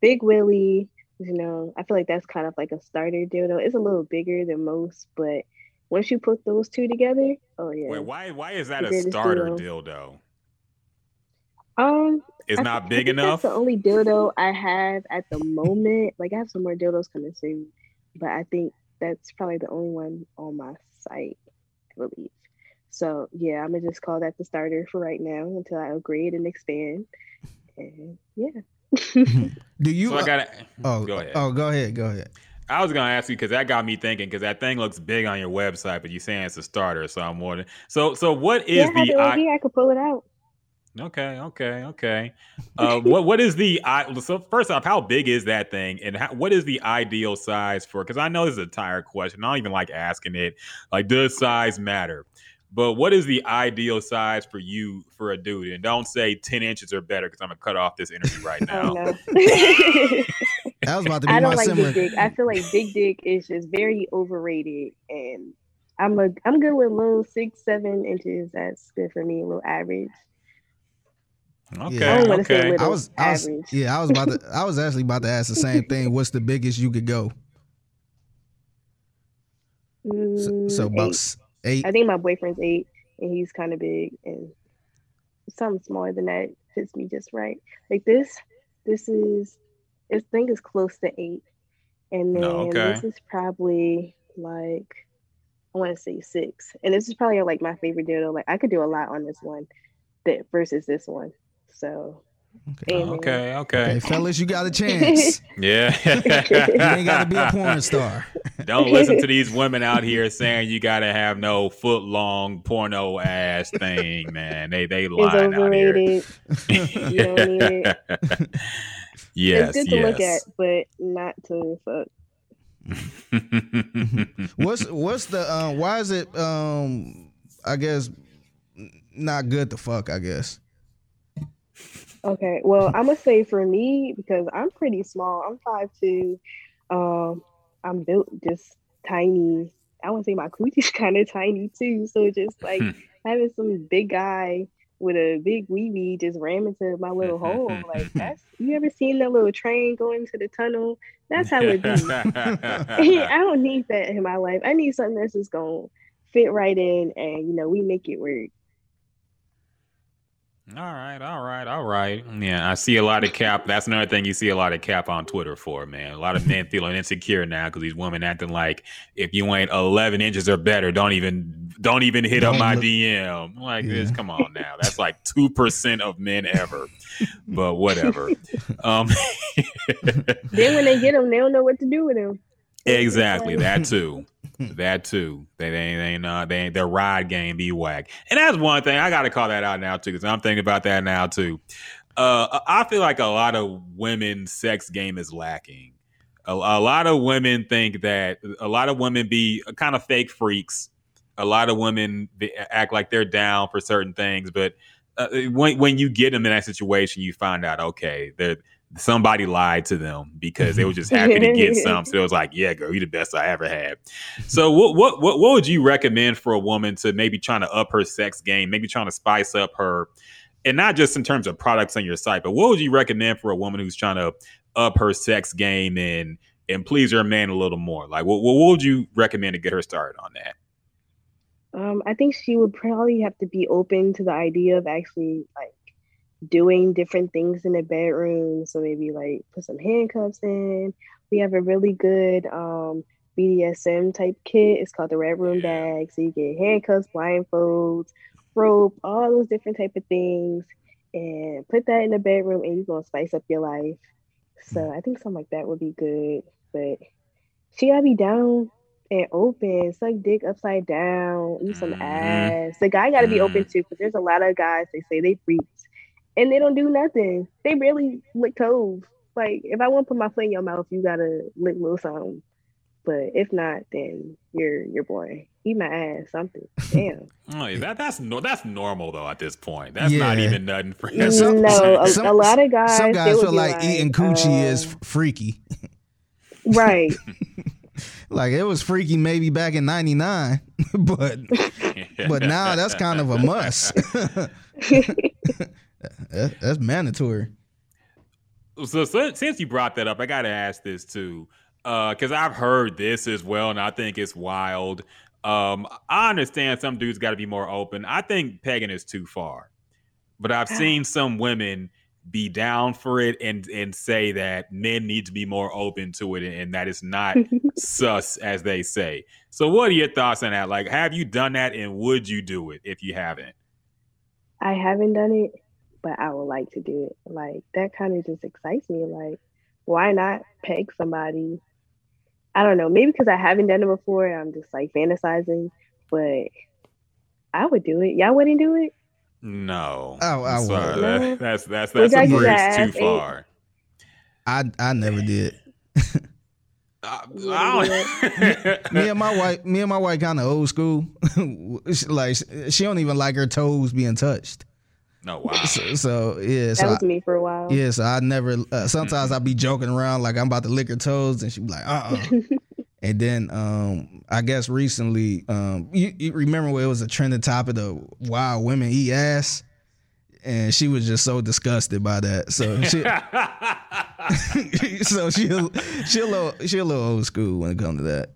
Big Willie, you know, I feel like that's kind of like a starter dildo. It's a little bigger than most, but once you put those two together, oh yeah. Wait, why why is that a starter duo. dildo? Um, It's I not big enough. That's the only dildo I have at the moment. Like I have some more dildos coming soon, but I think that's probably the only one on my site, I believe. So yeah, I'm gonna just call that the starter for right now until I upgrade and expand. And yeah. [laughs] Do you so I uh, got Oh, go ahead. Oh, go ahead. Go ahead. I was gonna ask you because that got me thinking because that thing looks big on your website, but you're saying it's a starter, so I'm wondering. So so what is yeah, the it right I- I could pull it out. Okay, okay, okay. Uh, what what is the I? So first off, how big is that thing, and how, what is the ideal size for? Because I know this is a tired question. I don't even like asking it. Like, does size matter? But what is the ideal size for you for a dude? And don't say ten inches or better, because I'm gonna cut off this interview [laughs] right now. Oh no. [laughs] That was about to be I don't like similar. big dick. I feel like big dick is just very overrated, and I'm a I'm good with little six seven inches. That's good for me. A little average. Okay, Yeah. I don't say okay. little. I was, I was, yeah, I was about to, I was actually about to ask the same thing. [laughs] What's the biggest you could go? So, Mm, so about eight. eight. I think my boyfriend's eight, and he's kind of big, and something smaller than that fits me just right. Like this, this is, I think it's close to eight, and then No, okay. this is probably like I want to say six. And this is probably like my favorite dildo. Like I could do a lot on this one that versus this one. So Okay. amen. Okay, okay. Okay, fellas, you got a chance. [laughs] Yeah. you ain't got to be a porn star. [laughs] Don't listen to these women out here saying you gotta have no foot long porno ass thing, man. They they It's lying out here. overrated. [laughs] You don't need it. yes, it's good to look at, but not to fuck. What's what's the um? Why is it um? I guess not good to fuck. I guess. Okay, well, I'm gonna say for me because I'm pretty small. I'm five two. Um, I'm built just tiny. I would say my coochie's [laughs] kind of tiny too. So just [laughs] like Hmm. having some big guy with a big wee wee just ram into my little [laughs] hole. Like that's you ever seen that little train going to the tunnel? That's how it be. I don't need that in my life. I need something that's just gonna fit right in, and you know we make it work. All right, all right, all right. Yeah, I see a lot of cap. That's another thing you see a lot of cap on Twitter for, man. A lot of men [laughs] feeling insecure now because these women acting like if you ain't eleven inches or better, don't even don't even hit up my DM. Like this, come on now. That's like two percent of men ever. But whatever. [laughs] Um, [laughs] Then when they get them, they don't know what to do with them. Exactly that too. That too. They, they ain't uh they ain't their ride game be whack. And that's one thing I got to call that out now too because I'm thinking about that now too. Uh, I feel like a lot of women's sex game is lacking. A, a lot of women think that a lot of women be kind of fake freaks. A lot of women be, act like they're down for certain things, but uh, when when you get them in that situation, you find out okay, they're somebody lied to them because they were just happy to get [laughs] some. So it was like, yeah, girl, you the best I ever had. So what what what what would you recommend for a woman to maybe trying to up her sex game, maybe trying to spice up her and not just in terms of products on your site, but what would you recommend for a woman who's trying to up her sex game and and please her man a little more? Like what what would you recommend to get her started on that? Um, I think she would probably have to be open to the idea of actually like doing different things in the bedroom. So maybe like put some handcuffs in. We have a really good um BDSM type kit. It's called the Red Room. Bag. So you get handcuffs, blindfolds, rope, all those different type of things, and put that in the bedroom, and you're gonna spice up your life. So I think something like that would be good. But she gotta be down and open, suck dick upside down, eat some Mhm. ass. The guy got to be open too, because there's a lot of guys they say they freaks and they don't do nothing. They barely lick toes. Like if I want to put my foot in your mouth, you gotta lick little something. But if not, then you're your boy. Eat my ass, something. Damn. [laughs] Oh, yeah, that that's no, that's normal though at this point. That's not even nothing for Yeah, some- no, [laughs] a, some- a lot of guys. Some guys feel be like, eating coochie is um, freaky. [laughs] right. Like it was freaky maybe back in '99, but but now that's kind of a must. That- that's mandatory. so, so since you brought that up, I got to ask this too, because I've heard this as well, and I think it's wild. Um, I understand some dudes got to be more open. I think pegging is too far, but I've seen some women be down for it and and say that men need to be more open to it, and that it's not [laughs] sus as they say. So, what are your thoughts on that? Like, have you done that, and would you do it if you haven't? I haven't done it, but I would like to do it. Like that kind of just excites me. Like, why not peg somebody? I don't know. Maybe because I haven't done it before, I'm just like fantasizing. But I would do it. Y'all wouldn't do it? No, Oh, I I'm sorry. would. That- that's that's that's a bridge your too far. I I never did. [laughs] Uh, I, You [laughs] Me and my [laughs] wife, me and my wife, kind of old school. Like she don't even like her toes being touched. No, wow. [laughs] So, so yeah, That so was I, me for a while. yeah, so I never. Uh, sometimes I'd be joking around like I'm about to lick her toes, and she'd be like, uh, uh [laughs] And then um, I guess recently, um, you, you remember where it was a trending topic of why women eat ass, and she was just so disgusted by that. So she, [laughs] so she she a little she a little old school when it comes to that.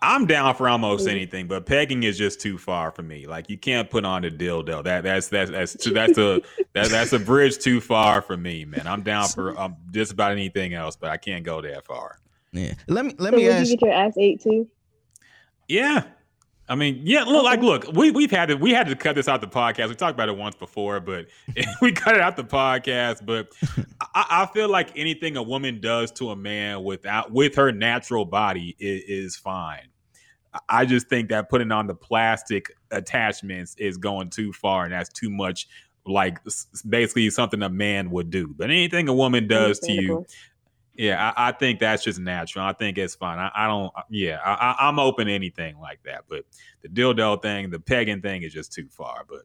I'm down for almost anything, but pegging is just too far for me. Like you can't put on a dildo. That that's that's that's too, that's a [laughs] that, that's a bridge too far for me, man. I'm down for [laughs] um, just about anything else, but I can't go that far. Yeah. Let me let So me would ask. you get your ass ate too? Yeah. I mean, yeah, look, like, look, we we've had to we had to cut this out the podcast. We talked about it once before, but [laughs] we cut it out the podcast. But I, I feel like anything a woman does to a man without with her natural body is, is fine. I just think that putting on the plastic attachments is going too far, and that's too much. Like basically something a man would do, but anything a woman does to you. Yeah, I, I think that's just natural. I think it's fine. I, I don't. Yeah, I, I, I'm open to anything like that. But the dildo thing, the pegging thing, is just too far. But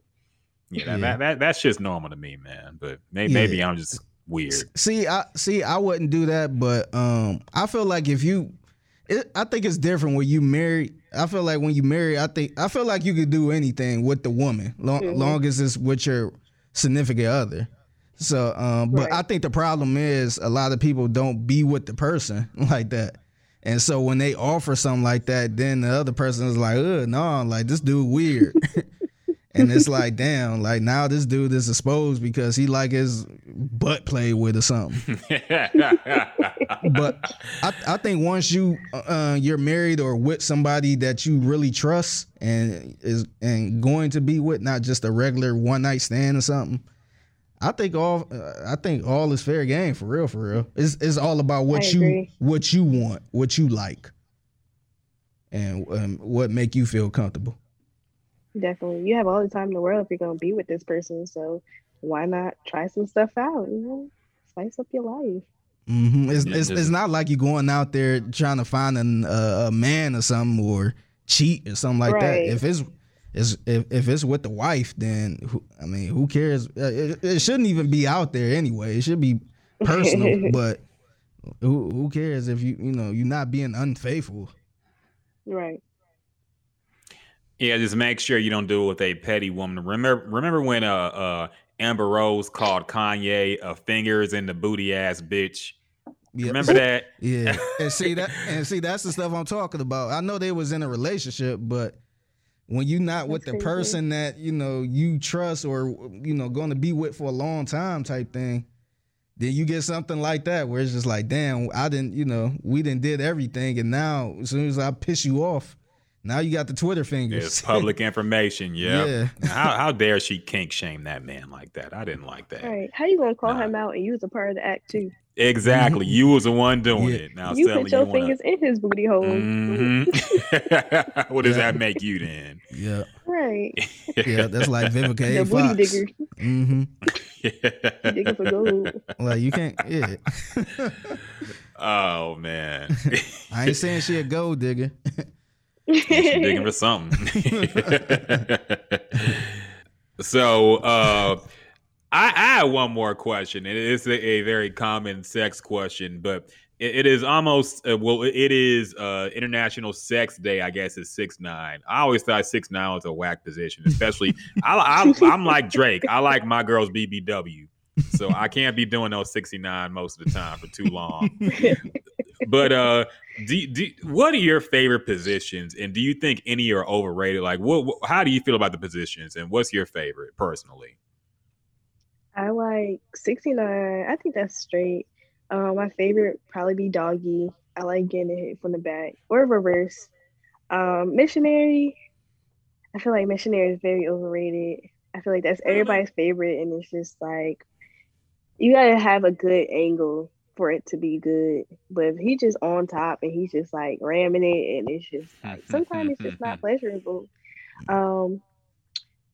yeah, that, Yeah. That, that that's just normal to me, man. But maybe, Yeah. maybe I'm just weird. See, I see. I wouldn't do that, but um, I feel like if you, it, I think it's different when you marry. I feel like when you marry, I think I feel like you could do anything with the woman, long, Mhm. long as it's with your significant other. So, um, but Right. I think the problem is a lot of people don't be with the person [laughs] like that. And so when they offer something like that, then the other person is like, "Ugh, no, like this dude weird." [laughs] and it's like, damn, like now this dude is exposed because he like his butt played with or something. [laughs] But I, I think once you uh, you're married or with somebody that you really trust and is and going to be with, not just a regular one night stand or something. I think all uh, I think all is fair game for real, for real. It's it's all about what you what you want, what you like, and um, what make you feel comfortable. Definitely. You have all the time in the world if you're gonna be with this person. So why not try some stuff out? You know, spice up your life. hmm It's, it's it's not like you're going out there trying to find an, uh, a man or something or cheat or something like that. If it's it's if, if it's with the wife, then who, I mean, who cares? Uh, It, it shouldn't even be out there anyway. It should be personal. [laughs] but who who cares if you you know you're not being unfaithful? Right. Yeah, just make sure you don't do it with a petty woman. Remember, remember when uh uh Amber Rose called Kanye a fingers in the booty ass bitch. Yeah. Remember that? Yeah, [laughs] and see that, and see that's the stuff I'm talking about. I know they was in a relationship, but when you not with the crazy. person that you know you trust or you know going to be with for a long time type thing, then you get something like that where it's just like, damn, I didn't, you know, we didn't did everything, and now as soon as I piss you off, now you got the Twitter fingers. It's public information. [laughs] Yeah. Yeah. how how dare she kink shame that man like that? I didn't like that. Right. How you gonna call Nah. him out and you was a part of the act too? Exactly. You was the one doing Yeah. it. Now you Sally, put your you wanna- fingers in his booty hole. Mhm. [laughs] what does Yeah. that make you then? yeah, Right. yeah, that's like Vivica [laughs] The A. booty Fox. digger. hmm [laughs] Digging for gold. Like you can't, yeah. oh man. I ain't saying she a gold digger. She digging for something. so uh I, I have one more question. It is a, a very common sex question, but it, it is almost uh, well. It is uh, International Sex Day. I guess is six nine. I always thought six nine was a whack position, especially [laughs] I, I, I'm like Drake. I like my girls BBW, so I can't be doing those sixty nine most of the time for too long. [laughs] but uh, do, do, what are your favorite positions, and do you think any are overrated? Like, what, what? How do you feel about the positions, and what's your favorite personally? I like 69. I think that's straight. Um, my favorite probably be doggy. I like getting it hit from the back or reverse. Um, missionary. I feel like missionary is very overrated. I feel like that's everybody's favorite, and it's just like you gotta have a good angle for it to be good. But if he just on top and he's just like ramming it, and it's just like [laughs] sometimes it's just not [laughs] pleasurable. Um,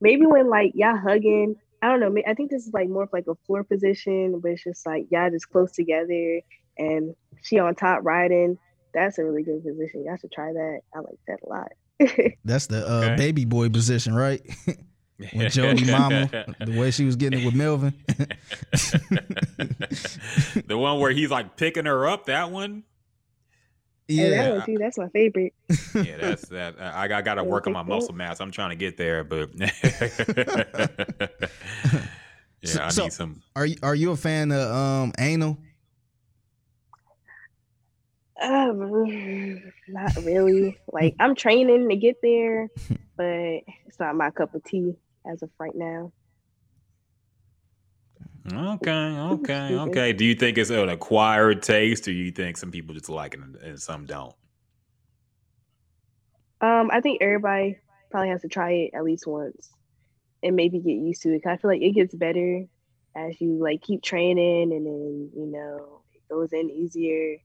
maybe when like y'all hugging, I don't know. may- I think this is like more of like a floor position, but it's just like y'all just close together and she on top riding. That's a really good position. Y'all should try that. I like that a lot. [laughs] That's the uh, Okay. baby boy position, right? [laughs] When Jody Mama, the way she was getting it with Melvin. [laughs] the one where he's like picking her up. That one. And that yeah, one that's my favorite. Yeah, that's that. [laughs] I, I got to work on my muscle mass. I'm trying to get there, but [laughs] [laughs] yeah, I So- need some. are you are you a fan of um anal? Um, not really. Like I'm training to get there, but it's not my cup of tea as of right now. Okay, okay, [laughs] okay. Do you think it's an acquired taste, or you think some people just like it and, some don't? Um, I think everybody probably has to try it at least once and maybe get used to it. Cause I feel like it gets better as you like keep training and then you know it goes in easier.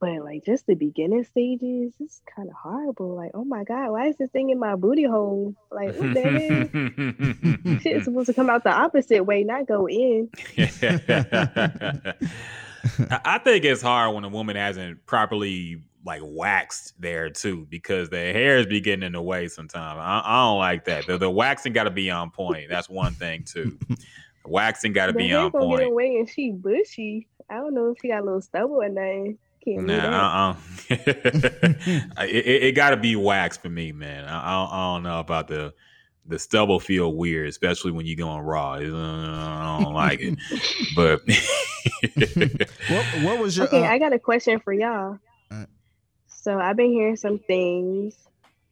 But like just the beginning stages, it's kind of horrible. Like, oh my god, why is this thing in my booty hole? Like, what the hell? [laughs] Shit is [laughs] supposed to come out the opposite way, not go in. [laughs] I I think it's hard when a woman hasn't properly like waxed there too, because the hairs be getting in the way sometimes. I, I don't like that. The, the waxing got to be on point. That's one thing too. waxing got to be on gonna get in point. the way and she bushy. I don't know if she got a little stubble or nothing. Can't do that. [laughs] Nah, uh, uh it, it, it got to be wax for me, man. I, I, don't, I don't know about the the stubble feel weird, especially when you going raw. Uh, I don't like it, [laughs] but [laughs] What what was your Okay, uh, I got a question for y'all. Uh. So I've been hearing some things.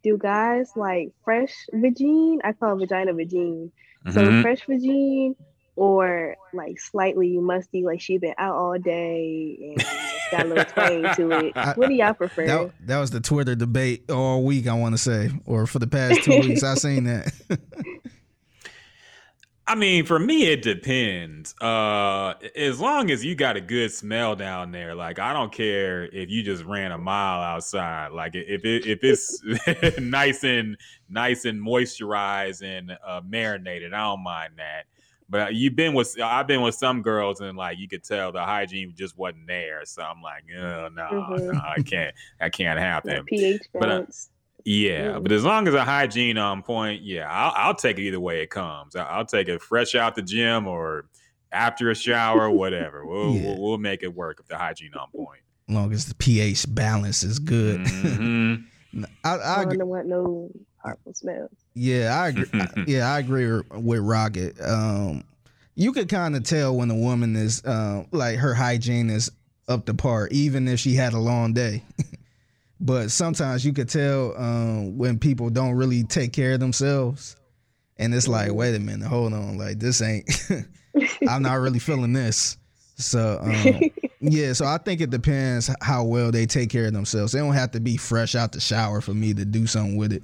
Do guys like fresh vagine? I call it vagina vagine. So Mhm. fresh vagine or like slightly musty, like she been out all day and got a little twang to it. [laughs] I- What do y'all prefer? that, that was the Twitter debate all week, I want to say, or for the past two weeks. I've seen that. [laughs] I mean, for me, it depends. Uh, as long as you got a good smell down there, like I don't care if you just ran a mile outside. Like if it if it's [laughs] nice and nice and moisturized and uh, marinated, I don't mind that. But you've been with I've been with some girls and like you could tell the hygiene just wasn't there. So I'm like, oh no, Mhm. no, I can't, I can't [laughs] happen. Like them. pH But, uh, balance. Yeah, Mm. but as long as the hygiene on point, yeah, I'll, I'll take it either way it comes. I- I'll take it fresh out the gym or after a shower, whatever. We'll, Yeah. we'll we'll make it work if the hygiene on point. As long as the pH balance is good. Mhm. [laughs] I, I, I don't want no harmful smells. Yeah, I agree. [laughs] Yeah, I agree with Rocket. Um, you could kind of tell when a woman is uh, like her hygiene is up to par, even if she had a long day. [laughs] but sometimes you could tell um, when people don't really take care of themselves, and it's like, wait a minute, hold on, like this ain't. [laughs] I'm not really feeling this. So um, yeah, so I think it depends how well they take care of themselves. They don't have to be fresh out the shower for me to do something with it.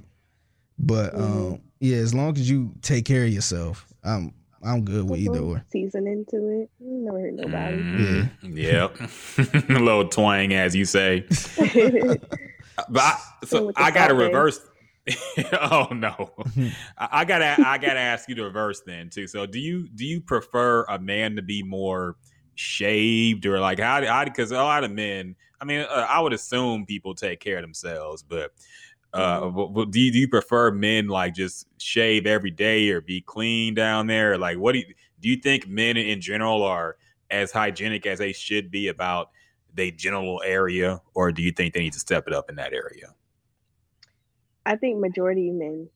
But um, yeah, as long as you take care of yourself, I'm I'm good with either Little or. Seasoning to it. You Never hurt nobody. Mhm. Yep. a [laughs] little twang, as you say. [laughs] But I, so I got to reverse. [laughs] oh no, I, I gotta I gotta ask you to reverse then too. So do you do you prefer a man to be more shaved or like how how because a lot of men I mean uh, I would assume people take care of themselves, but uh, Mm-hmm. do you, do you prefer men like just shave every day or be clean down there? Like what do you do you think men in general are as hygienic as they should be about their genital area, or do you think they need to step it up in that area? I think majority of men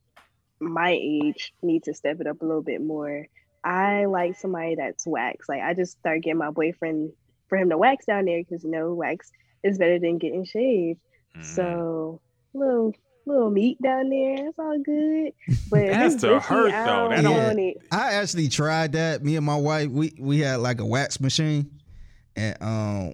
my age need to step it up a little bit more. I like somebody that's waxed. Like I just start getting my boyfriend for him to wax down there because you know wax is better than getting shaved. Mhm. So little little meat down there, it's all good. [laughs] But That's to hurt, I though. don't That don't- want. I actually tried that. Me and my wife, we we had like a wax machine, and um,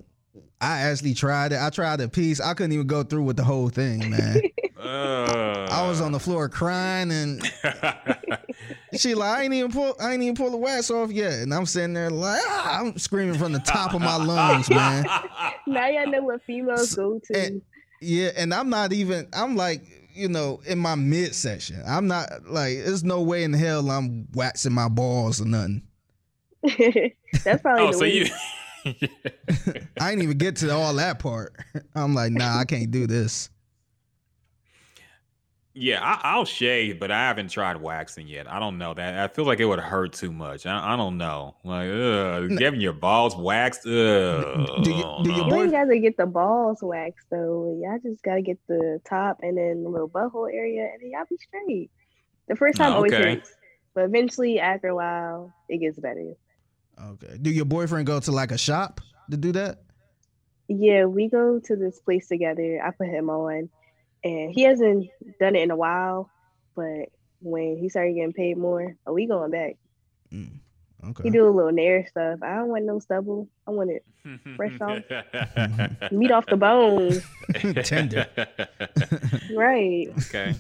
I actually tried it. I tried a piece. I couldn't even go through with the whole thing, man. [laughs] Uh, I was on the floor crying, and [laughs] she like, I ain't even pull, I ain't even pull the wax off yet, and I'm sitting there like, ah, I'm screaming from the top of my lungs, man. Now y'all know what females go to. and- Yeah, and I'm not even. I'm like, you know, in my midsection. I'm not like. There's no way in hell I'm waxing my balls or nothing. [laughs] That's probably oh, the so way you. [laughs] [laughs] I ain't even get to all that part. I'm like, nah, I can't do this. Yeah, I, I'll shave, but I haven't tried waxing yet. I don't know that. I feel like it would hurt too much. I, I don't know. Like, ugh, getting your balls waxed. Ugh, Do you- I don't do you. You gotta get the balls waxed though. Y'all just gotta get the top and then the little butthole area, and then y'all be straight. The first time Oh, always okay. hurts, but eventually after a while it gets better. Okay. Do your boyfriend go to like a shop to do that? Yeah, we go to this place together. I put him on, and he hasn't done it in a while. But when he started getting paid more, are we going back. Mm, He okay. do a little nair stuff. I don't want no stubble. I want it Fresh off. [laughs] meat off the bone. [laughs] Tender. [laughs] Right. Okay.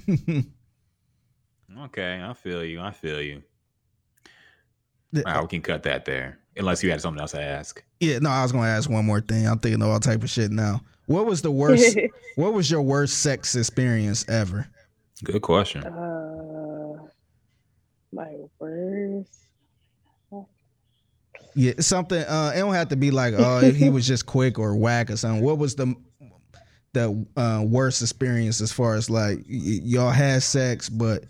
Okay, I feel you. I feel you. All right, we can cut that there. Unless you had something else to ask. Yeah, no, I was gonna ask one more thing. I'm thinking of all type of shit now. What was the worst? [laughs] what was your worst sex experience ever? Good question. uh, my worst. Yeah, something. Uh, it don't have to be like, oh, he was just quick or whack or something. What was the the uh, worst experience as far as like y- y'all had sex, but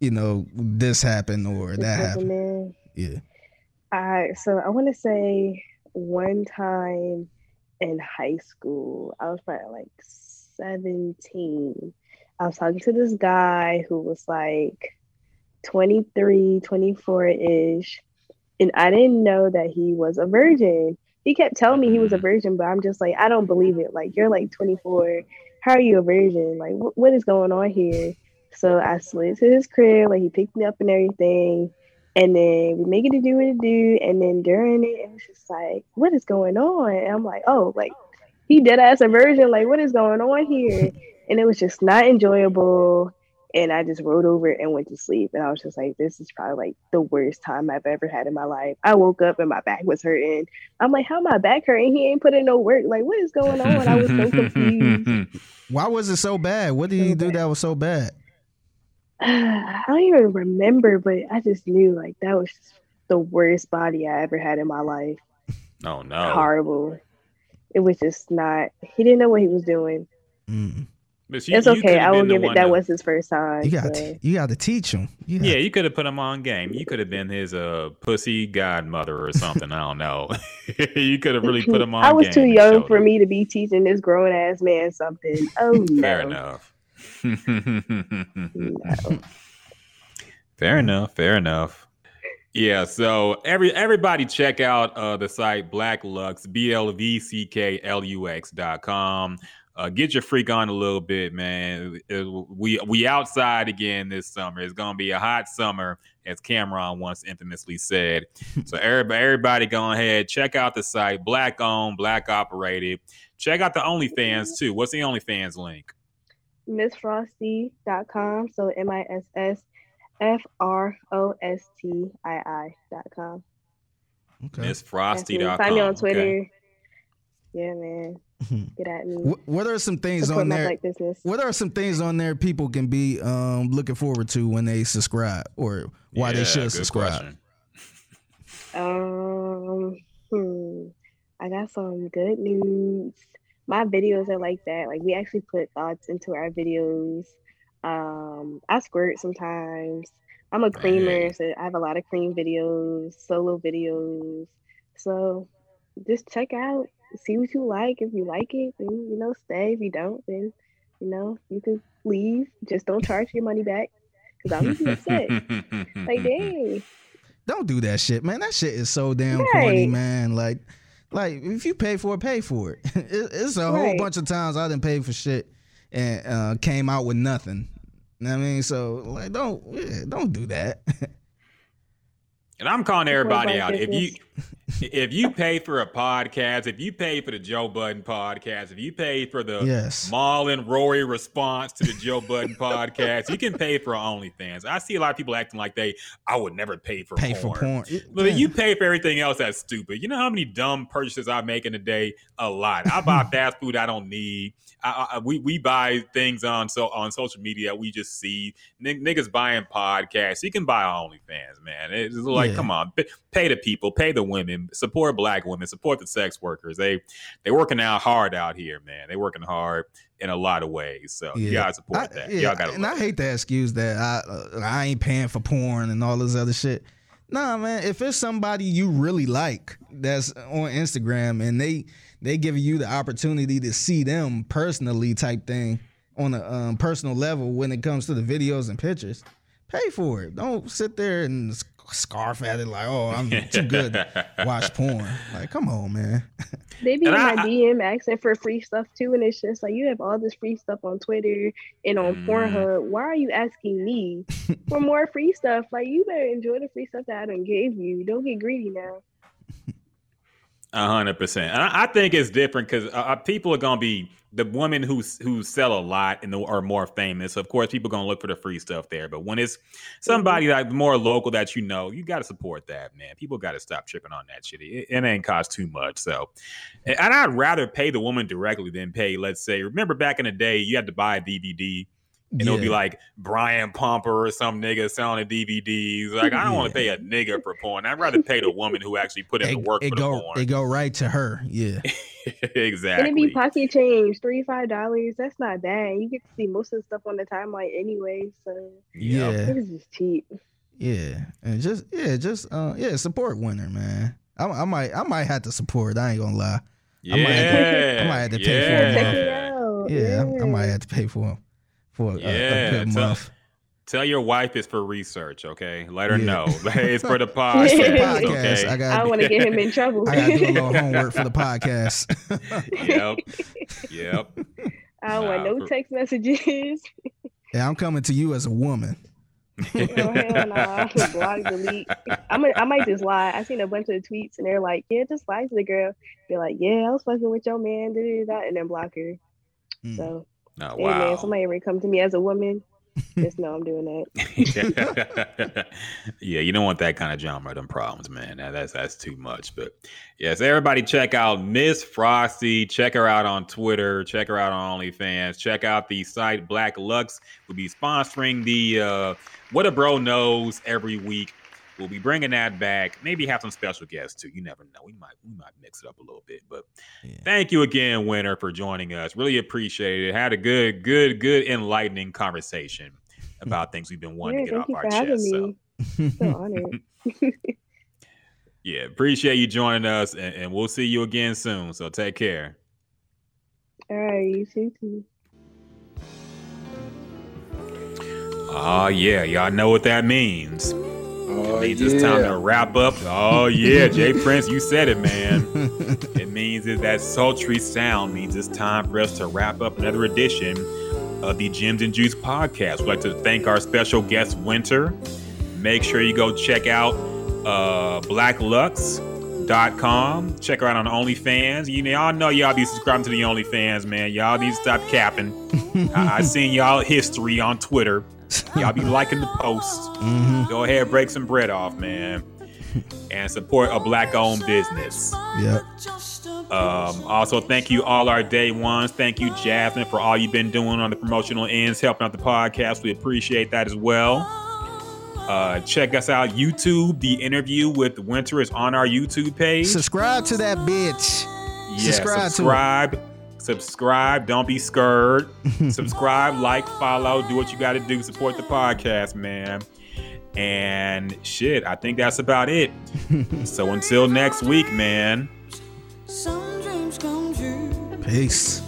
you know this happened or that happened? Yeah. I so I want to say one time in high school, I was probably like 17. I was talking to this guy who was like 23, 24 ish. And I didn't know that he was a virgin. He kept telling me he was a mm-hmm. virgin, but I'm just like, I don't believe it. Like, you're like 24. How are you a virgin? Like, wh- what is going on here? So I slid to his crib, like, he picked me up and everything. And then we make it to do what it do. And then during it, it was just like, what is going on? And I'm like, oh, like he dead ass a virgin. Like, what is going on here? And it was just not enjoyable. And I just rolled over and went to sleep. And I was just like, this is probably like the worst time I've ever had in my life. I woke up and my back was hurting. I'm like, how my back hurting? He ain't put in no work. Like, what is going on? I was so [laughs] confused. Why was it so bad? What did he do that was so bad? I don't even remember, but I just knew like that was just the worst body I ever had in my life. Oh no. Horrible. It was just not. He didn't know what he was doing. Mm. But you- it's okay. I will give it. That to- was his first time. You got so- you got to teach him. You Yeah, you could have put him on game. You could have been his uh pussy godmother or something. I don't know. [laughs] you could have really put him on. I was game too young for me to be teaching this grown ass man something. Oh no. Fair enough. No. [laughs] Fair enough. Fair enough. Yeah, so every everybody check out uh the site Black Lux, B L V C K L U X dot com. Uh, get your freak on a little bit, man. Uh, We we outside again this summer. It's gonna be a hot summer, as Cam'ron once infamously said. [laughs] so everybody, everybody, go ahead, check out the site, black owned, black operated. Check out the OnlyFans too. What's the OnlyFans link? MissFrostii.com. So M I S S F R O S T I I dot com. Okay. MissFrostii.com. Find me on okay? Twitter. Yeah, man. [laughs] Get at me. What, what are some things Support on there? black business. What are some things on there people can be um, looking forward to when they subscribe, or why they should good subscribe? question. Um, hmm. I got some good news. My videos are like that. Like we actually put thoughts into our videos. Um, I squirt sometimes. I'm a cleaner, so I have a lot of clean videos, solo videos. So just check out, see what you like. If you like it, then you know, stay. If you don't, then you know, you can leave. Just don't charge your money back. Cause I'm be upset. Like, [laughs] dang. Don't do that shit, man. That shit is so damn corny, man. Like, like if you pay for it, pay for it. [laughs] it it's a whole bunch of times I didn't pay for shit and uh, came out with nothing. You know what I mean, so like, don't yeah, don't do that. [laughs] And I'm calling everybody Black out. If you [laughs] if you pay for a podcast, if you pay for the Joe Budden podcast, if you pay for the yes. Marlon Rory response to the Joe Budden podcast, you can pay for OnlyFans. I see a lot of people acting like they I would never pay for Pay porn. for porn. But yeah. you pay for everything else, that's stupid. You know how many dumb purchases I make in a day? A lot. I buy [laughs] fast food I don't need. I, I, we we buy things on so on social media we just see Nig- niggas buying podcasts. You can buy OnlyFans, man. It's like, Yeah. Come on, pay the people, pay the women, support black women, support the sex workers. They they working out hard out here, man. They working hard in a lot of ways. So you Yeah. gotta support I, that. yeah, Y'all gotta. and I hate that excuse that I uh, I ain't paying for porn and all this other shit. Nah, man. If it's somebody you really like that's on Instagram and they they give you the opportunity to see them personally, type thing on a um, personal level when it comes to the videos and pictures, pay for it. Don't sit there and scarf at it like, oh, I'm [laughs] too good to watch porn. Like, come on, man. [laughs] They be And in I- my I- DM asking for free stuff too, and it's just like you have all this free stuff on Twitter and on Mm. Pornhub. Why are you asking me for more free stuff? Like you better enjoy the free stuff that I done gave you. Don't get greedy now. [laughs] A hundred percent. And I, I think it's different because uh, uh, people are gonna be the women who who sell a lot and are more famous. Of course, people are gonna look for the free stuff there. But when it's somebody like more local that you know, you got to support that man. People got to stop tripping on that shit. It, it ain't cost too much. So, and I'd rather pay the woman directly than pay. Let's say, remember back in the day, you had to buy a DVD and it'll be like Brian Pumper or some nigga selling the DVDs. Like I don't want to pay a nigga for porn. I'd rather pay the woman who actually put in the work it for the go porn. it go right to her. Yeah. [laughs] And It'd be pocket change, three five dollars. That's not bad. You get to see most of the stuff on the timeline anyway, so Yeah. I think it's just cheap. Yeah. And just yeah, just uh yeah, support Winter, man. I, I might I might have to support. I ain't gonna lie. Yeah. I might have to- I might have to pay for Yeah, it. check me yeah. Yeah, I, I might have to pay for for a, a- Yeah, a good so- month. Tell your wife it's for research, okay? Let her Yeah. know. [laughs] it's for the [laughs] It's podcast. for the Podcast, podcast. Okay. I I got don't want to get him in trouble. I gotta do a little [laughs] homework for the podcast. yep. Yep. I don't want no for- text messages. yeah, I'm coming to you as a woman. oh hell nah. Block, delete. I'm a, I might just lie. I seen a bunch of tweets and they're like, yeah, just lie to the girl. Be like, yeah, I was fucking with your man, da, da, da, and then block her. Mm. So, Oh, hey wow. man, somebody ever come to me as a woman, just know I'm doing that. [laughs] yeah, you don't want that kind of drama, them problems, man. That- that's that's too much. But yes, everybody check out Miss Frosty. Check her out on Twitter. Check her out on OnlyFans. Check out the site Black Lux. Will be sponsoring the uh, What a Bro Knows every week. We'll be bringing that back. Maybe have some special guests too. You never know. We might we might mix it up a little bit. But Yeah. thank you again, Winter, for joining us. Really appreciate it. Had a good, good, good, enlightening conversation about things we've been wanting yeah, to get off our chest. So. So honored. [laughs] [laughs] yeah, appreciate you joining us, and, and we'll see you again soon. So take care. All right, you too. too. Oh yeah, y'all know what that means. Oh, It means it's time to wrap up. Oh yeah, Jay [laughs] Prince, you said it, man. It means that that sultry sound means it's time for us to wrap up another edition of the Gems and Juice podcast. We'd like to thank our special guest, Winter. Make sure you go check out uh, blvcklux.com. Check her out on OnlyFans. You know, y'all know y'all be subscribing to the OnlyFans, man. Y'all need to stop capping. I, I seen y'all history on Twitter. [laughs] Y'all be liking the posts. hmm Go ahead, break some bread off, man. And support a black owned business. Yep. Um, also, thank you all our day ones. Thank you, Jasmine, for all you've been doing on the promotional ends, helping out the podcast. We appreciate that as well. Uh, check us out, YouTube. The interview with Winter is on our YouTube page. Subscribe to that bitch. Yeah, subscribe subscribe. Subscribe. Don't be scared. [laughs] subscribe, like, follow, do what you got to do. Support the podcast, man. And shit, I think that's about it. [laughs] so until next week, man. Some dreams come true. Peace.